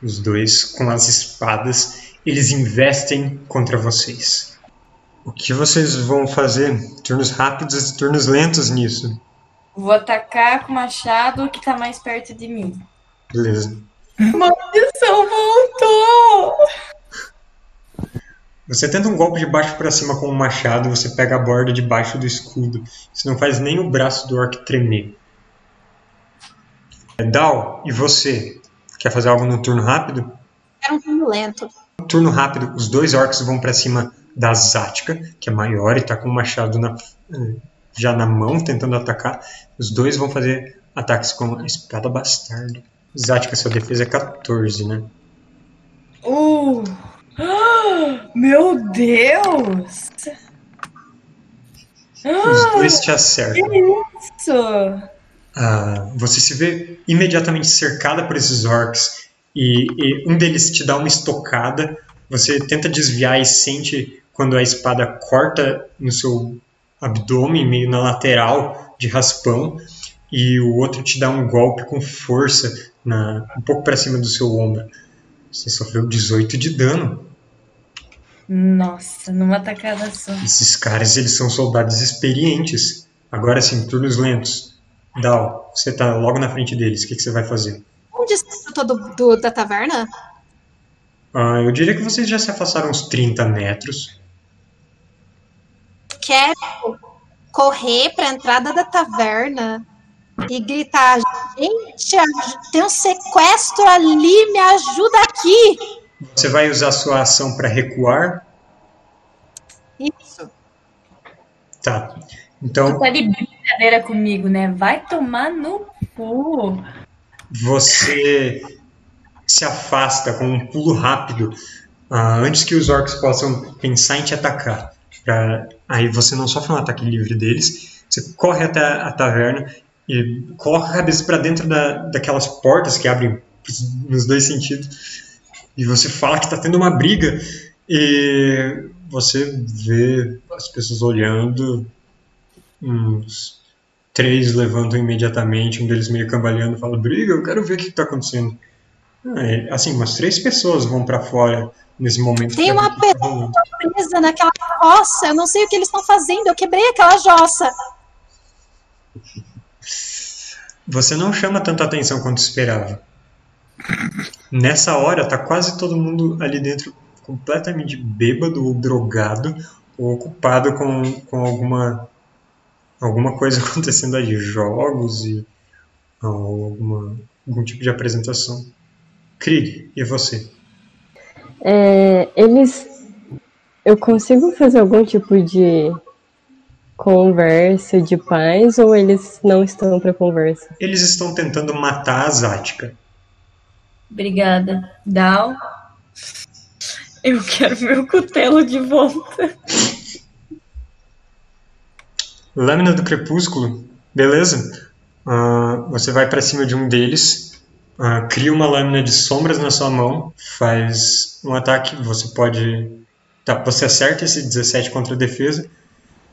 S1: Os dois com as espadas. Eles investem contra vocês. O que vocês vão fazer? Turnos rápidos e turnos lentos nisso.
S7: Vou atacar com o machado que tá mais perto de mim.
S1: Beleza.
S7: Maldição voltou!
S1: Você tenta um golpe de baixo para cima com o machado, você pega a borda de baixo do escudo. Isso não faz nem o braço do orc tremer. É, Dal, e você? Quer fazer algo no turno rápido?
S3: Era um turno lento.
S1: No turno rápido, os dois orcs vão para cima da Zática, que é maior e tá com o machado na- já na mão, tentando atacar. Os dois vão fazer ataques com a espada bastardo. Zática, sua defesa é 14, né?
S7: Uh! Ah, Meu Deus!
S1: Os dois te acertam.
S7: isso!
S1: Ah, você se vê imediatamente cercada por esses orcs e, e um deles te dá uma estocada. Você tenta desviar e sente quando a espada corta no seu abdômen, meio na lateral de raspão, e o outro te dá um golpe com força na, um pouco para cima do seu ombro. Você sofreu 18 de dano.
S7: Nossa, numa tacada só.
S1: Esses caras, eles são soldados experientes. Agora sim, turnos lentos. Dal, você tá logo na frente deles. O que, que você vai fazer?
S3: Onde eu tô do, do- da taverna?
S1: Ah, eu diria que vocês já se afastaram uns 30 metros.
S3: Quero correr pra entrada da taverna e gritar: gente, tem um sequestro ali, me ajuda aqui!
S1: Você vai usar sua ação para recuar?
S3: Isso.
S1: Tá. Então,
S7: Tá de brincadeira comigo, né? Vai tomar no cu.
S1: você se afasta com um pulo rápido ah, antes que os orcs possam pensar em te atacar. Pra- aí você não sofre um ataque livre deles. Você corre até a taverna e coloca a cabeça para dentro da, daquelas portas que abrem nos dois sentidos. E você fala que está tendo uma briga e você vê as pessoas olhando. Uns três levantam imediatamente, um deles meio cambaleando fala: Briga, eu quero ver o que está acontecendo. Assim, umas três pessoas vão para fora nesse momento.
S3: Tem uma
S1: tá rolando.
S3: Presa naquela roça, eu não sei o que eles estão fazendo, eu quebrei aquela jossa.
S1: Você não chama tanta atenção quanto esperava. Nessa hora, tá quase todo mundo ali dentro completamente bêbado ou drogado ou ocupado com, com alguma, alguma coisa (laughs) acontecendo ali, jogos e ou alguma, algum tipo de apresentação. Krieg, e você?
S2: É, eles. Eu consigo fazer algum tipo de conversa de paz ou eles não estão para conversa?
S1: Eles estão tentando matar a Zática.
S7: Obrigada. Dal. Eu quero meu cutelo de volta.
S1: Lâmina do Crepúsculo, beleza? Ah, você vai para cima de um deles, ah, cria uma lâmina de sombras na sua mão, faz um ataque. Você pode. Tá, você acerta esse 17 contra a defesa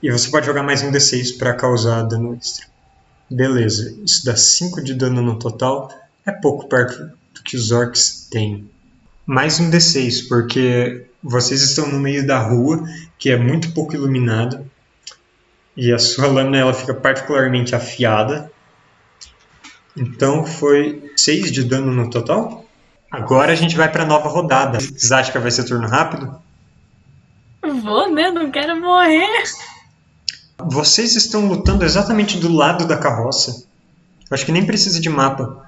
S1: e você pode jogar mais um D6 para causar dano extra. Beleza, isso dá 5 de dano no total, é pouco perto do que os orcs têm. Mais um D6, porque vocês estão no meio da rua, que é muito pouco iluminada, e a sua lâmina ela fica particularmente afiada. Então foi 6 de dano no total. Agora a gente vai para nova rodada. Zática vai ser turno rápido?
S7: Vou, né? Não quero morrer.
S1: Vocês estão lutando exatamente do lado da carroça. Acho que nem precisa de mapa.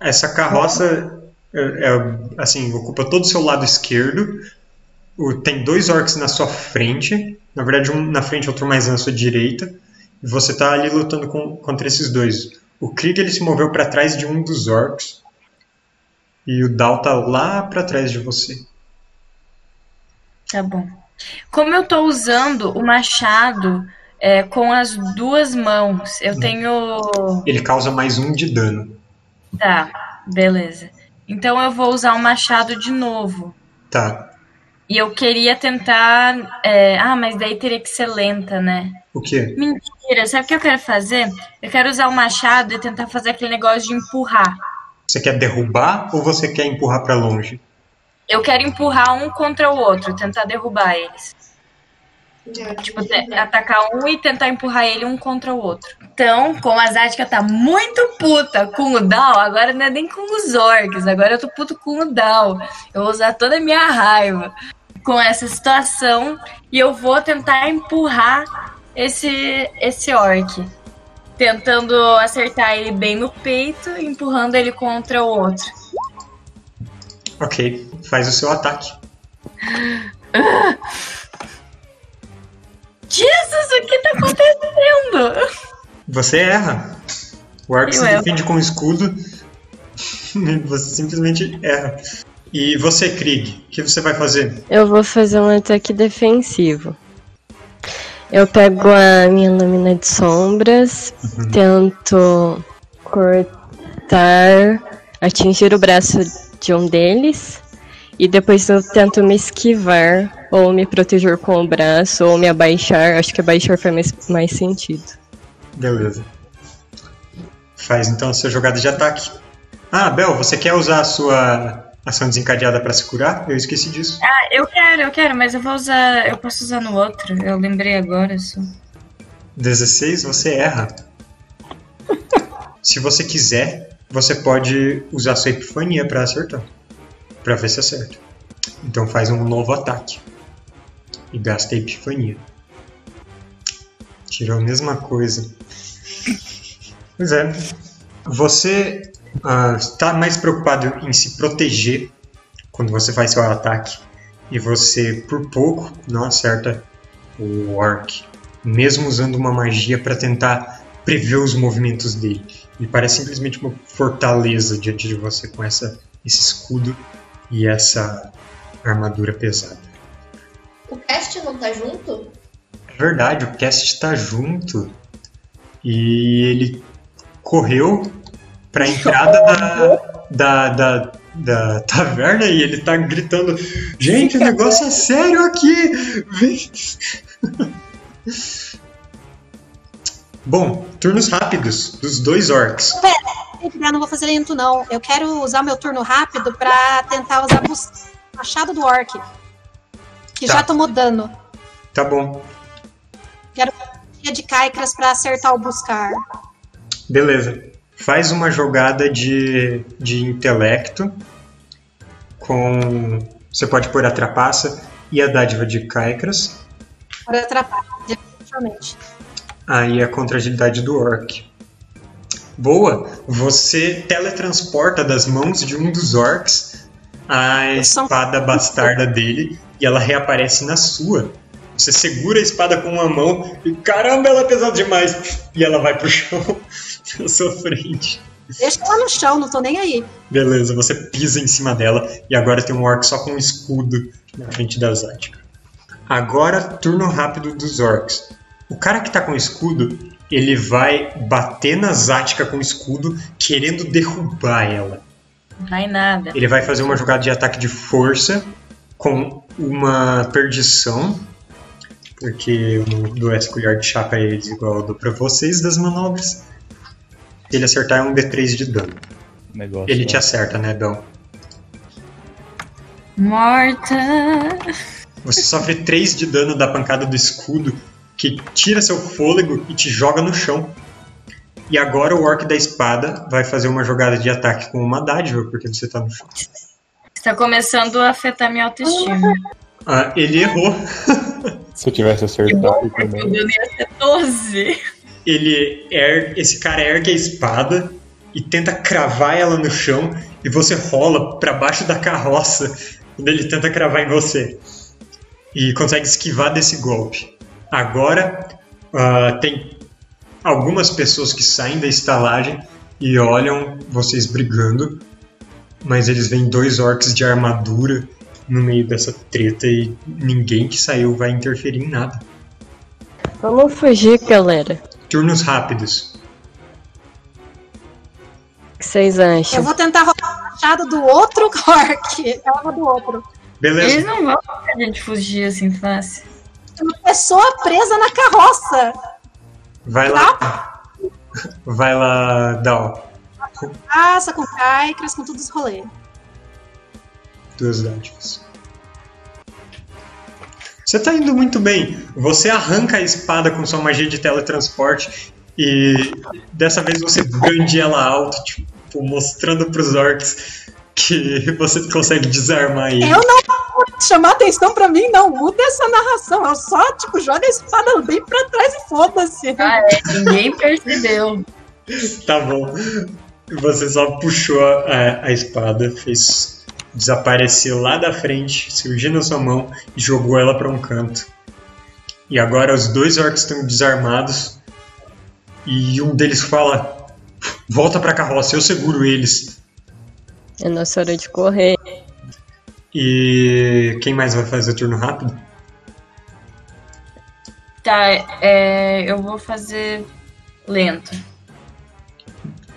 S1: Essa carroça é, é, assim ocupa todo o seu lado esquerdo. O- tem dois orcs na sua frente. Na verdade, um na frente e outro mais na sua direita. E você está ali lutando com- contra esses dois. O Krieg ele se moveu para trás de um dos orcs. E o Dal tá lá para trás de você.
S7: Tá bom. Como eu tô usando o machado é, com as duas mãos, eu tenho.
S1: Ele causa mais um de dano.
S7: Tá, beleza. Então eu vou usar o machado de novo.
S1: Tá.
S7: E eu queria tentar. é, Ah, mas daí teria que ser lenta, né?
S1: O quê?
S7: Mentira, sabe o que eu quero fazer? Eu quero usar o machado e tentar fazer aquele negócio de empurrar.
S1: Você quer derrubar ou você quer empurrar para longe?
S7: Eu quero empurrar um contra o outro, tentar derrubar eles. Tipo, atacar um e tentar empurrar ele um contra o outro. Então, como a Zática tá muito puta com o Dal, agora não é nem com os orcs, agora eu tô puto com o Dal. Eu vou usar toda a minha raiva com essa situação e eu vou tentar empurrar esse, esse orc. Tentando acertar ele bem no peito, empurrando ele contra o outro.
S1: Ok, faz o seu ataque. (laughs)
S7: Jesus, o que tá acontecendo?
S1: Você erra. O arco se defende com o escudo. e (laughs) você simplesmente erra. E você, Krieg, o que você vai fazer?
S2: Eu vou fazer um ataque defensivo. Eu pego a minha lâmina de sombras, tento cortar, atingir o braço de um deles, e depois eu tento me esquivar, ou me proteger com o braço, ou me abaixar. Acho que abaixar faz mais, mais sentido.
S1: Beleza. Faz então a sua jogada de ataque. Ah, Bel, você quer usar a sua ação desencadeada para se curar? Eu esqueci disso.
S7: Ah, eu quero, eu quero, mas eu vou usar. Eu posso usar no outro. Eu lembrei agora só.
S1: 16, você erra. Se você quiser, você pode usar sua epifania para acertar. Para ver se acerta. Então faz um novo ataque. E gasta a epifania. Tirou a mesma coisa. Pois é. Você está mais preocupado em se proteger quando você faz seu ataque. E você, por pouco, não acerta o orc mesmo usando uma magia para tentar prever os movimentos dele. Ele parece simplesmente uma fortaleza diante de você com essa, esse escudo e essa armadura pesada.
S6: O cast não tá junto?
S1: É verdade, o Cast está junto e ele correu para a entrada da, da, da, da taverna e ele tá gritando: Gente, o negócio é sério aqui! Vem." Bom, turnos rápidos dos dois orcs.
S3: Eu não vou fazer lento, não. Eu quero usar meu turno rápido pra tentar usar bus- machado do orc. Que
S1: Tá.
S3: já tomou dano.
S1: Tá bom,
S3: Quero de caicras pra acertar o buscar.
S1: beleza. Faz uma jogada de, de intelecto com. Você pode pôr a trapaça e a dádiva de Caicras.
S3: Para atrapalhar, definitivamente.
S1: Aí é contra a agilidade do orc. Boa! Você teletransporta das mãos de um dos orcs a espada (laughs) bastarda dele e ela reaparece na sua. Você segura a espada com uma mão e caramba, ela é pesada demais! E ela vai pro chão (laughs) na sua frente.
S3: Deixa ela no chão, não tô nem aí.
S1: Beleza, você pisa em cima dela e agora tem um orc só com um escudo na frente da Zatka. Agora, turno rápido dos orcs. O cara que tá com escudo, ele vai bater na Zatka com o escudo, querendo derrubar ela.
S7: Vai nada.
S1: Ele vai fazer uma jogada de ataque de força com uma perdição, porque eu não dou essa colher de chá pra eles igual eu dou pra vocês das manobras. Se ele acertar, é um D3 de dano.
S5: Negócio
S1: Ele te
S5: lá.
S1: acerta, né, Bel?
S7: Morta.
S1: Você sofre 3 de dano da pancada do escudo, que tira seu fôlego e te joga no chão. E agora o orc da espada vai fazer uma jogada de ataque com uma dádiva, porque você tá no chão.
S7: Está começando a afetar minha autoestima.
S1: Ah, ele errou.
S5: Se eu tivesse acertado também.
S7: O dano ia ser 12.
S1: Ele er... Esse cara ergue a espada e tenta cravar ela no chão, e você rola pra baixo da carroça quando ele tenta cravar em você. E consegue esquivar desse golpe. Agora ah, tem algumas pessoas que saem da estalagem e olham vocês brigando, mas eles veem dois orcs de armadura no meio dessa treta e ninguém que saiu vai interferir em nada.
S2: Vamos fugir, galera.
S1: Turnos rápidos.
S2: O que vocês
S3: Eu
S2: acham?
S3: vou tentar roubar o machado do outro (laughs) orc. Ela do outro.
S1: Beleza.
S7: Eles não vão a gente fugir assim fácil.
S3: Uma pessoa presa na carroça.
S1: Vai lá. Vai lá, Dal.
S3: Passa com caicras, com tudo os rolês.
S1: Duas dádivas. Você tá indo muito bem. Você arranca a espada com sua magia de teletransporte e dessa vez você brande ela alto, tipo, mostrando pros orcs que você consegue desarmar ele.
S3: Eu não vou chamar atenção pra mim, não. Muda essa narração. Eu só, tipo, joga a espada bem pra trás e foda-se.
S7: Ah, é. Ninguém percebeu.
S1: Tá bom. Você só puxou a, a espada, fez desaparecer lá da frente, surgir na sua mão e jogou ela para um canto. E agora os dois orcs estão desarmados e um deles fala: Volta pra carroça, eu seguro eles.
S2: É nossa hora de correr.
S1: E quem mais vai fazer turno rápido?
S7: Tá, é, eu vou fazer lento.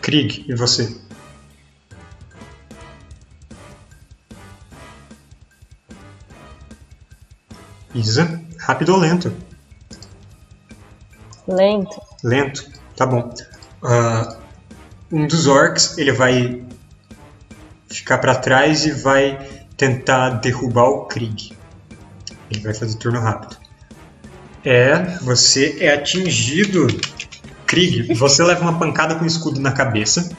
S1: Krieg, e você? Isa, rápido ou lento?
S2: Lento.
S1: Lento, tá bom. Ah, um dos orcs ele vai ficar pra trás e vai tentar derrubar o Krieg. Ele vai fazer turno rápido. É, você é atingido. Krieg, você (laughs) leva uma pancada com escudo na cabeça.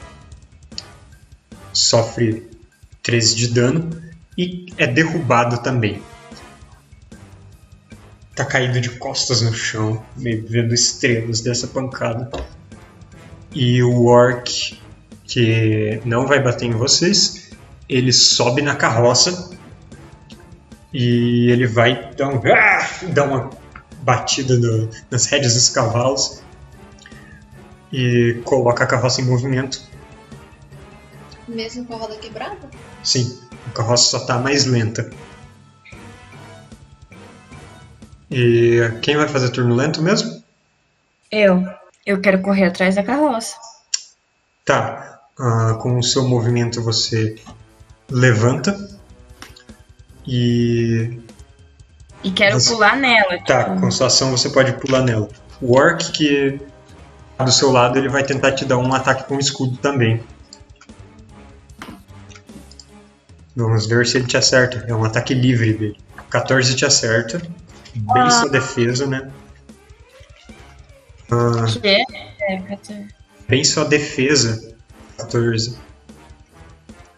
S1: Sofre 13 de dano e é derrubado também. Tá caído de costas no chão, meio vendo estrelas dessa pancada. E o orc, que não vai bater em vocês, ele sobe na carroça e ele vai dar, um, ah! dar uma batida no- nas rédeas dos cavalos e coloca a carroça em movimento.
S6: Mesmo com a roda quebrada?
S1: Sim, a carroça só tá mais lenta. E quem vai fazer turno lento mesmo?
S7: Eu. Eu quero correr atrás da carroça.
S1: Tá. ah, com o seu movimento você levanta e.
S7: E quero
S1: Você-
S7: pular nela.
S1: Tá,
S7: tipo,
S1: com sua ação você pode pular nela. O orc que tá do seu lado ele vai tentar te dar um ataque com escudo também. Vamos ver se ele te acerta. É um ataque livre dele. 14 te acerta. Bem sua defesa, né? Ah,
S7: Que é? É, 14.
S1: bem sua defesa, 14.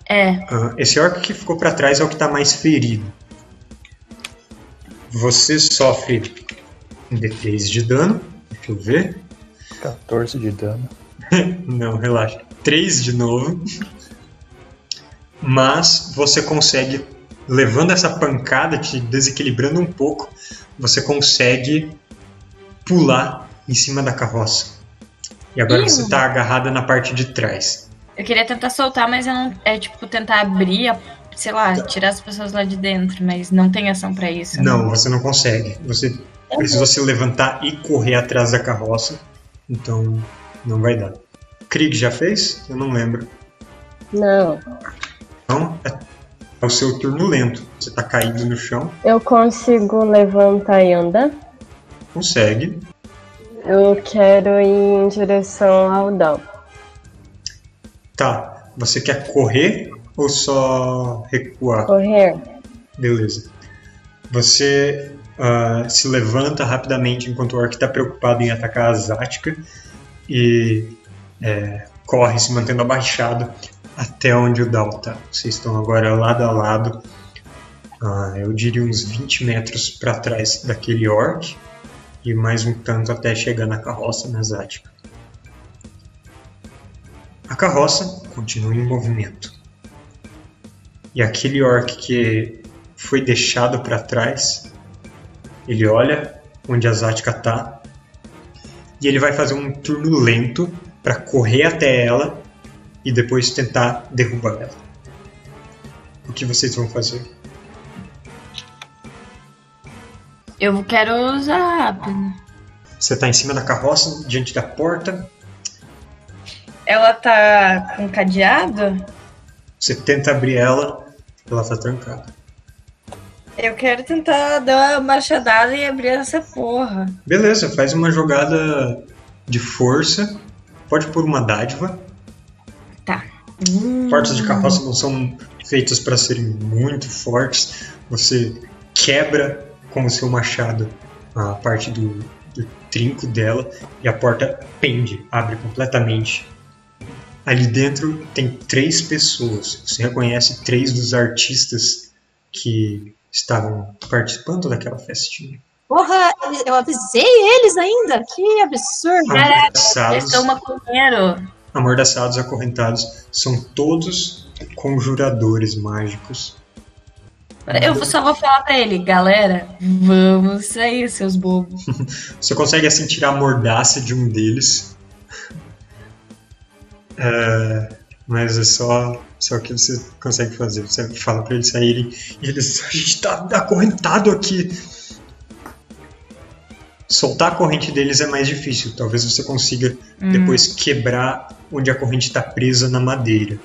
S7: É.
S1: Ah, esse orc que ficou pra trás é o que tá mais ferido. Você sofre um D3 de dano. Deixa eu ver.
S5: 14 de dano. (laughs)
S1: Não, relaxa. 3 de novo. Mas você consegue, levando essa pancada, te desequilibrando um pouco, você consegue pular em cima da carroça. E agora
S7: Ih.
S1: você tá agarrada na parte de trás.
S7: Eu queria tentar soltar, mas eu não. É tipo tentar abrir, a- sei lá, tirar as pessoas lá de dentro, mas não tem ação pra isso. né?
S1: Não, você não consegue. Você precisou se levantar e correr atrás da carroça. Então, não vai dar. Krieg já fez? Eu não lembro.
S2: Não.
S1: Então, é é o seu turno lento. Você tá caído no chão.
S2: Eu consigo levantar e andar?
S1: Consegue.
S2: Eu quero ir em direção ao Dal.
S1: Tá. Você quer correr ou só recuar?
S2: Correr.
S1: Beleza. Você ah, se levanta rapidamente enquanto o orc está preocupado em atacar a Zática e é, corre se mantendo abaixado até onde o Dal tá. Vocês estão agora lado a lado. ah, eu diria uns 20 metros para trás daquele orc e mais um tanto até chegar na carroça na Zática. A carroça continua em movimento. E aquele orc que foi deixado para trás, ele olha onde a Zática tá e ele vai fazer um turno lento para correr até ela e depois tentar derrubar ela. O que vocês vão fazer?
S7: Eu quero usar rápido.
S1: Você tá em cima da carroça, diante da porta,
S7: Ela tá com cadeado?
S1: você tenta abrir ela, ela tá trancada.
S7: Eu quero tentar dar uma machadada e abrir essa porra.
S1: Beleza, faz uma jogada de força. Pode pôr uma dádiva. Portas de carroça não são feitas para serem muito fortes. Você quebra com o seu machado a parte do, do trinco dela e a porta pende, abre completamente. Ali dentro tem três pessoas. Você reconhece três dos artistas que estavam participando daquela festinha.
S3: Porra, eu avisei eles ainda? Que absurdo.
S7: Eles
S1: Amordaçados,
S7: são maconheiro.
S1: Amordaçados, acorrentados, são todos conjuradores mágicos.
S7: Eu só vou falar pra ele, galera, vamos sair, seus bobos. (laughs)
S1: Você consegue assim tirar a mordaça de um deles. É, mas é só, só o que você consegue fazer. Você fala pra eles saírem e eles. A gente tá acorrentado aqui. Soltar a corrente deles é mais difícil. Talvez você consiga depois quebrar onde a corrente tá presa na madeira.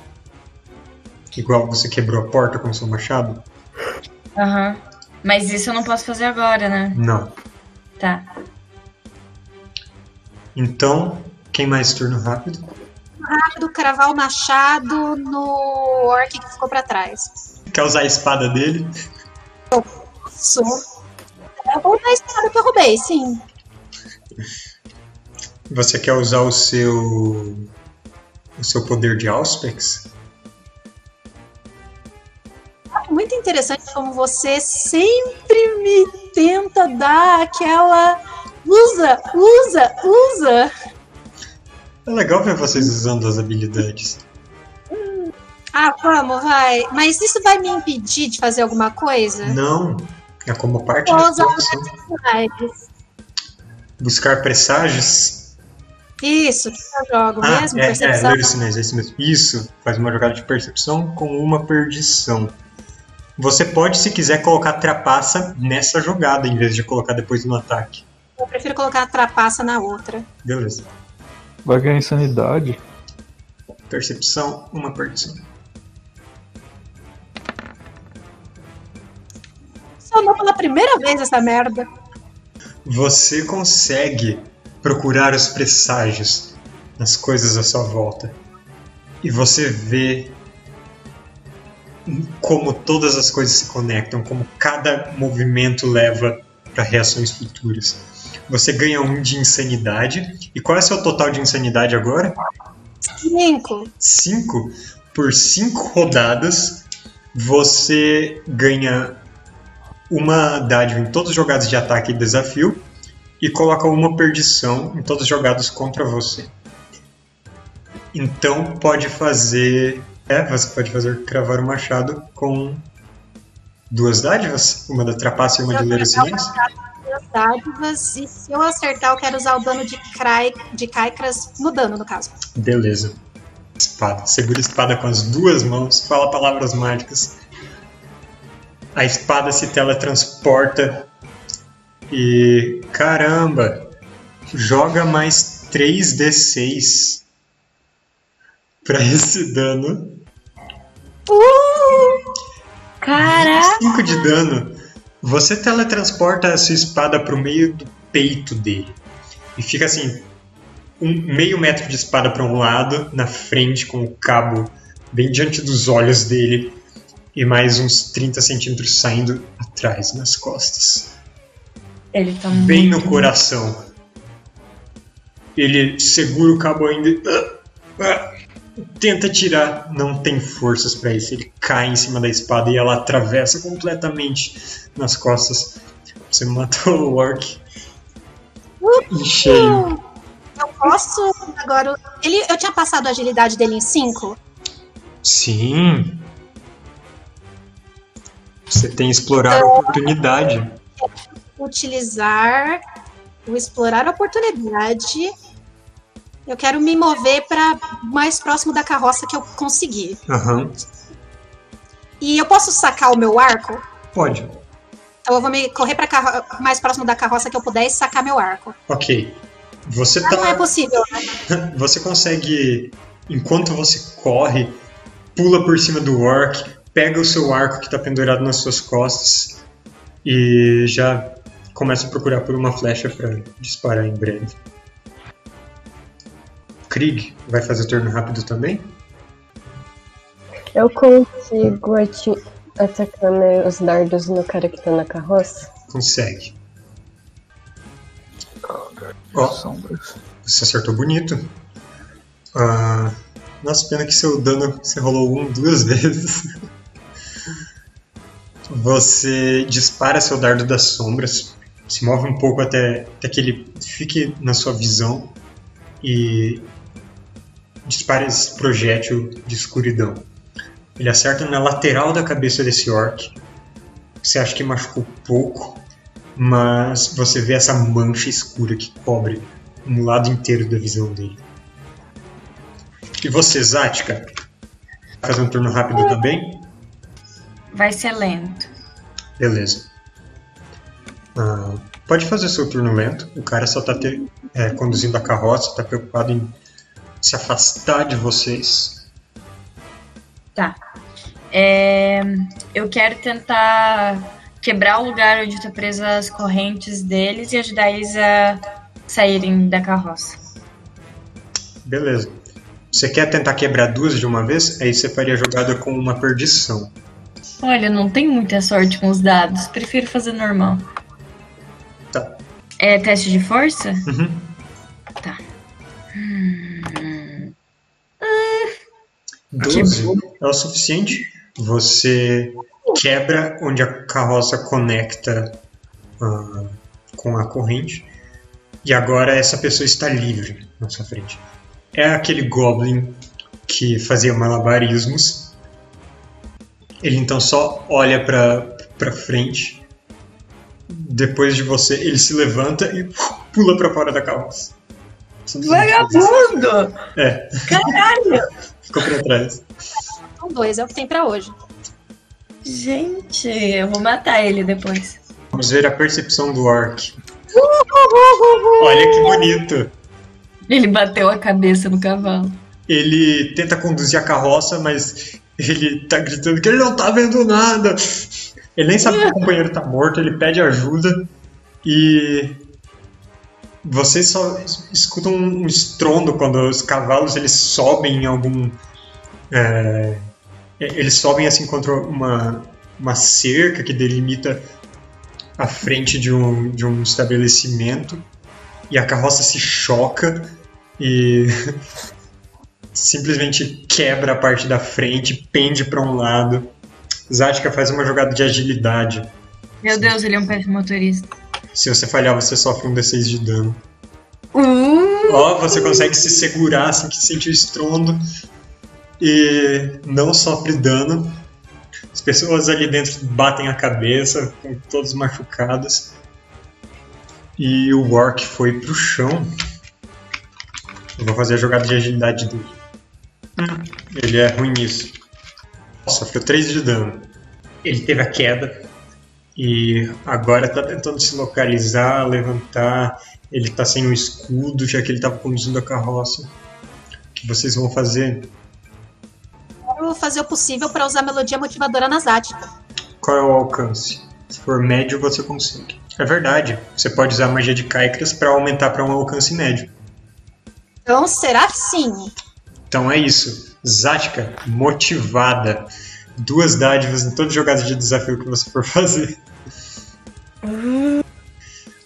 S1: Igual você quebrou a porta com o seu machado?
S7: Aham. Mas isso eu não posso fazer agora, né?
S1: Não.
S7: Tá.
S1: Então, quem mais turno rápido?
S3: Rápido, cravar o machado no orc que ficou pra trás.
S1: Quer usar a espada dele?
S3: Sou. Eu vou dar a espada que eu roubei, sim.
S1: Você quer usar o seu o seu poder de Auspex?
S3: Muito interessante como você sempre me tenta dar aquela. Usa, usa, usa.
S1: É legal ver vocês usando as habilidades.
S3: Ah, vamos, vai. Mas isso vai me impedir de fazer alguma coisa?
S1: Não, é como parte
S3: Vou
S1: da
S3: usar
S1: sua
S3: os
S1: ação.
S3: personagens.
S1: Buscar presságios?
S3: Isso, que eu jogo
S1: Ah,
S3: mesmo?
S1: é, é,
S3: percepção?
S1: ler os sinais, é isso mesmo. Isso, faz uma jogada de percepção com uma perdição. Você pode, se quiser, colocar trapaça nessa jogada, em vez de colocar depois no ataque.
S3: Eu prefiro colocar a trapaça na outra.
S1: Beleza.
S5: Vai ganhar insanidade.
S1: Percepção, uma perdição.
S3: Funcionou pela primeira vez essa merda.
S1: Você consegue procurar os presságios nas coisas à sua volta. E você vê como todas as coisas se conectam, como cada movimento leva para reações futuras. Você ganha um de insanidade. E qual é o seu total de insanidade agora?
S3: Cinco.
S1: 5. Por 5 rodadas, você ganha uma dádiva em todos os jogados de ataque e desafio e coloca uma perdição em todos os jogados contra você. Então pode fazer. É, você pode fazer cravar o machado com duas dádivas, uma da trapaça e uma de ler os sinais.
S3: Duas dádivas, e se eu acertar, eu quero usar o dano de, crai, de caicras no dano, no caso.
S1: Beleza. Espada. Segura a espada com as duas mãos, fala palavras mágicas. A espada se teletransporta e. Caramba! Joga mais 3d6 pra esse dano.
S7: Caraca!
S1: 5 de dano. Você teletransporta a sua espada pro meio do peito dele. E fica assim, um meio metro de espada para um lado, na frente, com o cabo bem diante dos olhos dele. E mais uns 30 centímetros saindo atrás, nas costas.
S7: Ele tá
S1: Bem
S7: muito...
S1: no coração. Ele segura o cabo ainda. tenta tirar. Não tem forças para isso. Ele cai em cima da espada e ela atravessa completamente nas costas. Você matou o orc. Em cheio.
S3: Eu posso agora. Ele, eu tinha passado a agilidade dele em 5.
S1: Sim. Você tem explorar a oportunidade.
S3: Utilizar o explorar a oportunidade. Eu quero me mover para mais próximo da carroça que eu conseguir.
S1: Aham.
S3: E eu posso sacar o meu arco?
S1: Pode.
S3: Então eu vou me correr para mais próximo da carroça que eu puder e sacar meu arco.
S1: Ok. Você
S3: Ah, não é
S1: tá.
S3: possível, né? (laughs)
S1: Você consegue. Enquanto você corre, pula por cima do orc, pega o seu arco que tá pendurado nas suas costas e já começa a procurar por uma flecha para disparar em breve. Krieg vai fazer turno rápido também?
S2: Eu consigo ati- atacar meus dardos no cara que tá na carroça?
S1: Consegue. Ó, você acertou bonito. Ah, nossa, pena que seu dano você rolou um duas (laughs) vezes. Você dispara seu dardo das sombras, se move um pouco até, até que ele fique na sua visão e dispara esse projétil de escuridão. Ele acerta na lateral da cabeça desse orc. Você acha que machucou pouco, mas você vê essa mancha escura que cobre um lado inteiro da visão dele. E você? Vai fazer um turno rápido também?
S7: Vai ser lento.
S1: Beleza. Ah, pode fazer seu turno lento. O cara só tá é, conduzindo a carroça, tá preocupado em se afastar de vocês.
S7: Tá. É, eu quero tentar quebrar o lugar onde tá preso as correntes deles e ajudar eles a saírem da carroça.
S1: Beleza. Você quer tentar quebrar duas de uma vez? Aí você faria a jogada com uma perdição.
S7: Olha, não tem muita sorte com os dados. Prefiro fazer normal.
S1: Tá.
S7: É teste de força?
S1: Uhum.
S7: Tá.
S1: 12 é o suficiente. Você quebra onde a carroça conecta ah, com a corrente. E agora essa pessoa está livre na sua frente. É aquele Goblin que fazia malabarismos. Ele então só olha pra, pra frente. Depois de você, ele se levanta e pula pra fora da carroça.
S7: Vagabundo!
S1: É,
S7: Caralho! (laughs)
S1: ficou pra trás.
S3: São dois, é o que tem pra hoje.
S7: Gente, eu vou matar ele depois.
S1: Vamos ver a percepção do orc. Olha que bonito.
S7: Ele bateu a cabeça no cavalo.
S1: Ele tenta conduzir a carroça, mas ele tá gritando que ele não tá vendo nada. Ele nem sabe que o (laughs) companheiro tá morto, ele pede ajuda e vocês só escutam um estrondo quando os cavalos eles sobem em algum é, eles sobem assim contra uma uma cerca que delimita a frente de um, de um estabelecimento e a carroça se choca e (laughs) simplesmente quebra a parte da frente, pende para um lado. Zatka faz uma jogada de agilidade.
S7: Meu Deus, ele é um péssimo motorista.
S1: Se você falhar, você sofre um D6 de dano.
S7: Uh!
S1: Ó, você consegue se segurar assim que sente o estrondo e não sofre dano. As pessoas ali dentro batem a cabeça, com todos machucadas. E o Orc foi pro chão. Eu vou fazer a jogada de agilidade dele. Hum, ele é ruim nisso. Sofreu 3 de dano. Ele teve a queda. E agora tá tentando se localizar, levantar. Ele tá sem o escudo, já que ele tava conduzindo a carroça. O que vocês vão fazer?
S3: Eu vou fazer o possível para usar a melodia motivadora na Zática.
S1: Qual é o alcance? Se for médio, você consegue. É verdade. Você pode usar a magia de Kaikras para aumentar para um alcance médio.
S3: Então será sim.
S1: Então é isso. Zática, motivada. Duas dádivas em todas as jogadas de desafio que você for (laughs) fazer.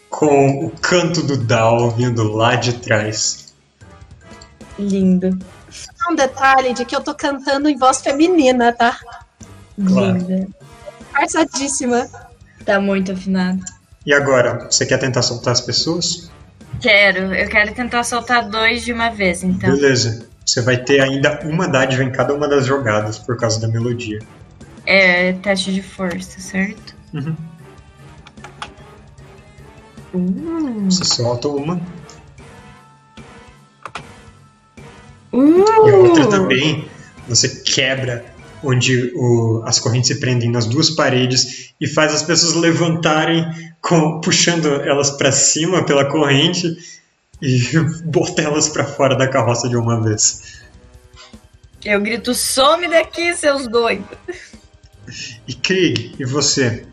S1: Com o canto do Dal vindo lá de trás.
S7: Lindo.
S3: Só Um detalhe de que eu tô cantando em voz feminina, tá?
S1: Claro.
S7: Linda.
S3: Forçadíssima.
S7: Tá muito afinado.
S1: E agora, você quer tentar soltar as pessoas?
S7: Quero, eu quero tentar soltar dois de uma vez, então.
S1: Beleza. Você vai ter ainda uma dádiva em cada uma das jogadas por causa da melodia.
S7: É teste de força, certo?
S1: Uhum.
S7: Uh,
S1: Você solta uma.
S7: uh,
S1: E a outra também, você quebra onde o- as correntes se prendem nas duas paredes e faz as pessoas levantarem, com- puxando elas para cima pela corrente e (laughs) bota elas para fora da carroça de uma vez.
S7: Eu grito, some daqui, seus doidos.
S1: E Krieg, e você?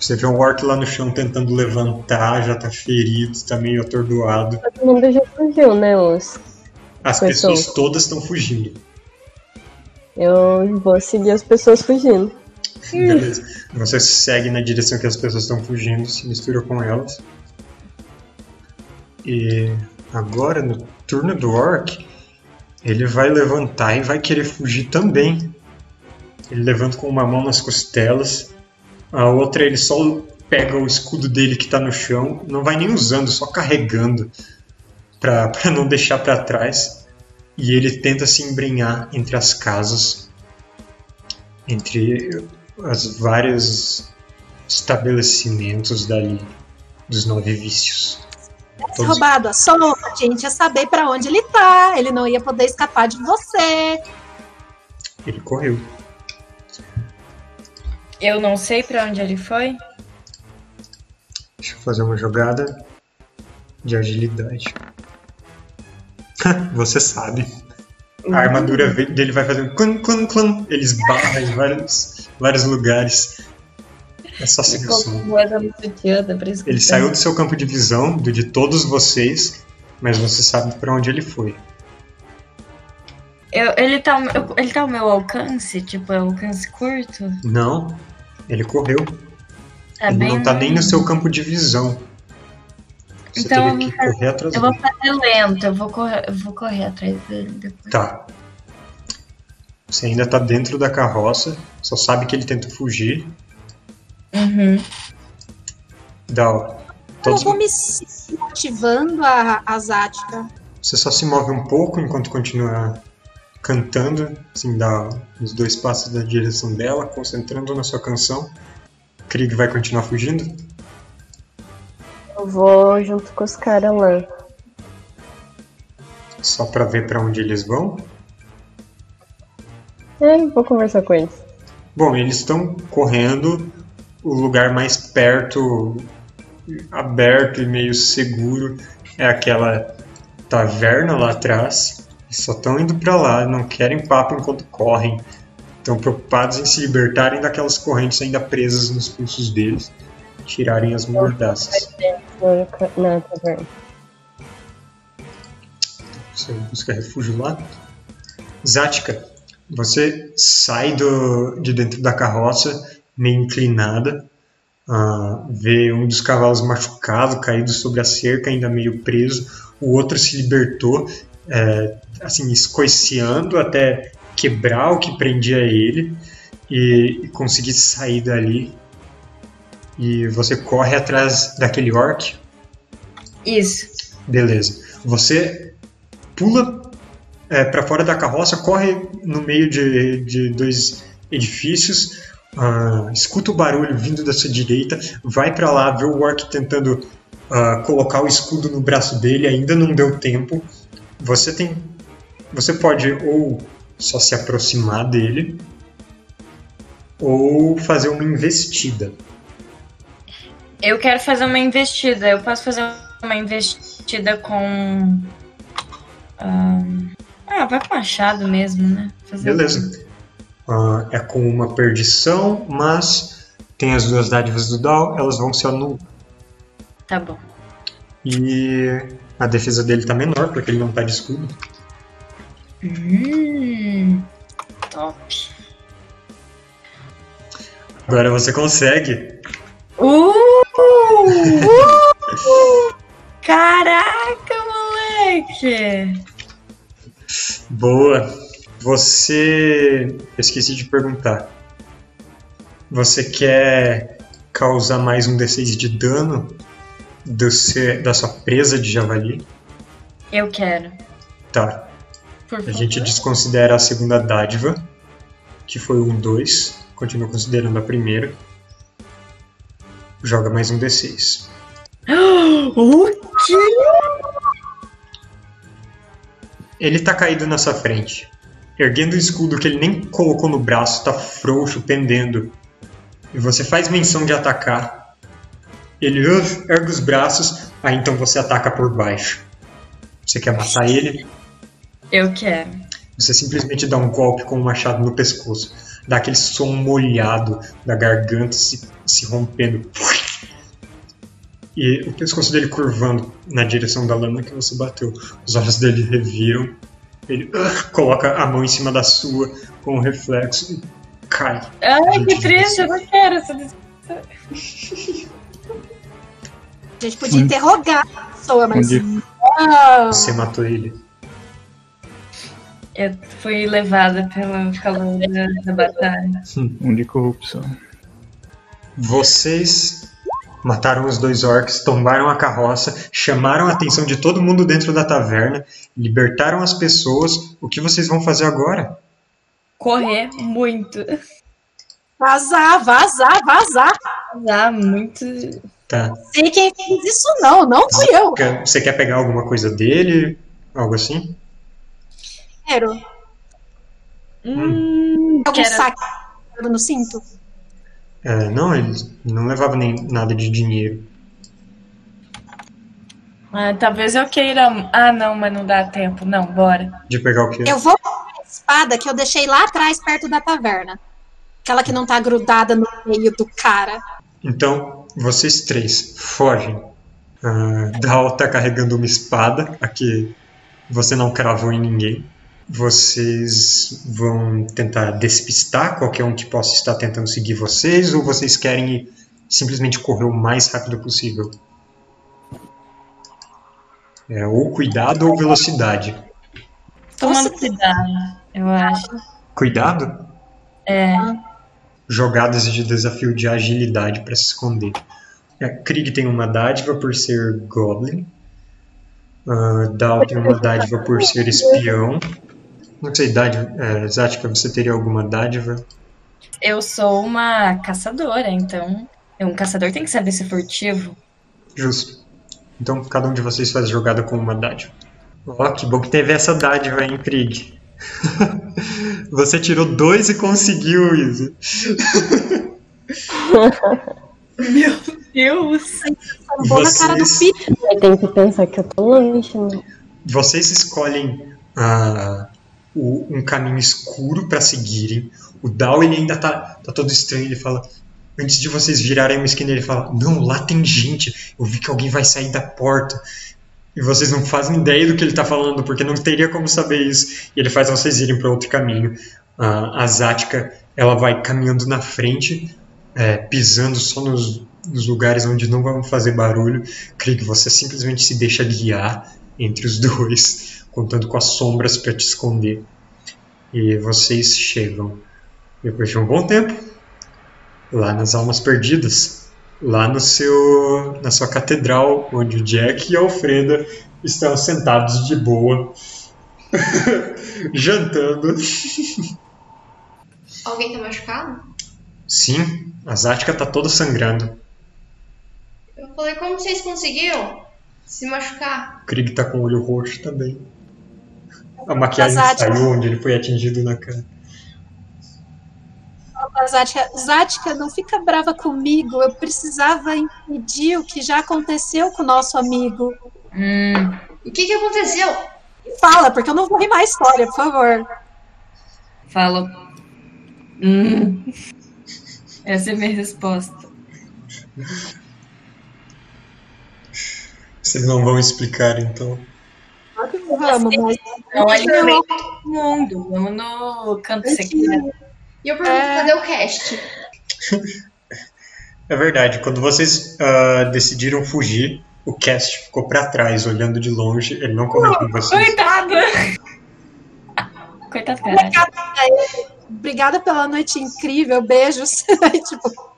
S1: Você vê um orc lá no chão tentando levantar, já tá ferido, tá meio atordoado.
S2: Todo mundo já fugiu, né, os?
S1: As pessoas
S2: solto.
S1: todas estão fugindo.
S2: Eu vou seguir as pessoas fugindo.
S1: Beleza. Você segue na direção que as pessoas estão fugindo, se mistura com elas. E agora, no turno do Orc, ele vai levantar e vai querer fugir também. Ele levanta com uma mão nas costelas, a outra ele só pega o escudo dele que tá no chão, não vai nem usando, só carregando pra (laughs) não deixar pra trás. E ele tenta se embrenhar entre as casas, entre as vários estabelecimentos dali dos nove vícios.
S3: Se
S1: Todos-
S3: roubado a sombra, a gente ia saber pra onde ele tá. Ele não ia poder escapar de você.
S1: Ele correu.
S7: Eu não sei pra onde ele foi.
S1: Deixa eu fazer uma jogada de agilidade. (laughs) Você sabe. A armadura dele vai fazer um clã, clã, clã. Ele esbarra em vários, vários lugares. Ele saiu do seu campo de visão, do de todos vocês, mas você sabe pra onde ele foi.
S7: Eu- ele, tá, meu- ele tá ao meu alcance? Tipo, é alcance curto?
S1: Não, ele correu.
S7: Tá
S1: ele não tá nem no seu campo de visão. Você
S7: Então,
S1: teve que correr atrás
S7: Eu vou fazer lento, eu vou correr, eu vou correr atrás dele depois.
S1: Tá. Você ainda tá dentro da carroça, só sabe que ele tenta fugir.
S7: Uhum.
S1: Dá, ó.
S3: Eu
S1: Todos,
S3: vou me se- motivando a, a Zática.
S1: você só se move um pouco enquanto continua cantando, assim, dá os dois passos na direção dela, concentrando na sua canção. Krieg vai continuar fugindo?
S2: Eu vou junto com os caras lá.
S1: Só pra ver pra onde eles vão?
S2: É, vou conversar com eles.
S1: Bom, eles estão correndo o lugar mais perto, aberto e meio seguro é aquela taverna lá atrás. Só estão indo pra lá, não querem papo enquanto correm. Estão preocupados em se libertarem daquelas correntes ainda presas nos pulsos deles, tirarem as mordaças.
S2: Na taverna.
S1: Você busca refúgio lá. Zática, você sai do, de dentro da carroça, meio inclinada, ah, vê um dos cavalos machucado, caído sobre a cerca, ainda meio preso. O outro se libertou é, assim, escoiciando até quebrar o que prendia ele e, e conseguir sair dali. E você corre atrás daquele orc.
S7: Isso.
S1: Beleza. Você pula é, para fora da carroça, corre no meio de, de dois edifícios, ah, escuta o barulho vindo da sua direita, vai para lá, vê o orc tentando ah, colocar o escudo no braço dele, ainda não deu tempo. Você tem, você pode ou só se aproximar dele ou fazer uma investida.
S7: Eu quero fazer uma investida. Eu posso fazer uma investida com. ahn, Ah, vai com machado mesmo, né? Fazer
S1: Beleza. Ah, é com uma perdição, mas tem as duas dádivas do Dal, elas vão se anular.
S7: Tá bom.
S1: E a defesa dele tá menor, porque ele não tá de escudo.
S7: Hum, top.
S1: Agora você consegue.
S7: Uh! Caraca, moleque!
S1: Boa. Você. Eu esqueci de perguntar. Você quer causar mais um D6 de dano do seu- da sua presa de javali?
S7: Eu quero.
S1: Tá.
S7: Por
S1: A
S7: favor.
S1: gente desconsidera a segunda dádiva, que foi um 2. Continua considerando a primeira. Joga mais um D6. (gasps)
S7: O quê?
S1: Ele tá caído na sua frente. Erguendo o escudo que ele nem colocou no braço, tá frouxo, pendendo. E você faz menção de atacar. Ele ergue os braços, aí então você ataca por baixo. Você quer matar ele?
S7: Eu quero.
S1: Você simplesmente dá um golpe com o machado no pescoço. Dá aquele som molhado da garganta se, se rompendo. E o pescoço dele curvando na direção da lâmina que você bateu. Os olhos dele reviram. Ele "Ugh", coloca a mão em cima da sua com um reflexo e cai.
S7: Ai,
S1: Gente,
S7: que triste, eu não quero essa
S3: A (laughs) gente podia interrogar a pessoa, mas. Não.
S1: Você matou ele.
S7: Eu fui levada pelo calor da, da batalha.
S5: Um de corrupção.
S1: Vocês mataram os dois orcs, tombaram a carroça, chamaram a atenção de todo mundo dentro da taverna, libertaram as pessoas. O que vocês vão fazer agora?
S7: Correr muito.
S3: Vazar, vazar, vazar.
S7: Dá muito.
S1: Tá.
S3: Sei quem fez isso, não. Não fui eu.
S1: Quer- Você quer pegar alguma coisa dele? Algo assim?
S3: Quero.
S7: Hum,
S3: Algum
S7: quero.
S3: saque no cinto?
S1: É, não, ele não levava nem nada de dinheiro.
S7: Ah, talvez eu queira. Ah, não, mas não dá tempo. Não, bora.
S1: De pegar o quê?
S3: Eu vou pegar a espada que eu deixei lá atrás, perto da taverna. Aquela que não tá grudada no meio do cara.
S1: Então, vocês três fogem. Ah, Dal tá carregando uma espada, a que você não cravou em ninguém. Vocês vão tentar despistar qualquer um que possa estar tentando seguir vocês, ou vocês querem simplesmente correr o mais rápido possível? É, ou cuidado ou velocidade.
S7: Tomando cuidado, eu acho.
S1: Cuidado?
S7: É.
S1: jogadas de desafio de agilidade para se esconder. É, Krieg tem uma dádiva por ser Goblin. Uh, Dal tem uma dádiva por ser espião. Não sei, dádiva, é, Zatka, você teria alguma dádiva?
S7: Eu sou uma caçadora, então. Um caçador tem que saber ser furtivo.
S1: Justo. Então cada um de vocês faz jogada com uma dádiva. Ó, que bom que teve essa dádiva, hein, Krieg? (laughs) você tirou dois e conseguiu, Isa.
S7: Meu Deus!
S3: Tombou na cara do
S1: Vocês-.
S2: Eu tenho que pensar que eu tô longe, né?
S1: Vocês escolhem ah, o- um caminho escuro para seguirem. O Dal ele ainda tá, tá todo estranho. Ele fala: Antes de vocês virarem uma esquina, ele fala: Não, lá tem gente. Eu vi que alguém vai sair da porta. E vocês não fazem ideia do que ele tá falando, porque não teria como saber isso. E ele faz vocês irem para outro caminho. Ah, a Zática ela vai caminhando na frente, é, pisando só nos, nos lugares onde não vão fazer barulho. Que você simplesmente se deixa guiar entre os dois. Contando com as sombras para te esconder. E vocês chegam, depois de um bom tempo, lá nas Almas Perdidas, lá no seu, na sua catedral, onde o Jack e a Alfreda estão sentados de boa, (laughs) jantando. (laughs)
S6: Alguém tá machucado?
S1: Sim, a Zática tá toda sangrando.
S6: Eu falei, como vocês conseguiram se machucar?
S1: O Krieg tá com o olho roxo também. A maquiagem
S3: Zática.
S1: saiu onde ele foi atingido na cara.
S3: Zática, Zática, não fica brava comigo. Eu precisava impedir o que já aconteceu com o nosso amigo.
S7: Hum,
S6: O que que aconteceu?
S3: Fala, porque eu não vou rimar a história, por favor.
S7: falo. Hum. Essa é a minha resposta.
S1: Vocês não vão explicar então.
S3: Vamos, mas
S7: Não, ali no mundo. Vamos no canto secreto.
S6: E eu pergunto,
S3: É.
S6: cadê o cast? (laughs)
S1: É verdade, quando vocês ah, decidiram fugir, o Cast ficou pra trás, olhando de longe, ele não correu com vocês.
S7: Coitada! (laughs) Coitado, caralho.
S3: obrigada pela noite incrível, beijos. (laughs) tipo.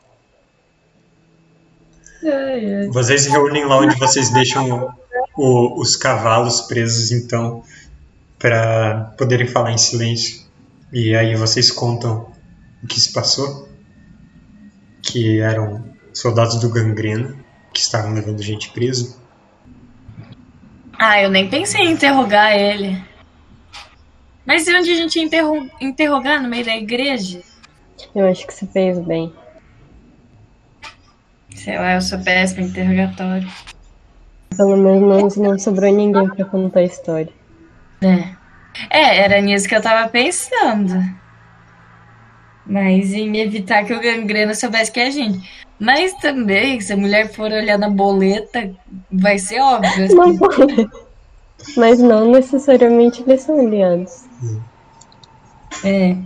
S1: Vocês se reúnem lá onde vocês deixam o- os cavalos presos, então, para poderem falar em silêncio. E aí vocês contam o que se passou. Que eram soldados do Gangrena, que estavam levando gente preso.
S7: Ah, eu nem pensei em interrogar ele. Mas e onde a gente ia interro- interrogar? No meio da igreja?
S2: Eu acho que você fez bem.
S7: Sei lá, eu sou péssima em interrogatório.
S2: Pelo menos não sobrou ninguém pra contar a história.
S7: É. É, era nisso que eu tava pensando. Mas em evitar que o gangrena soubesse que é a gente. Mas também, se a mulher for olhar na boleta, vai ser óbvio. assim.
S2: Mas não necessariamente eles são aliados.
S7: É.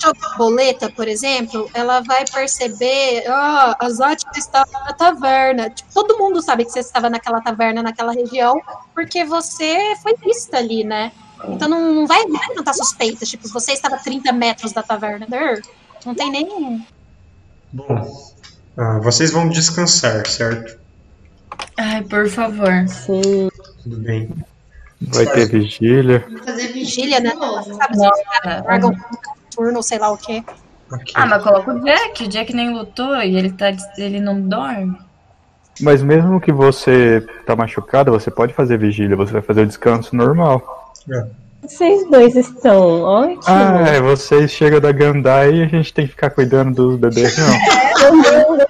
S3: jogar boleta, por exemplo, ela vai perceber, ó, a Zática estava na taverna. Tipo, todo mundo sabe que você estava naquela taverna, naquela região, porque você foi vista ali, né? Então não, não vai, levantar suspeitas, tipo, você estava a 30 metros da taverna. Não tem nem.
S1: Bom, ah, vocês vão descansar, certo?
S7: Ai, por favor.
S2: Sim.
S1: Tudo bem.
S5: Vai ter vigília.
S6: Vou fazer
S3: Vigília, né?
S6: novo.
S3: Sabe se
S7: Nossa.
S3: largam turno, sei lá o quê.
S7: Ah, mas coloca o Jack. O Jack nem lutou e ele, tá, ele não dorme.
S5: Mas mesmo que você tá machucado, você pode fazer vigília, você vai fazer o descanso normal.
S2: Vocês dois estão ótimos.
S5: Ah, é, vocês chegam da Gandai e a gente tem que ficar cuidando dos bebês,
S2: não (laughs) (laughs)